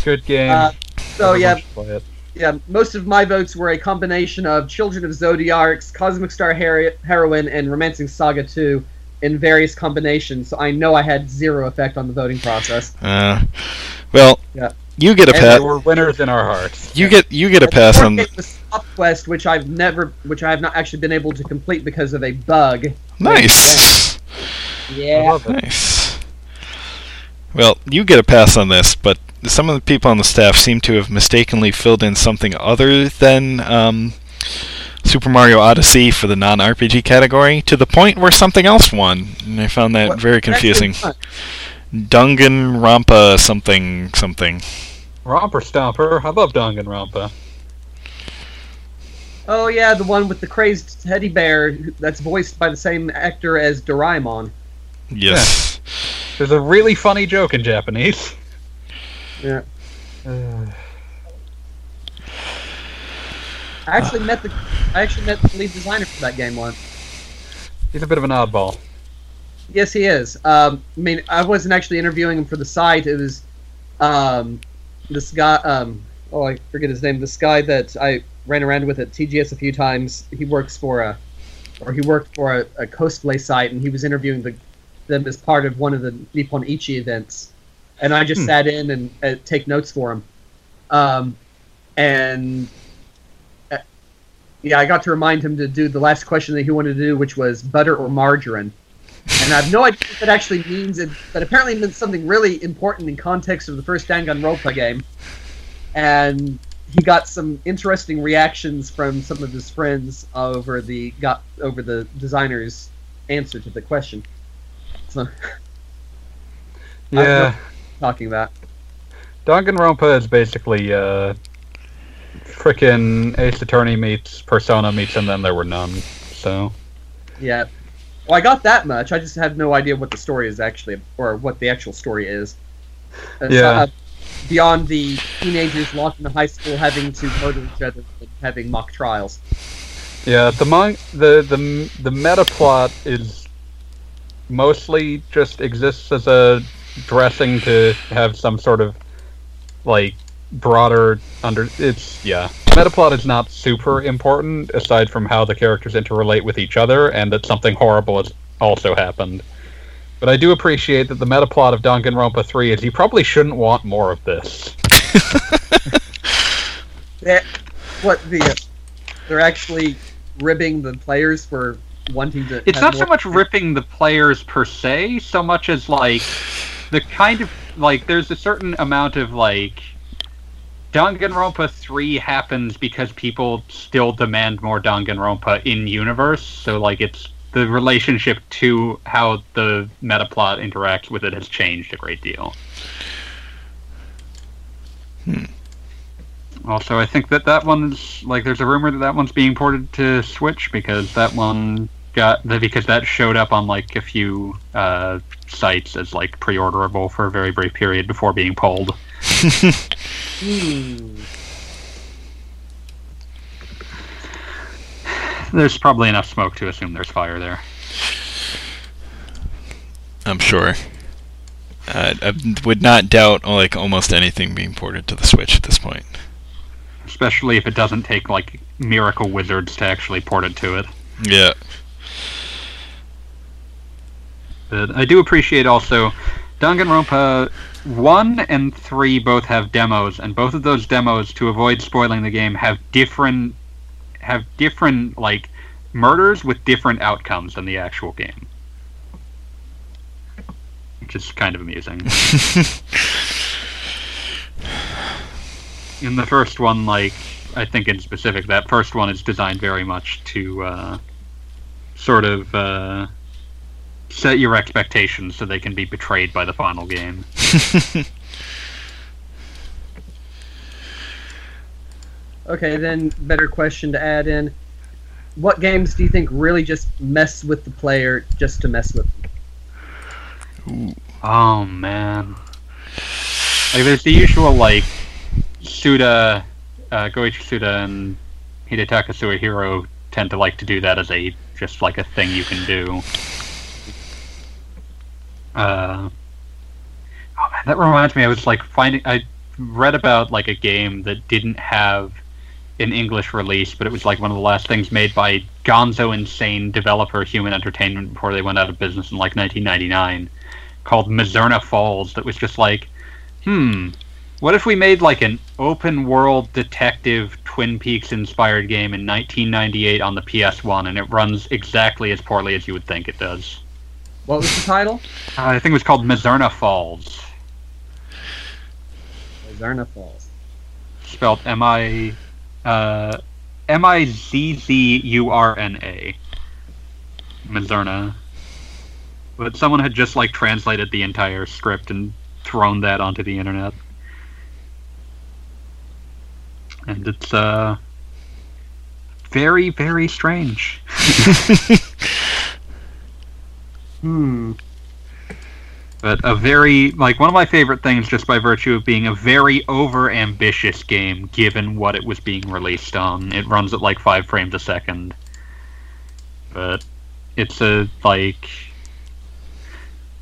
[SPEAKER 2] good game.
[SPEAKER 3] Uh, so
[SPEAKER 2] Everyone
[SPEAKER 3] yeah,
[SPEAKER 2] should play it.
[SPEAKER 3] yeah, most of my votes were a combination of Children of Zodiarcs, Cosmic Star Hero- Heroine, and Romancing Saga 2 in various combinations. So I know I had zero effect on the voting process.
[SPEAKER 1] uh, well,
[SPEAKER 3] Yeah.
[SPEAKER 1] you get a pass.
[SPEAKER 2] they were winners in our hearts.
[SPEAKER 1] You get you get a
[SPEAKER 3] And
[SPEAKER 1] pass
[SPEAKER 3] fourth
[SPEAKER 1] on.
[SPEAKER 3] game was Stop Quest, which I've never, which I have not actually been able to complete because of a bug.
[SPEAKER 1] Nice,
[SPEAKER 3] Yeah.
[SPEAKER 1] nice. Well, you get a pass on this, but some of the people on the staff seem to have mistakenly filled in something other than um, Super Mario Odyssey for the non-RPG category, to the point where something else won, and I found that
[SPEAKER 3] What-
[SPEAKER 1] very confusing.
[SPEAKER 3] Actually,
[SPEAKER 1] Dungan Rampa something something.
[SPEAKER 2] Romper Stomper. I love Danganronpa.
[SPEAKER 3] Oh yeah, the one with the crazed teddy bear that's voiced by the same actor as Doraemon.
[SPEAKER 1] Yes.
[SPEAKER 2] There's a really funny joke in Japanese.
[SPEAKER 3] Yeah.
[SPEAKER 2] Uh,
[SPEAKER 3] I actually met the I actually met the lead designer for that game once.
[SPEAKER 2] he's a bit of an oddball.
[SPEAKER 3] Yes, he is. Um, I mean, I wasn't actually interviewing him for the site. It was um, this guy. Um, oh, I forget his name. This guy that I ran around with at TGS a few times. He works for a, or he worked for a, a cosplay site, and he was interviewing the, them as part of one of the Nippon Ichi events. And I just
[SPEAKER 2] Hmm.
[SPEAKER 3] sat in and uh, take notes for him. Um, and uh, yeah, I got to remind him to do the last question that he wanted to do, which was butter or margarine and I have no idea what that actually means. It, but apparently, it meant something really important in context of the first Danganronpa game. And he got some interesting reactions from some of his friends over the got over the designer's answer to the question. So
[SPEAKER 5] Yeah,
[SPEAKER 3] talking about.
[SPEAKER 5] Danganronpa is basically uh, frickin' Ace Attorney meets Persona meets and then there were none. So
[SPEAKER 3] Yeah. Well, I got that much. I just have no idea what the story is actually, or what the actual story is. It's
[SPEAKER 5] Yeah.
[SPEAKER 3] not, uh, beyond the teenagers locked in a high school having to murder each other and having mock trials.
[SPEAKER 5] yeah, the mon- the the the meta plot is mostly just exists as a dressing to have some sort of like broader under it's yeah meta plot is not super important aside from how the characters interrelate with each other and that something horrible has also happened but i do appreciate that the meta plot of danganronpa 3 is you probably shouldn't want more of this
[SPEAKER 3] Yeah. What the? Uh, they're actually ribbing the players for wanting to.
[SPEAKER 2] It's
[SPEAKER 3] have
[SPEAKER 2] not so much ripping the players per se, so much as like the kind of like there's a certain amount of like Danganronpa 3 happens because people still demand more Danganronpa in universe, so like it's the relationship to how the meta plot interacts with it has changed a great deal.
[SPEAKER 1] Hmm.
[SPEAKER 2] Also, I think that that one's like there's a rumor that that one's being ported to Switch because that one got that because that showed up on like a few uh, sites as like pre-orderable for a very brief period before being pulled.
[SPEAKER 3] Hmm.
[SPEAKER 2] There's probably enough smoke to assume there's fire there.
[SPEAKER 1] I'm sure. Uh, I would not doubt like almost anything being ported to the Switch at this point.
[SPEAKER 2] Especially if it doesn't take like miracle wizards to actually port it to it.
[SPEAKER 1] Yeah.
[SPEAKER 2] But I do appreciate also Danganronpa 1 and 3 both have demos, and both of those demos, to avoid spoiling the game, have different have different like murders with different outcomes than the actual game. Which is kind of amusing. in the first one, like I think in specific, that first one is designed very much to uh, sort of uh, set your expectations so they can be betrayed by the final game.
[SPEAKER 3] Okay, then better question to add in. What games do you think really just mess with the player just to mess with them?
[SPEAKER 2] Oh man. Like there's the usual like Suda uh Goichi Suda and Hidetaka Suehiro tend to like to do that as a just like a thing you can do. Uh Oh man, that reminds me I was like finding I read about like a game that didn't have an English release, but it was like one of the last things made by Gonzo Insane developer Human Entertainment before they went out of business in like 1999 called Mizzurna Falls that was just like, hmm, what if we made like an open world detective Twin Peaks inspired game in 1998 on the PS1 and it runs exactly as poorly as you would think it does?
[SPEAKER 3] What was the title?
[SPEAKER 2] Uh, I think it was called Mizzurna Falls,
[SPEAKER 3] Zarna Falls.
[SPEAKER 2] spelled M I uh, M I Z Z U R N A. Mizzurna. But someone had just like translated the entire script and thrown that onto the internet. And it's uh very, very strange.
[SPEAKER 3] Hmm.
[SPEAKER 2] But a very like one of my favorite things just by virtue of being a very over ambitious game given what it was being released on. It runs at like five frames a second. But it's a like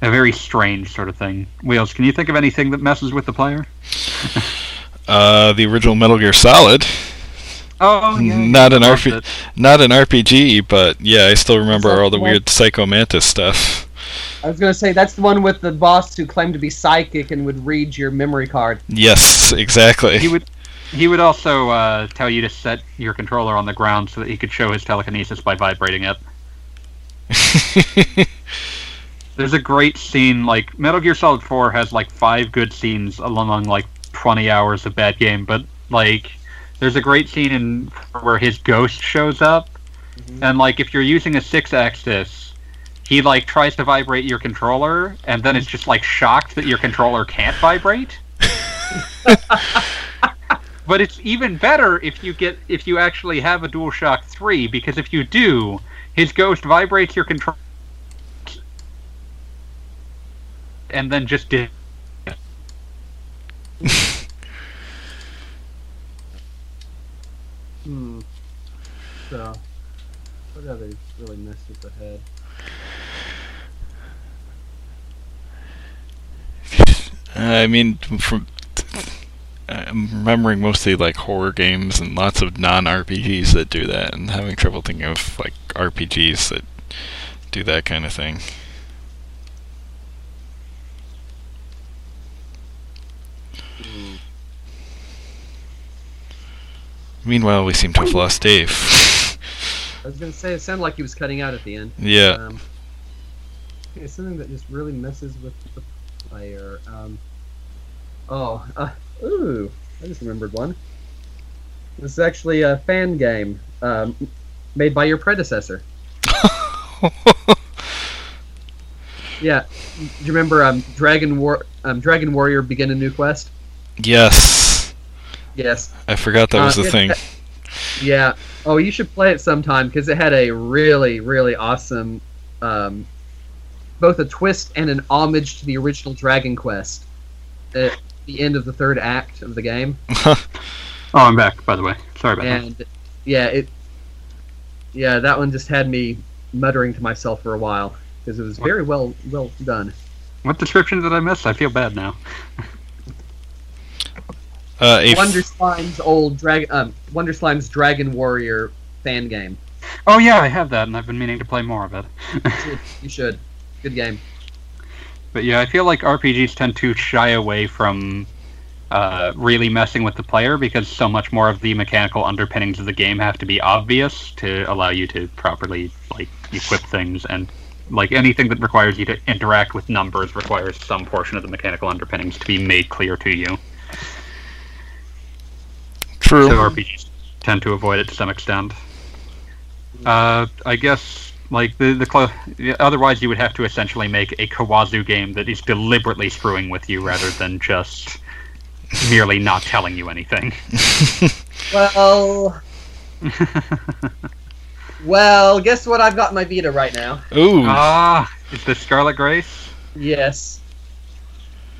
[SPEAKER 2] a very strange sort of thing. Wheels, can you think of anything that messes with the player?
[SPEAKER 1] uh, the original Metal Gear Solid.
[SPEAKER 2] Oh
[SPEAKER 1] Not an RP
[SPEAKER 2] it.
[SPEAKER 1] Not an RPG, but yeah, I still remember all the weird Psycho Mantis stuff.
[SPEAKER 3] I was gonna say that's the one with the boss who claimed to be psychic and would read your memory card.
[SPEAKER 1] Yes, exactly.
[SPEAKER 2] He would he would also uh, tell you to set your controller on the ground so that he could show his telekinesis by vibrating it. There's a great scene like Metal Gear Solid 4 has like five good scenes along like 20 hours of bad game, but like there's a great scene in where his ghost shows up,
[SPEAKER 3] Mhm.
[SPEAKER 2] and like if you're using a Sixaxis, he like tries to vibrate your controller, and then is just like shocked that your controller can't vibrate. but it's even better if you get if you actually have a DualShock 3 because if you do, his ghost vibrates your controller and then just di-
[SPEAKER 3] Hmm. So, what others really messed with the head?
[SPEAKER 1] I mean, from I'm remembering mostly like horror games and lots of non-RPGs that do that, and having trouble thinking of like RPGs that do that kind of thing. Meanwhile, we seem to have lost Dave.
[SPEAKER 3] I was gonna say it sounded like he was cutting out at the end.
[SPEAKER 1] yeah.
[SPEAKER 3] Um, okay, something that just really messes with the player. Um, oh, uh, ooh, I just remembered one. This is actually a fan game um, made by your predecessor. Yeah, do you remember um, Dragon War, um, Dragon Warrior Begin a New Quest?
[SPEAKER 1] yes.
[SPEAKER 3] Yes.
[SPEAKER 1] I forgot that was
[SPEAKER 3] Uh,
[SPEAKER 1] the thing.
[SPEAKER 3] Yeah. Oh, you should play it sometime because it had a really, really awesome, um, both a twist and an homage to the original Dragon Quest at the end of the third act of the game.
[SPEAKER 2] Oh, I'm back by the way. Sorry about that.
[SPEAKER 3] And yeah, it, yeah, that one just had me muttering to myself for a while because it was very well, well done.
[SPEAKER 2] What description did I miss? I feel bad now.
[SPEAKER 1] Uh, a f-
[SPEAKER 3] Wonder Slime's old dragon, um, Wonder Slime's Dragon Warrior fan game.
[SPEAKER 2] Oh yeah, I have that, and I've been meaning to play more of it.
[SPEAKER 3] You should. Good game.
[SPEAKER 2] But yeah, I feel like RPGs tend to shy away from uh, really messing with the player because so much more of the mechanical underpinnings of the game have to be obvious to allow you to properly like equip things and like anything that requires you to interact with numbers requires some portion of the mechanical underpinnings to be made clear to you.
[SPEAKER 1] true.
[SPEAKER 2] So RPGs tend to avoid it to some extent. Uh, I guess like the the clo- otherwise you would have to essentially make a Kawazu game that is deliberately screwing with you rather than just merely not telling you anything.
[SPEAKER 3] Well, well, guess what I've got my Vita right now?
[SPEAKER 1] Ooh.
[SPEAKER 2] Ah, is this Scarlet Grace?
[SPEAKER 3] Yes.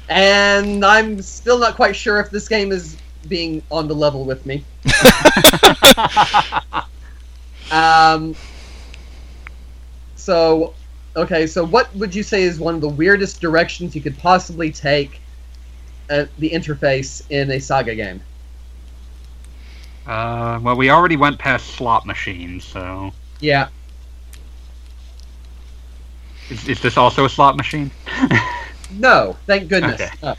[SPEAKER 3] And I'm still not quite sure if this game is being on the level with me. Um. So, okay. So, what would you say is one of the weirdest directions you could possibly take uh, the interface in a Saga game?
[SPEAKER 2] Uh, well, we already went past slot machines, so
[SPEAKER 3] Yeah.
[SPEAKER 2] is, is this also a slot machine?
[SPEAKER 3] No. Thank goodness.
[SPEAKER 2] Okay.
[SPEAKER 3] No.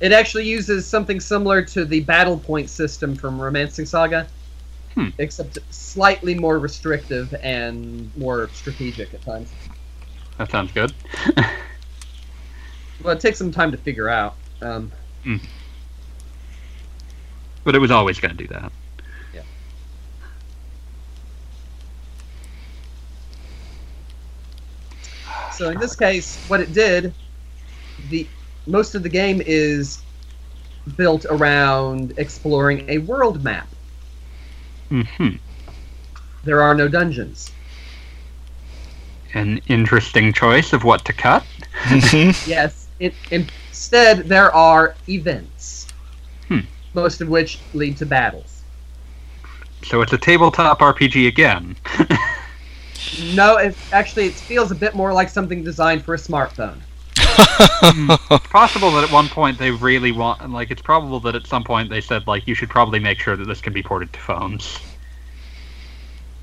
[SPEAKER 3] It actually uses something similar to the battle point system from Romancing Saga,
[SPEAKER 2] Hmm.
[SPEAKER 3] except slightly more restrictive and more strategic at times.
[SPEAKER 2] that sounds good.
[SPEAKER 3] Well, it takes some time to figure out. Um,
[SPEAKER 2] But it was always going to do that. Yeah.
[SPEAKER 3] So in this case, what it did, the most of the game is built around exploring a world map.
[SPEAKER 2] Hmm
[SPEAKER 3] There are no dungeons.
[SPEAKER 2] An interesting choice of what to cut.
[SPEAKER 3] Yes, it, instead there are events,
[SPEAKER 2] Hmm.
[SPEAKER 3] most of which lead to battles.
[SPEAKER 2] So it's a tabletop RPG again.
[SPEAKER 3] No, it, actually, it feels a bit more like something designed for a smartphone.
[SPEAKER 2] It's possible that at one point they really want, like, it's probable that at some point they said, like, you should probably make sure that this can be ported to phones.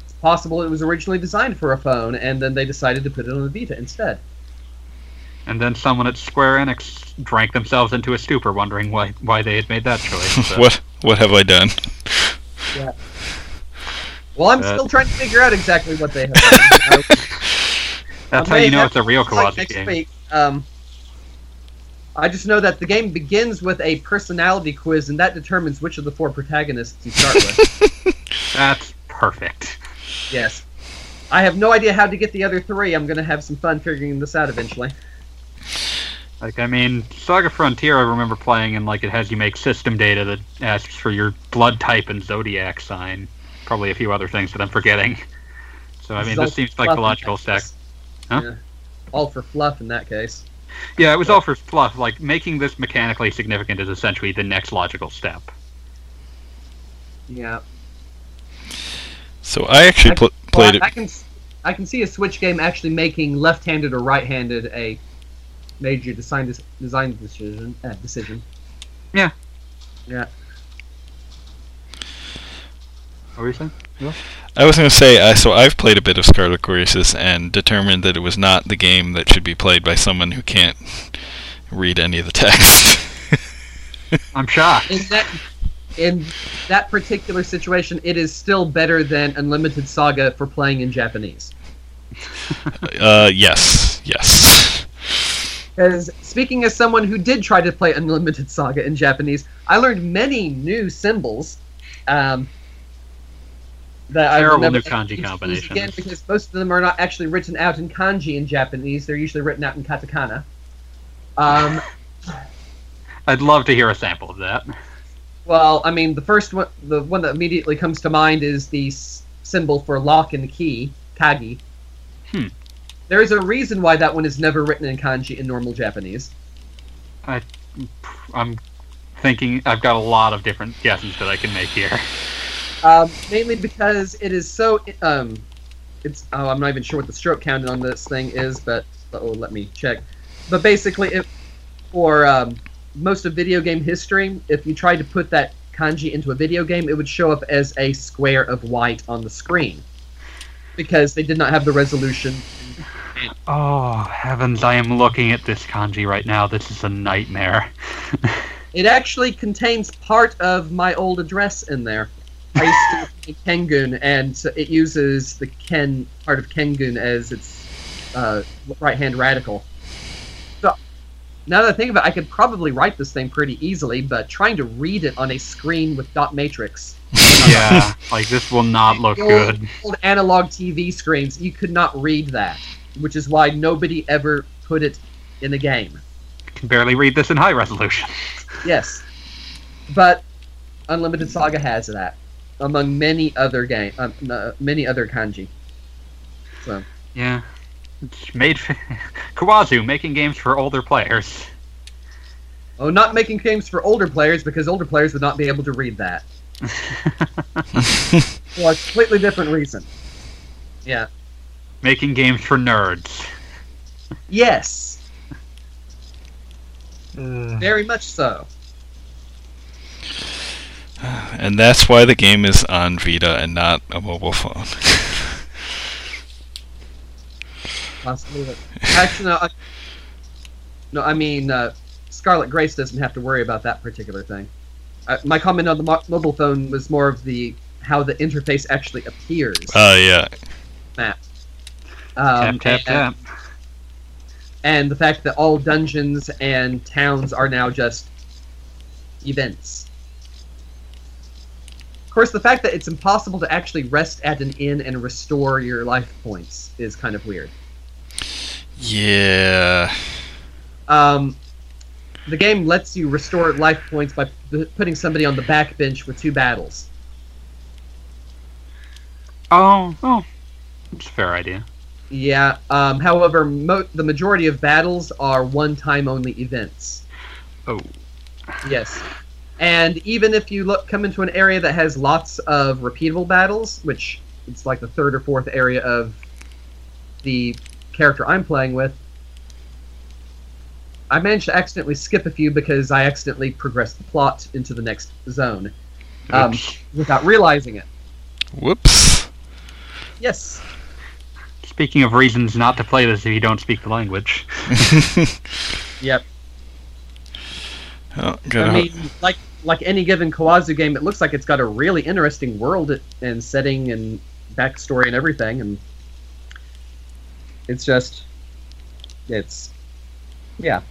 [SPEAKER 3] It's possible it was originally designed for a phone, and then they decided to put it on the Vita instead.
[SPEAKER 2] And then someone at Square Enix drank themselves into a stupor, wondering why why they had made that choice. So-
[SPEAKER 1] what what have I done? Yeah.
[SPEAKER 3] Well, I'm
[SPEAKER 2] Uh,
[SPEAKER 3] still trying to figure out exactly what they have done. I-
[SPEAKER 2] That's
[SPEAKER 3] I
[SPEAKER 2] how you know it's a real
[SPEAKER 3] to, like,
[SPEAKER 2] game.
[SPEAKER 3] week. Um, I just know that the game begins with a personality quiz, and that determines which of the four protagonists you start with.
[SPEAKER 2] That's perfect.
[SPEAKER 3] yes. I have no idea how to get the other three. I'm going to have some fun figuring this out eventually.
[SPEAKER 2] Like, I mean, Saga Frontier, I remember playing, and like it has you make system data that asks for your blood type and zodiac sign. Probably a few other things that I'm forgetting. So, I mean,
[SPEAKER 3] all
[SPEAKER 2] this seems like the logical stack. Huh?
[SPEAKER 3] Yeah. All for fluff in that case.
[SPEAKER 2] Yeah, it was all for fluff. Like, making this mechanically significant is essentially the next logical step.
[SPEAKER 3] Yeah.
[SPEAKER 1] So I actually
[SPEAKER 3] I-
[SPEAKER 1] pl-
[SPEAKER 3] Well,
[SPEAKER 1] played
[SPEAKER 3] I,
[SPEAKER 1] it.
[SPEAKER 3] I can s- I can see a Switch game actually making left-handed or right-handed a major design des- design decision uh, decision.
[SPEAKER 2] Yeah.
[SPEAKER 3] Yeah.
[SPEAKER 2] What were you saying?
[SPEAKER 1] I was going to say, uh, so I've played a bit of Scarlet Grace and determined that it was not the game that should be played by someone who can't read any of the text.
[SPEAKER 2] I'm shocked.
[SPEAKER 3] In that in that particular situation, it is still better than Unlimited Saga for playing in Japanese.
[SPEAKER 1] uh, yes, yes.
[SPEAKER 3] Because speaking as someone who did try to play Unlimited Saga in Japanese, I learned many new symbols. Um, that I
[SPEAKER 2] Terrible
[SPEAKER 3] never
[SPEAKER 2] new kanji
[SPEAKER 3] use Again, because most of them are not actually written out in kanji in Japanese; they're usually written out in katakana. Um,
[SPEAKER 2] I'd love to hear a sample of that.
[SPEAKER 3] well, I mean, the first one, the one that immediately comes to mind is the s- symbol for lock and key, kagi.
[SPEAKER 2] Hmm.
[SPEAKER 3] There is a reason why that one is never written in kanji in normal Japanese.
[SPEAKER 2] I, I'm thinking I've got a lot of different guesses that I can make here.
[SPEAKER 3] Um, mainly because it is so. Um, it's oh, I'm not even sure what the stroke count on this thing is, but oh, let me check. But basically, it, for um, most of video game history, if you tried to put that kanji into a video game, it would show up as a square of white on the screen because they did not have the resolution.
[SPEAKER 2] Oh heavens! I am looking at this kanji right now. This is a nightmare.
[SPEAKER 3] It actually contains part of my old address in there. I used to Kengun, and so it uses the Ken part of Kengun as its uh, right-hand radical. So now that I think of it, I could probably write this thing pretty easily, but trying to read it on a screen with dot matrix,
[SPEAKER 2] yeah, like this will not look
[SPEAKER 3] old,
[SPEAKER 2] good.
[SPEAKER 3] old analog TV screens, you could not read that, which is why nobody ever put it in the game.
[SPEAKER 2] Can barely read this in high resolution.
[SPEAKER 3] Yes, but Unlimited Saga has that, among many other game, um, uh, many other kanji. So
[SPEAKER 2] Yeah, it's made. For... Kawazu making games for older players.
[SPEAKER 3] oh, not making games for older players because older players would not be able to read that for a completely different reason. Yeah.
[SPEAKER 2] making games for nerds.
[SPEAKER 3] Yes, very much so.
[SPEAKER 1] And that's why the game is on Vita and not a mobile phone.
[SPEAKER 3] Possibly. Actually, no. I, no, I mean uh, Scarlet Grace doesn't have to worry about that particular thing. Uh, my comment on the mo- mobile phone was more of the how the interface actually appears.
[SPEAKER 1] uh, yeah.
[SPEAKER 3] Um,
[SPEAKER 2] tap tap
[SPEAKER 3] and,
[SPEAKER 2] tap.
[SPEAKER 3] and the fact that all dungeons and towns are now just events. Of course, the fact that it's impossible to actually rest at an inn and restore your life points is kind of weird.
[SPEAKER 1] Yeah.
[SPEAKER 3] Um, the game lets you restore life points by p- putting somebody on the back bench with two battles.
[SPEAKER 2] Oh, oh, it's a fair idea.
[SPEAKER 3] Yeah. Um, however, mo- the majority of battles are one-time only events.
[SPEAKER 2] Oh.
[SPEAKER 3] Yes. And even if you look come into an area that has lots of repeatable battles, which it's like the third or fourth area of the character I'm playing with, I managed to accidentally skip a few because I accidentally progressed the plot into the next zone um, without realizing it.
[SPEAKER 1] Whoops.
[SPEAKER 3] Yes.
[SPEAKER 2] Speaking of reasons not to play this if you don't speak the language.
[SPEAKER 3] Yep.
[SPEAKER 1] oh, good.
[SPEAKER 3] I mean, like like any given Kawazu game, it looks like it's got a really interesting world and setting and backstory and everything, and it's just, it's, yeah.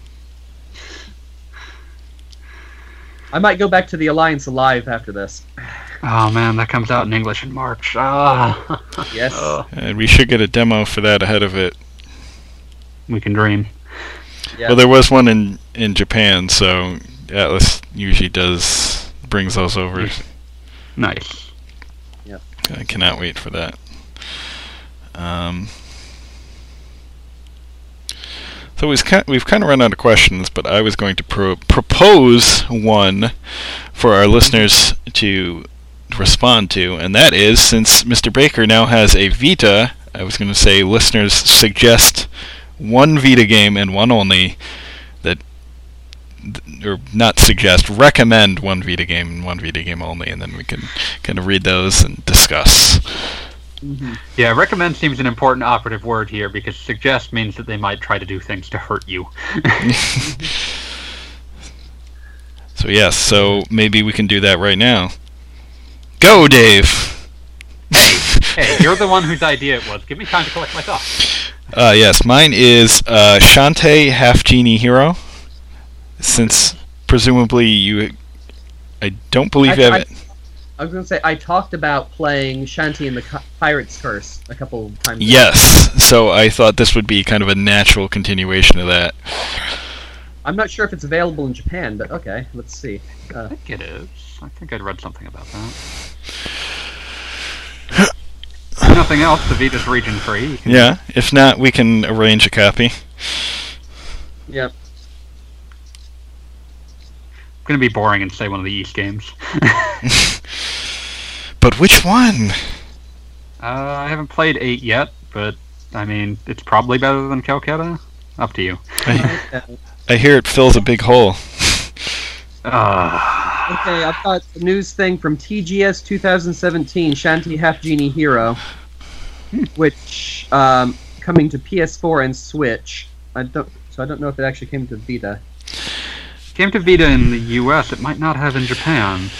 [SPEAKER 3] I might go back to the Alliance Alive after this.
[SPEAKER 2] Oh man, that comes out in English in March. Ah,
[SPEAKER 3] Yes.
[SPEAKER 2] Oh,
[SPEAKER 1] And we should get a demo for that ahead of it.
[SPEAKER 2] we can dream.
[SPEAKER 3] Yeah.
[SPEAKER 1] Well, there was one in in Japan, so Atlus usually does brings those over.
[SPEAKER 2] Nice. Yeah.
[SPEAKER 1] I cannot wait for that. Um, so we've kind we've kind of run out of questions, but I was going to pro- propose one for our listeners to respond to, and that is since Mr. Baker now has a Vita, I was going to say listeners suggest one Vita game and one only that or not suggest, recommend one Vita game and one Vita game only, and then we can kind of read those and discuss.
[SPEAKER 3] Mhm.
[SPEAKER 2] Yeah, recommend seems an important operative word here because suggest means that they might try to do things to hurt you.
[SPEAKER 1] So yes, so maybe we can do that right now. Go, Dave.
[SPEAKER 2] Hey, hey, you're the one whose idea it was. Give me time to collect my thoughts.
[SPEAKER 1] Uh, yes, mine is uh, Shantae Half Genie Hero. Since presumably you, I don't believe you
[SPEAKER 3] I-
[SPEAKER 1] have it.
[SPEAKER 3] I was gonna say I talked about playing Shantae and the Pirate's Curse a couple of times. ago.
[SPEAKER 1] Yes, so I thought this would be kind of a natural continuation of that.
[SPEAKER 3] I'm not sure if it's available in Japan, but okay, let's see.
[SPEAKER 2] I uh, think it is. I think I'd read something about that. If Nothing else. The Vita's region free.
[SPEAKER 1] Yeah, if not, we can arrange a copy.
[SPEAKER 3] Yep.
[SPEAKER 2] Going to be boring and say one of the Ys games.
[SPEAKER 1] But which one?
[SPEAKER 2] Uh, I haven't played eight yet, but I mean, it's probably better than Celceta. Up to you.
[SPEAKER 1] I, I hear it fills a big hole.
[SPEAKER 2] Uh,
[SPEAKER 3] Okay, I've got a news thing from TGS 2017 Shantae Half Genie Hero, which um, coming to PS4 and Switch. I don't, so I don't know if it actually came to Vita.
[SPEAKER 2] Came to Vita in the U.S. It might not have in Japan.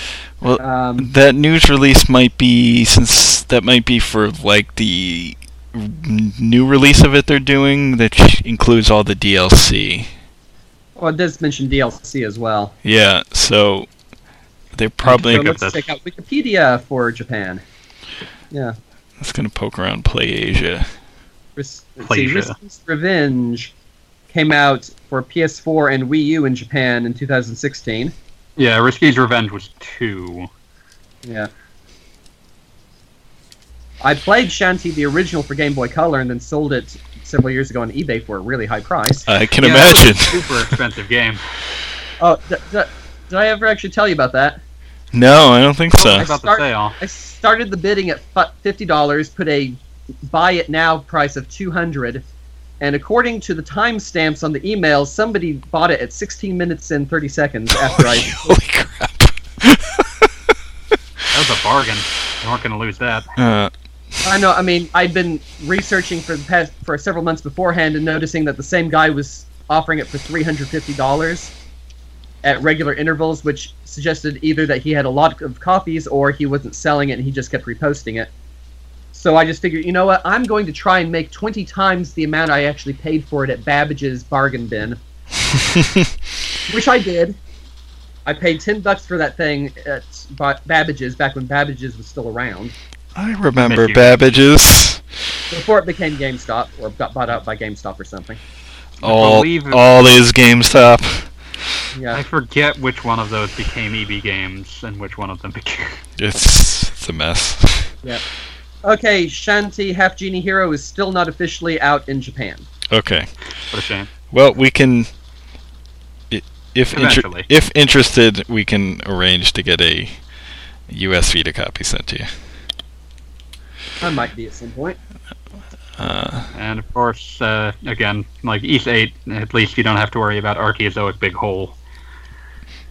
[SPEAKER 3] Um,
[SPEAKER 1] That news release might be since that might be for like the new release of it they're doing that includes all the DLC.
[SPEAKER 3] well, it does mention DLC as well.
[SPEAKER 1] Yeah, so they're probably
[SPEAKER 3] So
[SPEAKER 2] Think of
[SPEAKER 3] let's check out Wikipedia for Japan. Yeah.
[SPEAKER 1] it's gonna poke around Play Asia.
[SPEAKER 3] Ris- let's see, Risky's Revenge came out for PS4 and Wii U in Japan in 2016.
[SPEAKER 2] Yeah, Risky's Revenge was two.
[SPEAKER 3] Yeah. I played Shantae the original for Game Boy Color and then sold it several years ago on eBay for a really high price.
[SPEAKER 1] I can
[SPEAKER 2] Yeah, that was a
[SPEAKER 1] imagine.
[SPEAKER 2] super expensive game.
[SPEAKER 3] Oh, d- d- did I ever actually tell you about that?
[SPEAKER 1] No, I don't think so.
[SPEAKER 2] What about the
[SPEAKER 3] start-
[SPEAKER 2] sale?
[SPEAKER 3] I started the bidding at fifty dollars, put a buy it now price of two hundred, and according to the timestamps on the email, somebody bought it at sixteen minutes and thirty seconds after I.
[SPEAKER 1] Holy crap!
[SPEAKER 2] That was a bargain. You weren't going to lose that.
[SPEAKER 1] uh,
[SPEAKER 3] I know. I mean, I'd been researching for the past for several months beforehand and noticing that the same guy was offering it for three hundred fifty dollars at regular intervals, which suggested either that he had a lot of copies or he wasn't selling it and he just kept reposting it. So I just figured, you know what? I'm going to try and make twenty times the amount I actually paid for it at Babbage's bargain bin, which I did. I paid ten bucks for that thing at Babbage's back when Babbage's was still around.
[SPEAKER 1] I remember Babbage's.
[SPEAKER 3] before it became GameStop or got bought out by GameStop or something.
[SPEAKER 1] All,
[SPEAKER 2] believe
[SPEAKER 1] all is GameStop.
[SPEAKER 3] Yeah.
[SPEAKER 2] I forget which one of those became EB Games and which one of them became.
[SPEAKER 1] It's, it's a mess.
[SPEAKER 3] Okay, Shantae Half Genie Hero is still not officially out in Japan.
[SPEAKER 1] Okay.
[SPEAKER 2] What a shame.
[SPEAKER 1] Well, we can. If inter- if interested, we can arrange to get a US Vita copy sent to you.
[SPEAKER 3] I might be at some point.
[SPEAKER 1] Uh,
[SPEAKER 2] And of course, uh, again, like Ys 8, at least you don't have to worry about Archaeozoic Big Hole.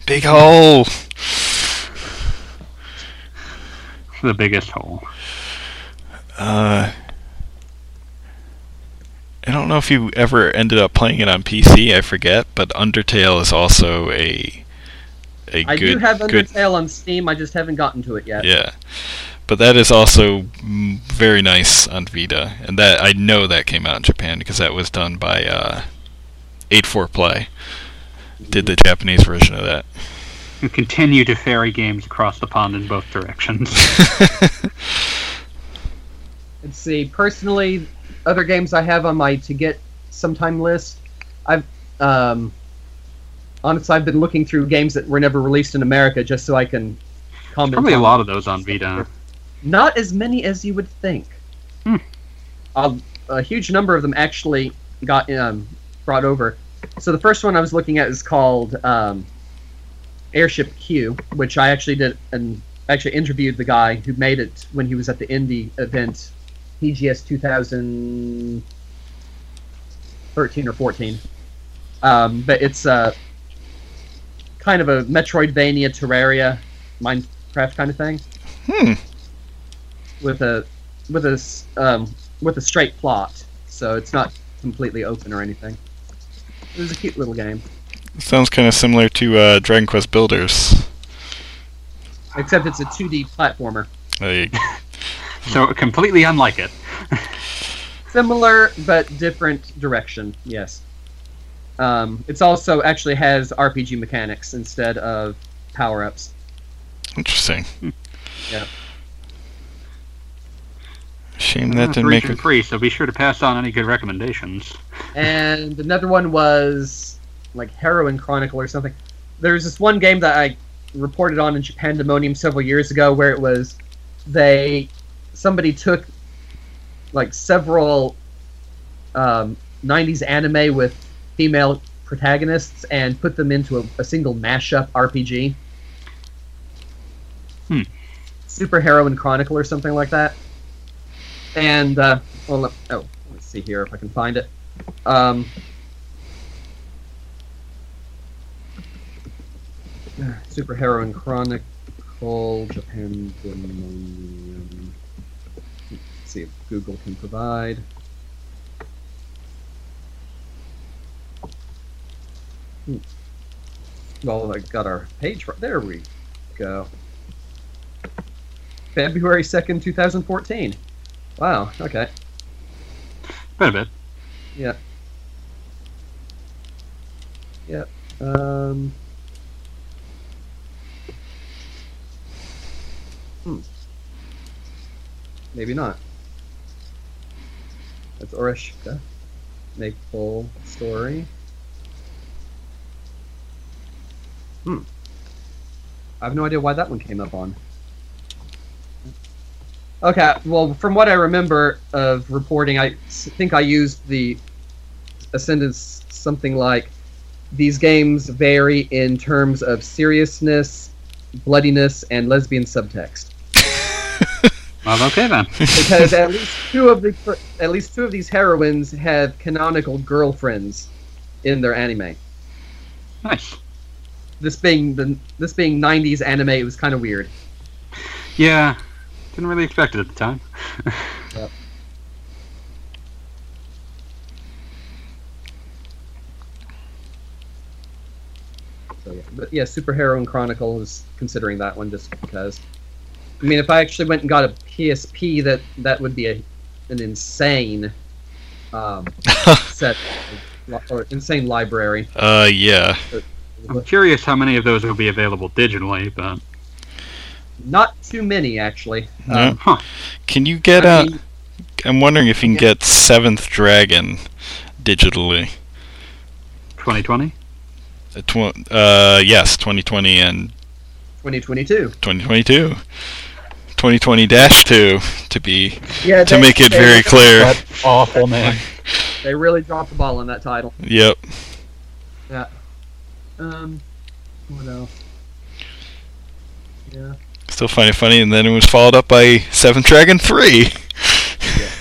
[SPEAKER 1] big hole.
[SPEAKER 2] The biggest hole.
[SPEAKER 1] Uh, I don't know if you ever ended up playing it on PC. I forget, but Undertale is also a a
[SPEAKER 3] I
[SPEAKER 1] good I
[SPEAKER 3] do have
[SPEAKER 1] good
[SPEAKER 3] Undertale on Steam. I just haven't gotten to it yet.
[SPEAKER 1] yeah. But that is also very nice on Vita, and that I know that came out in Japan because that was done by uh, 84 Play. Did the Japanese version of that?
[SPEAKER 2] who continue to ferry games across the pond in both directions.
[SPEAKER 3] Let's see. Personally, other games I have on my to get sometime list. I've um, honestly I've been looking through games that were never released in America just so I can comment.
[SPEAKER 2] Probably a lot of those on Vita.
[SPEAKER 3] Not as many as you would think.
[SPEAKER 2] Hmm.
[SPEAKER 3] A, a huge number of them actually got um, brought over. So the first one I was looking at is called um, Airship Q, which I actually did and actually interviewed the guy who made it when he was at the indie event, TGS 2013 or 14. Um, but it's uh, kind of a Metroidvania, Terraria, Minecraft kind of thing
[SPEAKER 1] hmm.
[SPEAKER 3] with a with a um, with a straight plot, so it's not completely open or anything. It was a cute little game,
[SPEAKER 1] Sounds kind of similar to uh, Dragon Quest Builders.
[SPEAKER 3] except it's a 2D platformer.
[SPEAKER 1] Like,
[SPEAKER 2] So completely unlike it.
[SPEAKER 3] Similar but different direction. Yes. Um, it's also actually has RPG mechanics instead of power ups.
[SPEAKER 1] interesting.
[SPEAKER 3] Yeah.
[SPEAKER 1] Shame that didn't make it.
[SPEAKER 2] free, so be sure to pass on any good recommendations.
[SPEAKER 3] And another one was like Heroine Chronicle or something. There's this one game that I reported on in Japandemonium several years ago where it was they somebody took like several um, 90s anime with female protagonists and put them into a, a single mashup RPG.
[SPEAKER 2] Hmm.
[SPEAKER 3] Super Heroine Chronicle or something like that. And uh, well, let- oh, let's see here if I can find it. Um, Super Heroine Chronicle Japan see if Google can provide. Hmm. Well, I got our page right there. We go. February second, two thousand fourteen. Wow. Okay.
[SPEAKER 2] Been a bit. Yeah.
[SPEAKER 3] Um. Hmm. Maybe not. That's Oreshika. Maple story. Hmm. I have no idea why that one came up on. Okay, well, from what I remember of reporting, I think I used the a sentence something like these games vary in terms of seriousness, bloodiness, and lesbian subtext.
[SPEAKER 2] Well, okay then.
[SPEAKER 3] Because at least two of the at least two of these heroines have canonical girlfriends in their anime.
[SPEAKER 2] Nice.
[SPEAKER 3] This being the this being '90s anime, it was kind of weird.
[SPEAKER 2] Yeah, didn't really expect it at the time. yep.
[SPEAKER 3] So yeah, but yeah, Super Heroine Chronicle is considering that one just because. I mean, if I actually went and got a PSP, that that would be a an insane um, set or insane library.
[SPEAKER 1] uh, yeah.
[SPEAKER 2] I'm curious how many of those will be available digitally, but
[SPEAKER 3] Not too many actually.
[SPEAKER 1] No?
[SPEAKER 3] Um,
[SPEAKER 2] huh.
[SPEAKER 1] Can you get
[SPEAKER 3] I
[SPEAKER 1] uh
[SPEAKER 3] mean,
[SPEAKER 1] I'm wondering if you can
[SPEAKER 3] Yeah.
[SPEAKER 1] get Seventh Dragon digitally.
[SPEAKER 2] 2020.
[SPEAKER 1] Uh, tw- uh, yes, 2020 and
[SPEAKER 3] 2022.
[SPEAKER 1] 2022. 2020-2 to be
[SPEAKER 3] Yeah,
[SPEAKER 1] to
[SPEAKER 3] they-
[SPEAKER 1] make it
[SPEAKER 3] they-
[SPEAKER 1] very clear.
[SPEAKER 5] That awful name.
[SPEAKER 3] They really dropped the ball on that title.
[SPEAKER 1] Yep. Yeah.
[SPEAKER 3] Um, what else? Yeah.
[SPEAKER 1] Still find it funny, and then it was followed up by Seventh Dragon 3.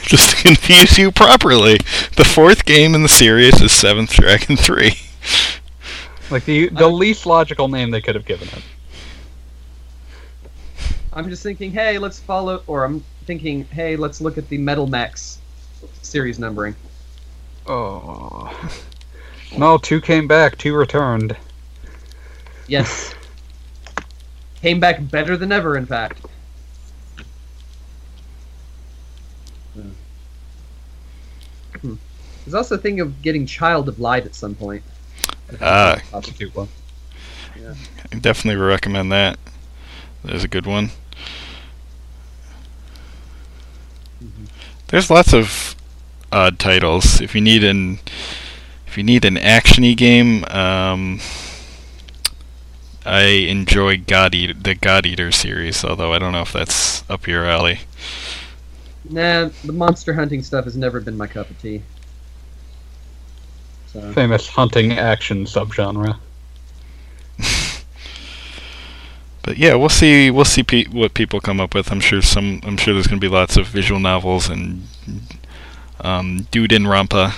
[SPEAKER 1] Just to confuse you properly. The fourth game in the series is Seventh Dragon 3.
[SPEAKER 5] Like the the least logical name they could have given it.
[SPEAKER 3] I'm just thinking, hey, let's follow, or I'm thinking, hey, let's look at the Metal Max series numbering.
[SPEAKER 5] Oh. No, two came back, two returned.
[SPEAKER 3] Yes. Came back better than ever, in fact. Hmm. There's also a thing of getting Child of Light at some point.
[SPEAKER 1] Ah.
[SPEAKER 5] That's a cute one.
[SPEAKER 3] Yeah.
[SPEAKER 1] I definitely recommend that. There's a good one. There's lots of odd titles. If you need an if you need an actiony game, um, I enjoy God Eater, the God Eater series, although I don't know if that's up your alley.
[SPEAKER 3] Nah, the monster hunting stuff has never been my cup of tea. So
[SPEAKER 2] Famous hunting action subgenre.
[SPEAKER 1] But yeah, we'll see. We'll see pe- what people come up with. I'm sure some. I'm sure there's going to be lots of visual novels and um, Danganronpa.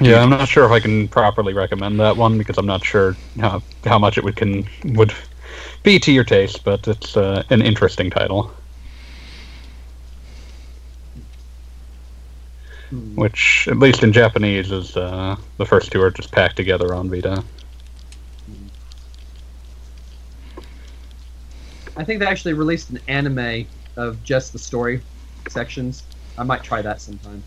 [SPEAKER 2] Yeah, I'm not sure if I can properly recommend that one because I'm not sure how how much it would can would be to your taste, but it's uh, an interesting title,
[SPEAKER 3] hmm.
[SPEAKER 2] which at least in Japanese is uh, the first two are just packed together on Vita.
[SPEAKER 3] I think they actually released an anime of just the story sections. I might try that sometime.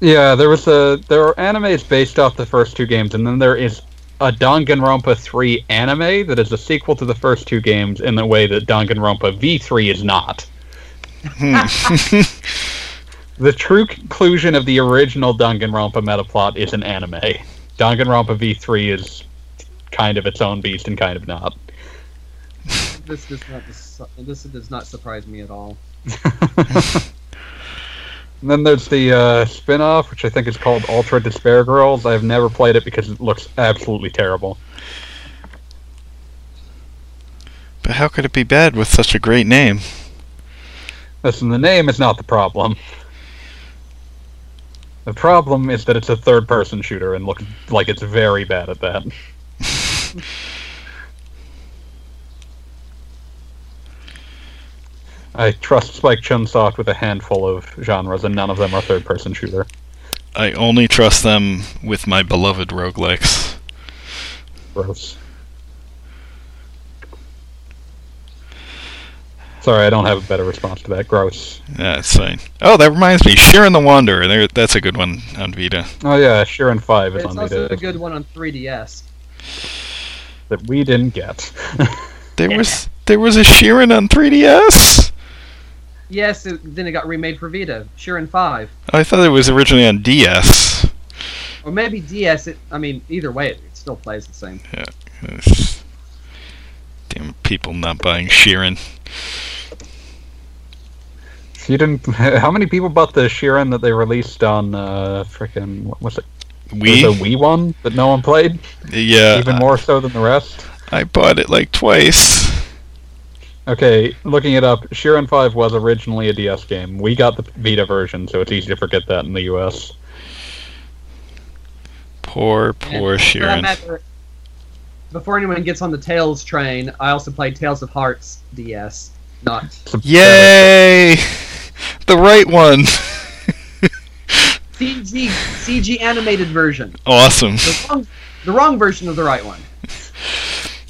[SPEAKER 2] Yeah, there was a there are animes based off the first two games, and then there is a Danganronpa 3 anime that is a sequel to the first two games in the way that Danganronpa V3 is not. The true conclusion of the original Danganronpa meta plot is an anime. Danganronpa V3 is kind of its own beast and kind of not.
[SPEAKER 3] This does not this does not surprise me at all.
[SPEAKER 2] And then there's the uh, spin-off, which I think is called Ultra Despair Girls. I've never played it because it looks absolutely terrible.
[SPEAKER 1] but how could it be bad with such a great name?
[SPEAKER 2] Listen, the name is not the problem. The problem is that it's a third-person shooter and looks like it's very bad at that. I trust Spike Chunsoft with a handful of genres, and none of them are third-person shooter.
[SPEAKER 1] I only trust them with my beloved roguelikes.
[SPEAKER 2] Gross. Sorry, I don't have a better response to that. Gross.
[SPEAKER 1] Yeah, it's fine. Oh, that reminds me, Shiren the Wanderer. There, that's a good one on Vita.
[SPEAKER 2] Oh yeah, Shiren Five is
[SPEAKER 3] It's
[SPEAKER 2] on
[SPEAKER 3] also
[SPEAKER 2] Vita
[SPEAKER 3] a good one on 3DS.
[SPEAKER 2] that we didn't get.
[SPEAKER 1] There was there was a Shiren on 3DS.
[SPEAKER 3] Yes, it, then it got remade for Vita. Shiren 5.
[SPEAKER 1] I thought it was originally on DS.
[SPEAKER 3] Or maybe DS. It, I mean, either way, it, it still plays the same.
[SPEAKER 1] It's- Damn people not buying Shiren.
[SPEAKER 2] You didn't. How many people bought the Shiren that they released on uh, frickin' what was it?
[SPEAKER 1] We
[SPEAKER 2] It was a Wii one that no one played,
[SPEAKER 1] yeah,
[SPEAKER 2] even more so than the rest.
[SPEAKER 1] I bought it like twice.
[SPEAKER 2] Okay, looking it up, Shiren 5 was originally a DS game. We got the Vita version, so it's easy to forget that in the US.
[SPEAKER 1] Poor, poor
[SPEAKER 3] for Shiren. before anyone gets on the Tales train, I also played Tales of Hearts DS. Not.
[SPEAKER 1] Yay! The right one.
[SPEAKER 3] CG CG animated version.
[SPEAKER 1] awesome.
[SPEAKER 3] The wrong, the wrong version of the right one.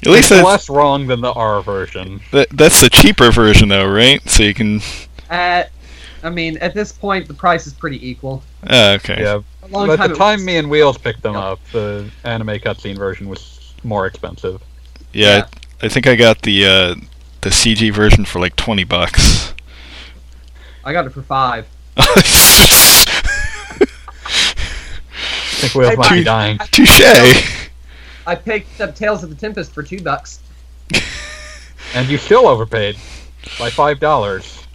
[SPEAKER 1] At least
[SPEAKER 2] it's less wrong than the R version.
[SPEAKER 1] that, that's the cheaper version, though, right? So you can.
[SPEAKER 3] At, I mean, at this point, the price is pretty equal.
[SPEAKER 1] Ah, okay.
[SPEAKER 2] Yeah,
[SPEAKER 3] A long
[SPEAKER 2] At
[SPEAKER 3] time
[SPEAKER 2] the time
[SPEAKER 3] was-
[SPEAKER 2] me and Wheels picked them
[SPEAKER 3] Yep.
[SPEAKER 2] up, the anime cutscene version was more expensive.
[SPEAKER 1] Yeah,
[SPEAKER 3] Yeah.
[SPEAKER 1] I, I think I got the uh, the CG version for like twenty bucks.
[SPEAKER 3] I got it for five.
[SPEAKER 2] I think Wheels
[SPEAKER 3] I
[SPEAKER 2] might be dying.
[SPEAKER 1] Touche.
[SPEAKER 3] I picked up Tales of the Tempest for two bucks.
[SPEAKER 2] And you still overpaid by five dollars.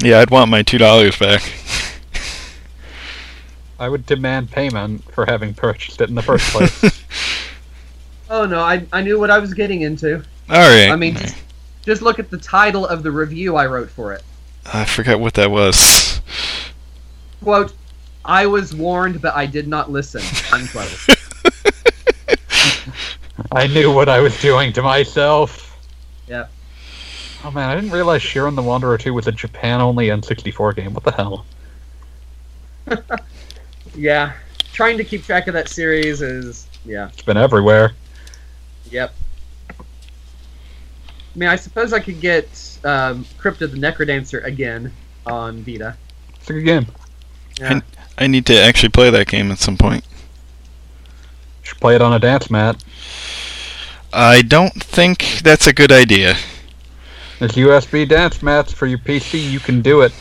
[SPEAKER 1] Yeah, I'd want my two dollars back.
[SPEAKER 2] I would demand payment for having purchased it in the first place.
[SPEAKER 3] Oh no, I, I knew what I was getting into.
[SPEAKER 1] All right.
[SPEAKER 3] I mean, just, just look at the title of the review I wrote for it.
[SPEAKER 1] I forgot what that was.
[SPEAKER 3] Quote, I was warned, but I did not listen. Unquote.
[SPEAKER 2] I knew what I was doing to myself.
[SPEAKER 3] Yeah.
[SPEAKER 2] Oh man, I didn't realize Shiren the Wanderer 2 was a Japan-only N64 game. What the hell?
[SPEAKER 3] yeah. Trying to keep track of that series is, yeah.
[SPEAKER 2] It's been everywhere.
[SPEAKER 3] Yep. I mean, I suppose I could get um, Crypt of the NecroDancer again on Vita.
[SPEAKER 2] It's a good game.
[SPEAKER 3] Yeah.
[SPEAKER 1] I need to actually play that game at some point.
[SPEAKER 2] Should play it on a dance mat.
[SPEAKER 1] I don't think that's a good idea.
[SPEAKER 2] There's USB dance mats for your PC. You can do it.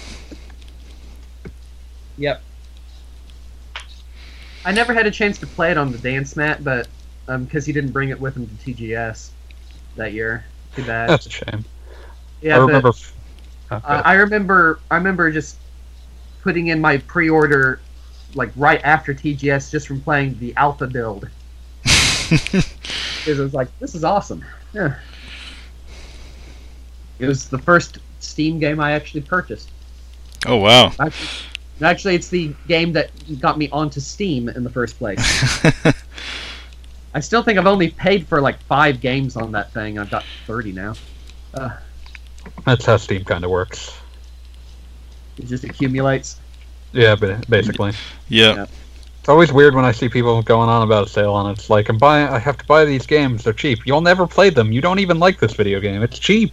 [SPEAKER 3] Yep. I never had a chance to play it on the dance mat, but because he didn't bring it with him to TGS that year. Too bad.
[SPEAKER 2] That's a shame.
[SPEAKER 3] yeah,
[SPEAKER 2] I
[SPEAKER 3] but
[SPEAKER 2] remember. f-. Oh,
[SPEAKER 3] I, I remember. I remember just putting in my pre-order like right after TGS just from playing the alpha build because it was like this is awesome. Yeah. It was the first Steam game I actually purchased.
[SPEAKER 1] oh wow.
[SPEAKER 3] Actually, actually, it's the game that got me onto Steam in the first place. I still think I've only paid for like five games on that thing. I've got thirty now. Uh,
[SPEAKER 2] That's how Steam kind of works.
[SPEAKER 3] it just accumulates.
[SPEAKER 2] Yeah, but basically.
[SPEAKER 1] yeah.
[SPEAKER 2] It's always weird when I see people going on about a sale and it's like I'm buying I have to buy these games, they're cheap. You'll never play them. You don't even like this video game. It's cheap.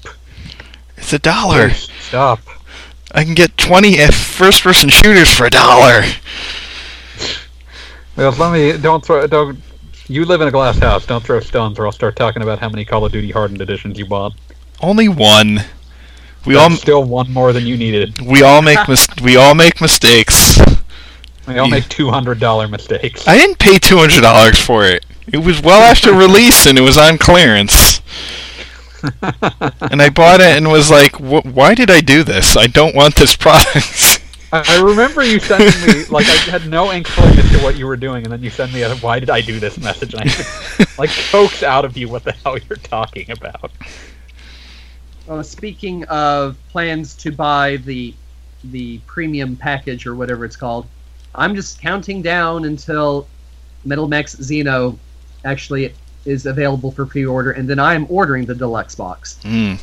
[SPEAKER 1] It's a dollar.
[SPEAKER 2] Please, Stop.
[SPEAKER 1] I can get 20 first-person shooters for a dollar.
[SPEAKER 2] Well, let me don't throw don't you live in a glass house, don't throw stones or I'll start talking about how many Call of Duty hardened editions you bought.
[SPEAKER 1] Only one. We
[SPEAKER 2] That's
[SPEAKER 1] all
[SPEAKER 2] still one more than you needed.
[SPEAKER 1] we all make mis- we all make mistakes.
[SPEAKER 2] We all make two hundred dollar mistakes.
[SPEAKER 1] I didn't pay two hundred dollars for it. It was well after release and it was on clearance. And I bought it and was like, "Wh- "Why did I do this? I don't want this product."
[SPEAKER 2] I I remember you sending me like I had no inkling as to what you were doing, and then you send me a "Why did I do this?" message, and I like coax out of you what the hell you're talking about.
[SPEAKER 3] Uh, speaking of plans to buy the the premium package or whatever it's called, I'm just counting down until Metal Max Xeno actually is available for pre-order, and then I am ordering the deluxe box.
[SPEAKER 1] Mm.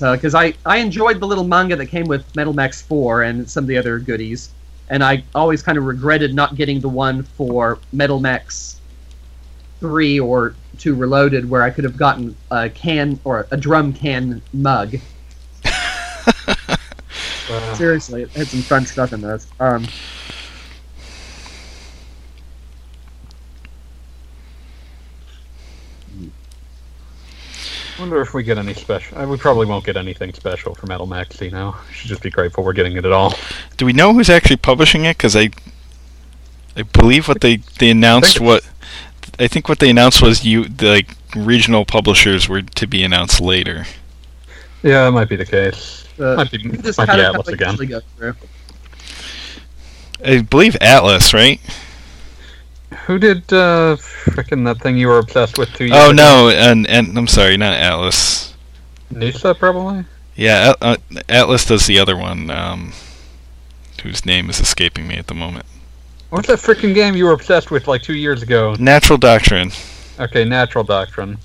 [SPEAKER 3] Because I I enjoyed the little manga that came with Metal Max 4 and some of the other goodies, and I always kind of regretted not getting the one for Metal Max 3 or 2 Reloaded, where I could have gotten a can or a drum can mug.
[SPEAKER 2] Uh,
[SPEAKER 3] Seriously, it had some fun stuff in those. Um,
[SPEAKER 2] wonder if we get any special. Uh, we probably won't get anything special for Metal Max. You know, should just be grateful we're getting it at all.
[SPEAKER 1] Do we know who's actually publishing it? Because I, I believe what they they announced
[SPEAKER 2] it's-
[SPEAKER 1] what, I think what they announced was you the like regional publishers were to be announced later.
[SPEAKER 2] Yeah, that might be the case.
[SPEAKER 3] uh,
[SPEAKER 2] Might be,
[SPEAKER 3] this
[SPEAKER 2] might
[SPEAKER 3] kind
[SPEAKER 2] be
[SPEAKER 3] of
[SPEAKER 2] Atlus again.
[SPEAKER 3] usually go through.
[SPEAKER 1] I believe Atlus, right?
[SPEAKER 2] Who did uh, frickin' that thing you were obsessed with two years
[SPEAKER 1] Oh
[SPEAKER 2] ago?
[SPEAKER 1] no, and and I'm sorry, not Atlus.
[SPEAKER 2] Nisa probably.
[SPEAKER 1] Yeah, At- uh, Atlus does the other one, um, whose name is escaping me at the moment.
[SPEAKER 2] What's that freaking game you were obsessed with like two years ago?
[SPEAKER 1] Natural Doctrine.
[SPEAKER 2] Okay, Natural Doctrine.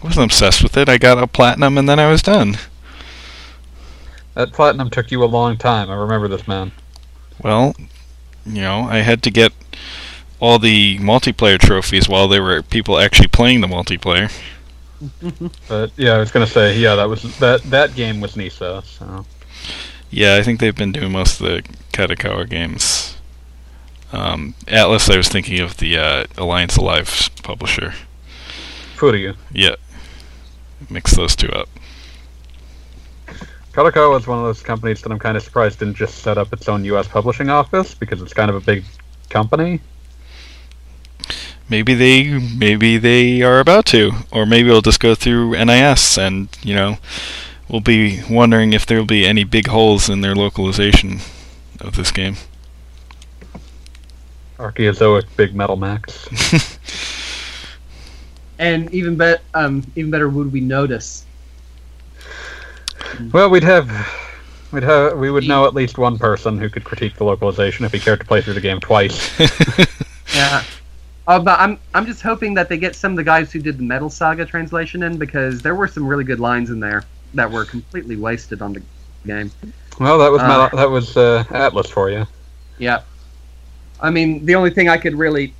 [SPEAKER 1] I wasn't obsessed with it. I got a platinum and then I was done.
[SPEAKER 2] That platinum took you a long time. I remember this man.
[SPEAKER 1] Well, you know, I had to get all the multiplayer trophies while there were people actually playing the multiplayer.
[SPEAKER 2] But yeah, I was gonna say, yeah, that was that that game was Nisa. So
[SPEAKER 1] Yeah, I think they've been doing most of the Kadokawa games. Um, Atlus, I was thinking of the uh, Alliance Alive publisher.
[SPEAKER 2] Furyu.
[SPEAKER 1] Yeah, mix those two up.
[SPEAKER 2] Kadokawa is one of those companies that I'm kind of surprised didn't just set up its own U.S. publishing office because it's kind of a big company.
[SPEAKER 1] Maybe they, maybe they are about to, or maybe it'll just go through NIS, and you know, we'll be wondering if there will be any big holes in their localization of this game.
[SPEAKER 2] Archaeozoic Big Metal Max.
[SPEAKER 3] And even bet, um, even better, would we notice?
[SPEAKER 2] Well, we'd have, we'd have, we would know at least one person who could critique the localization if he cared to play through the game twice.
[SPEAKER 3] Yeah. Uh, but I'm I'm just hoping that they get some of the guys who did the Metal Saga translation in because there were some really good lines in there that were completely wasted on the game.
[SPEAKER 2] well, that was
[SPEAKER 3] Uh.
[SPEAKER 2] Metal, that was uh, Atlus for you.
[SPEAKER 3] Yeah. I mean, the only thing I could really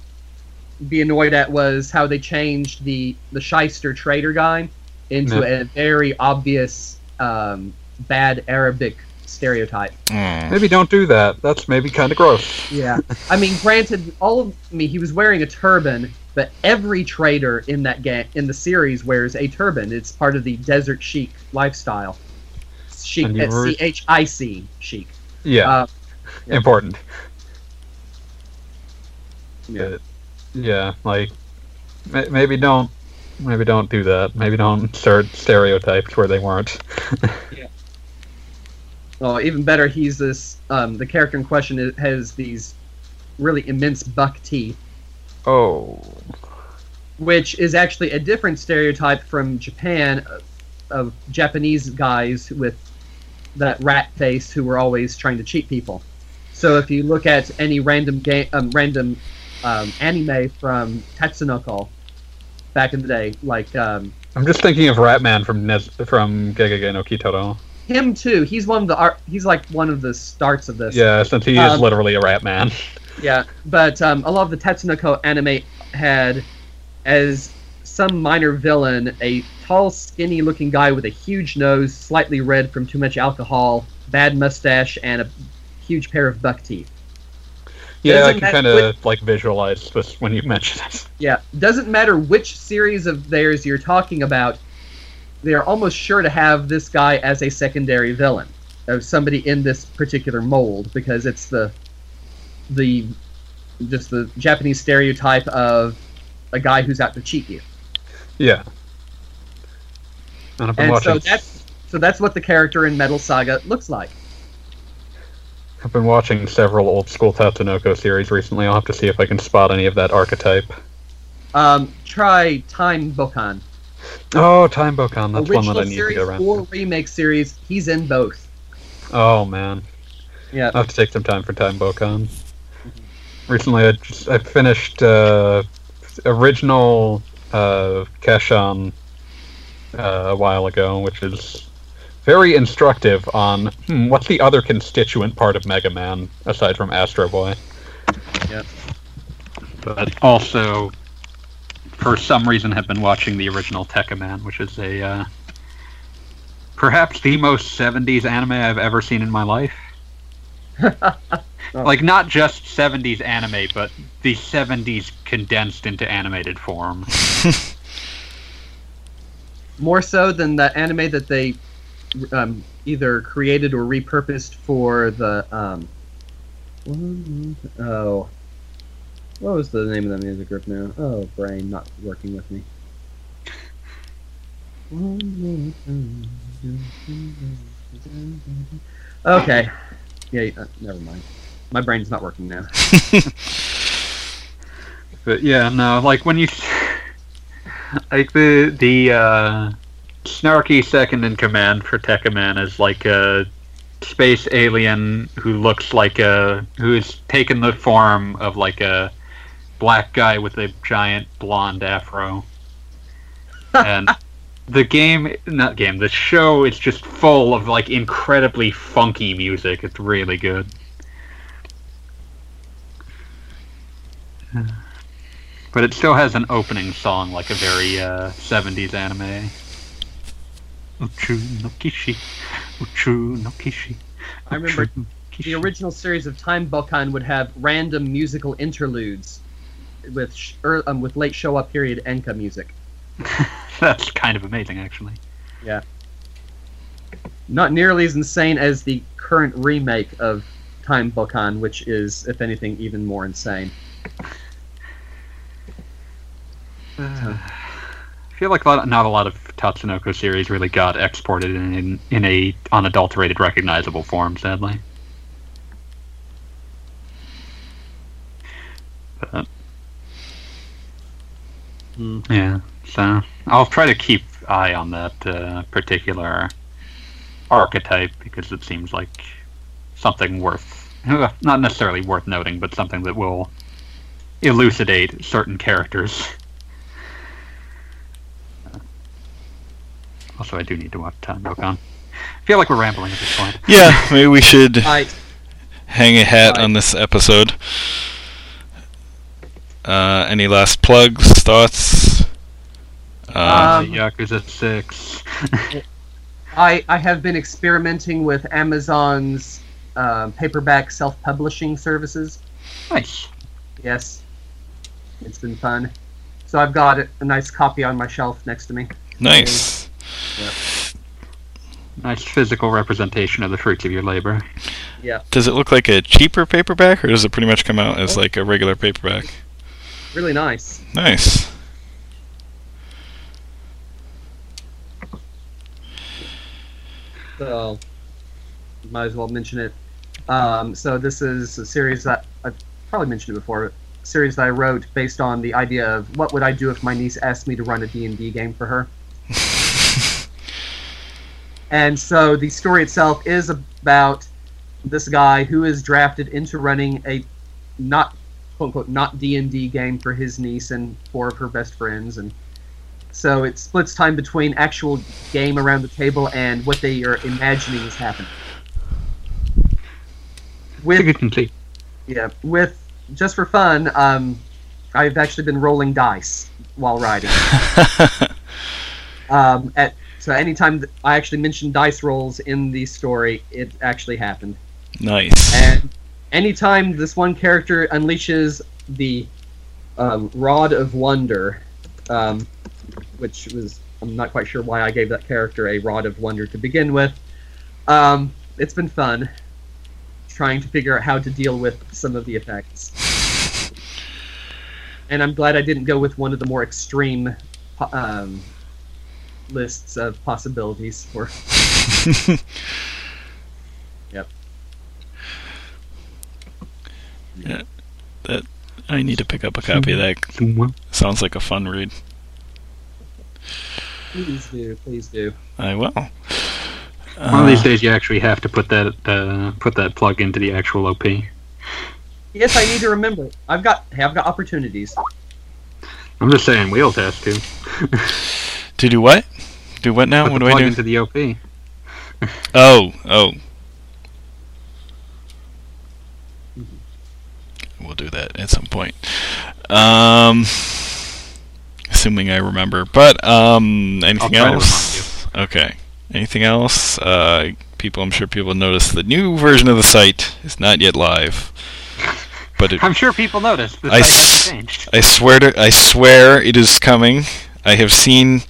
[SPEAKER 3] be annoyed at was how they changed the the shyster trader guy into
[SPEAKER 2] Yeah.
[SPEAKER 3] a very obvious um, bad Arabic stereotype.
[SPEAKER 1] Mm.
[SPEAKER 5] Maybe don't do that. That's maybe kind of gross.
[SPEAKER 3] Yeah. I mean, granted, all of I mean, he was wearing a turban, but every trader in that game in the series wears a turban. It's part of the desert chic lifestyle. Chic,
[SPEAKER 5] And you've
[SPEAKER 3] S
[SPEAKER 5] re-
[SPEAKER 3] C H I C, chic.
[SPEAKER 5] Yeah,
[SPEAKER 3] Uh, yeah.
[SPEAKER 5] important.
[SPEAKER 3] Yeah.
[SPEAKER 5] But, yeah, like ma- maybe don't maybe don't do that. Maybe don't insert stereotypes where they weren't.
[SPEAKER 3] Well, even better, he's this. Um, the character in question is, has these really immense buck teeth,
[SPEAKER 5] oh,
[SPEAKER 3] which is actually a different stereotype from Japan uh, of Japanese guys with that rat face who were always trying to cheat people. So if you look at any random game, um, random um, anime from Tatsunoko back in the day, like um,
[SPEAKER 5] I'm just thinking of Ratman from Nez- from Gegege no Kitaro.
[SPEAKER 3] him too. He's one of the art. He's like one of the starts of this.
[SPEAKER 5] Yeah, since he is
[SPEAKER 3] Um,
[SPEAKER 5] literally a Ratman.
[SPEAKER 3] Yeah, but um, a lot of the Tatsunoko anime had as some minor villain a tall, skinny-looking guy with a huge nose, slightly red from too much alcohol, bad mustache, and a huge pair of buck teeth.
[SPEAKER 5] Yeah, I
[SPEAKER 3] Doesn't
[SPEAKER 5] can kind of like visualize this when you mention it.
[SPEAKER 3] Yeah, doesn't matter which series of theirs you're talking about, they're almost sure to have this guy as a secondary villain of somebody in this particular mold because it's the the just the Japanese stereotype of a guy who's out to cheat you.
[SPEAKER 5] Yeah. And
[SPEAKER 3] And so that's so that's what the character in Metal Saga looks like.
[SPEAKER 5] I've been watching several old school Tatsunoko series recently. I'll have to see if I can spot any of that archetype.
[SPEAKER 3] Um, try Time Bokan.
[SPEAKER 5] Oh, Time Bokan. That's one
[SPEAKER 3] Original
[SPEAKER 5] that I need to
[SPEAKER 3] series
[SPEAKER 5] get around.
[SPEAKER 3] or remake series, he's in both.
[SPEAKER 5] Oh man,
[SPEAKER 3] Yeah.
[SPEAKER 5] I'll have to take some time for Time Bokan. Recently, I just I finished uh, original uh, Casshan uh, a while ago, which is very instructive on hmm, what's the other constituent part of Mega Man aside from Astro Boy.
[SPEAKER 2] but also for some reason have been watching the original Tekkaman, which is a uh, perhaps the most 70s anime I've ever seen in my life. Like not just 70s anime, but the 70s condensed into animated form.
[SPEAKER 3] More so than the anime that they um, either created or repurposed for the um, oh, what was the name of the music group now? Oh, brain not working with me. Okay, yeah, uh, never mind. My brain's not working now.
[SPEAKER 2] But yeah, no, like when you like the the uh, snarky second in command for Tekkaman is like a space alien who looks like a who's taken the form of like a black guy with a giant blonde afro. And the game not game, the show is just full of like incredibly funky music. It's really good. But it still has an opening song like a very uh, 70s anime. Uchu no kishi, uchu no kishi.
[SPEAKER 3] I remember
[SPEAKER 2] no
[SPEAKER 3] the original series of Time Bokan would have random musical interludes with sh- er, um, with late Showa period Enka music.
[SPEAKER 2] That's kind of amazing, actually. Yeah.
[SPEAKER 3] Not nearly as insane as the current remake of Time Bokan, which is, if anything, even more insane.
[SPEAKER 2] I feel like a lot, not a lot of Tatsunoko series really got exported in in a unadulterated, recognizable form. Sadly. But,
[SPEAKER 3] Hmm.
[SPEAKER 2] yeah, so I'll try to keep eye on that uh, particular archetype because it seems like something worth, not necessarily worth noting, but something that will elucidate certain characters. Also, I do need to watch Time Dokkan. I feel like we're rambling at this point.
[SPEAKER 1] yeah, maybe we should
[SPEAKER 3] I
[SPEAKER 1] hang a hat
[SPEAKER 3] Right.
[SPEAKER 1] on this episode. Uh, any last plugs, thoughts? Uh,
[SPEAKER 3] Um,
[SPEAKER 2] Yakuza 6.
[SPEAKER 3] I I have been experimenting with Amazon's um, paperback self-publishing services.
[SPEAKER 2] Nice.
[SPEAKER 3] Yes, it's been fun. So I've got a, a nice copy on my shelf next to me.
[SPEAKER 1] Nice.
[SPEAKER 2] Nice physical representation of the fruits of your labor. Yeah.
[SPEAKER 1] Does it look like a cheaper paperback, or does it pretty much come out as like a regular paperback?
[SPEAKER 3] Really nice.
[SPEAKER 1] Nice.
[SPEAKER 3] So might as well mention it. Um, so this is a series that I've probably mentioned it before. A series that I wrote based on the idea of what would I do if my niece asked me to run a D&D game for her. And so the story itself is about this guy who is drafted into running a not quote unquote not D and D game for his niece and four of her best friends, and so it splits time between actual game around the table and what they are imagining is happening. With
[SPEAKER 2] complete.
[SPEAKER 3] yeah, with just for fun, um, I've actually been rolling dice while riding. Um, at so anytime I actually mention dice rolls in the story, it actually happened.
[SPEAKER 1] nice.
[SPEAKER 3] And anytime this one character unleashes the um, Rod of Wonder, um, which was I'm not quite sure why I gave that character a Rod of Wonder to begin with. Um, it's been fun trying to figure out how to deal with some of the effects. And I'm glad I didn't go with one of the more extreme um, lists of possibilities for Yep.
[SPEAKER 1] That I need to pick up a copy of that. Sounds like a fun read.
[SPEAKER 3] Please do, please do.
[SPEAKER 1] I will.
[SPEAKER 2] One of these
[SPEAKER 1] Uh,
[SPEAKER 2] days, you actually have to put that uh, put that plug into the actual OP.
[SPEAKER 3] Yes, I need to remember. I've got hey, I've got opportunities.
[SPEAKER 2] I'm just saying, Wheels has to.
[SPEAKER 1] to do what? Do what now?
[SPEAKER 2] put
[SPEAKER 1] What do I do?
[SPEAKER 2] into the OP.
[SPEAKER 1] Oh, oh. We'll do that at some point. Um, assuming I remember. But um, anything
[SPEAKER 2] try to
[SPEAKER 1] else? Okay. Anything else? Uh, people, I'm sure people noticed the new version of the site is not yet live. But it,
[SPEAKER 2] I'm sure people noticed. The
[SPEAKER 1] I
[SPEAKER 2] site
[SPEAKER 1] s-
[SPEAKER 2] hasn't changed.
[SPEAKER 1] I swear to, I swear it is coming. I have seen,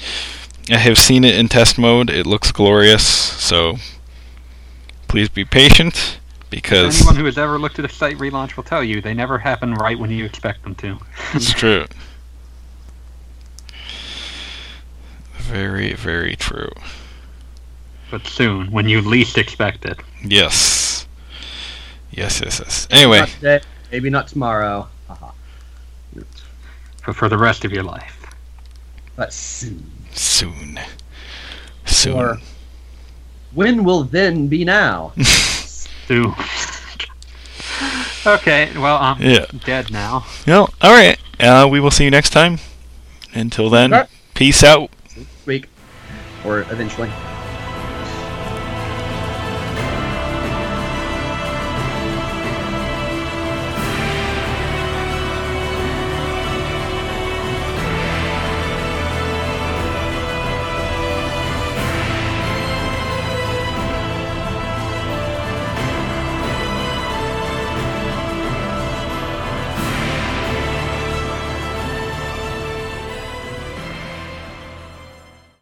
[SPEAKER 1] I have seen it in test mode. It looks glorious. So please be patient because
[SPEAKER 2] Anyone who has ever looked at a site relaunch will tell you they never happen right when you expect them to.
[SPEAKER 1] it's true. Very, very true.
[SPEAKER 2] But soon, when you least expect it.
[SPEAKER 1] Yes. Yes, yes, yes. Anyway,
[SPEAKER 3] Not today, maybe not tomorrow. Haha.
[SPEAKER 2] For, for the rest of your life.
[SPEAKER 3] But soon.
[SPEAKER 1] Soon. Soon.
[SPEAKER 3] Or when will then be now?
[SPEAKER 2] Soon. okay, well, I'm
[SPEAKER 1] Yeah.
[SPEAKER 2] dead now.
[SPEAKER 1] Well, all right. Uh, we will see you next time. Until then,
[SPEAKER 3] Okay.
[SPEAKER 1] peace out.
[SPEAKER 3] Week. Or eventually.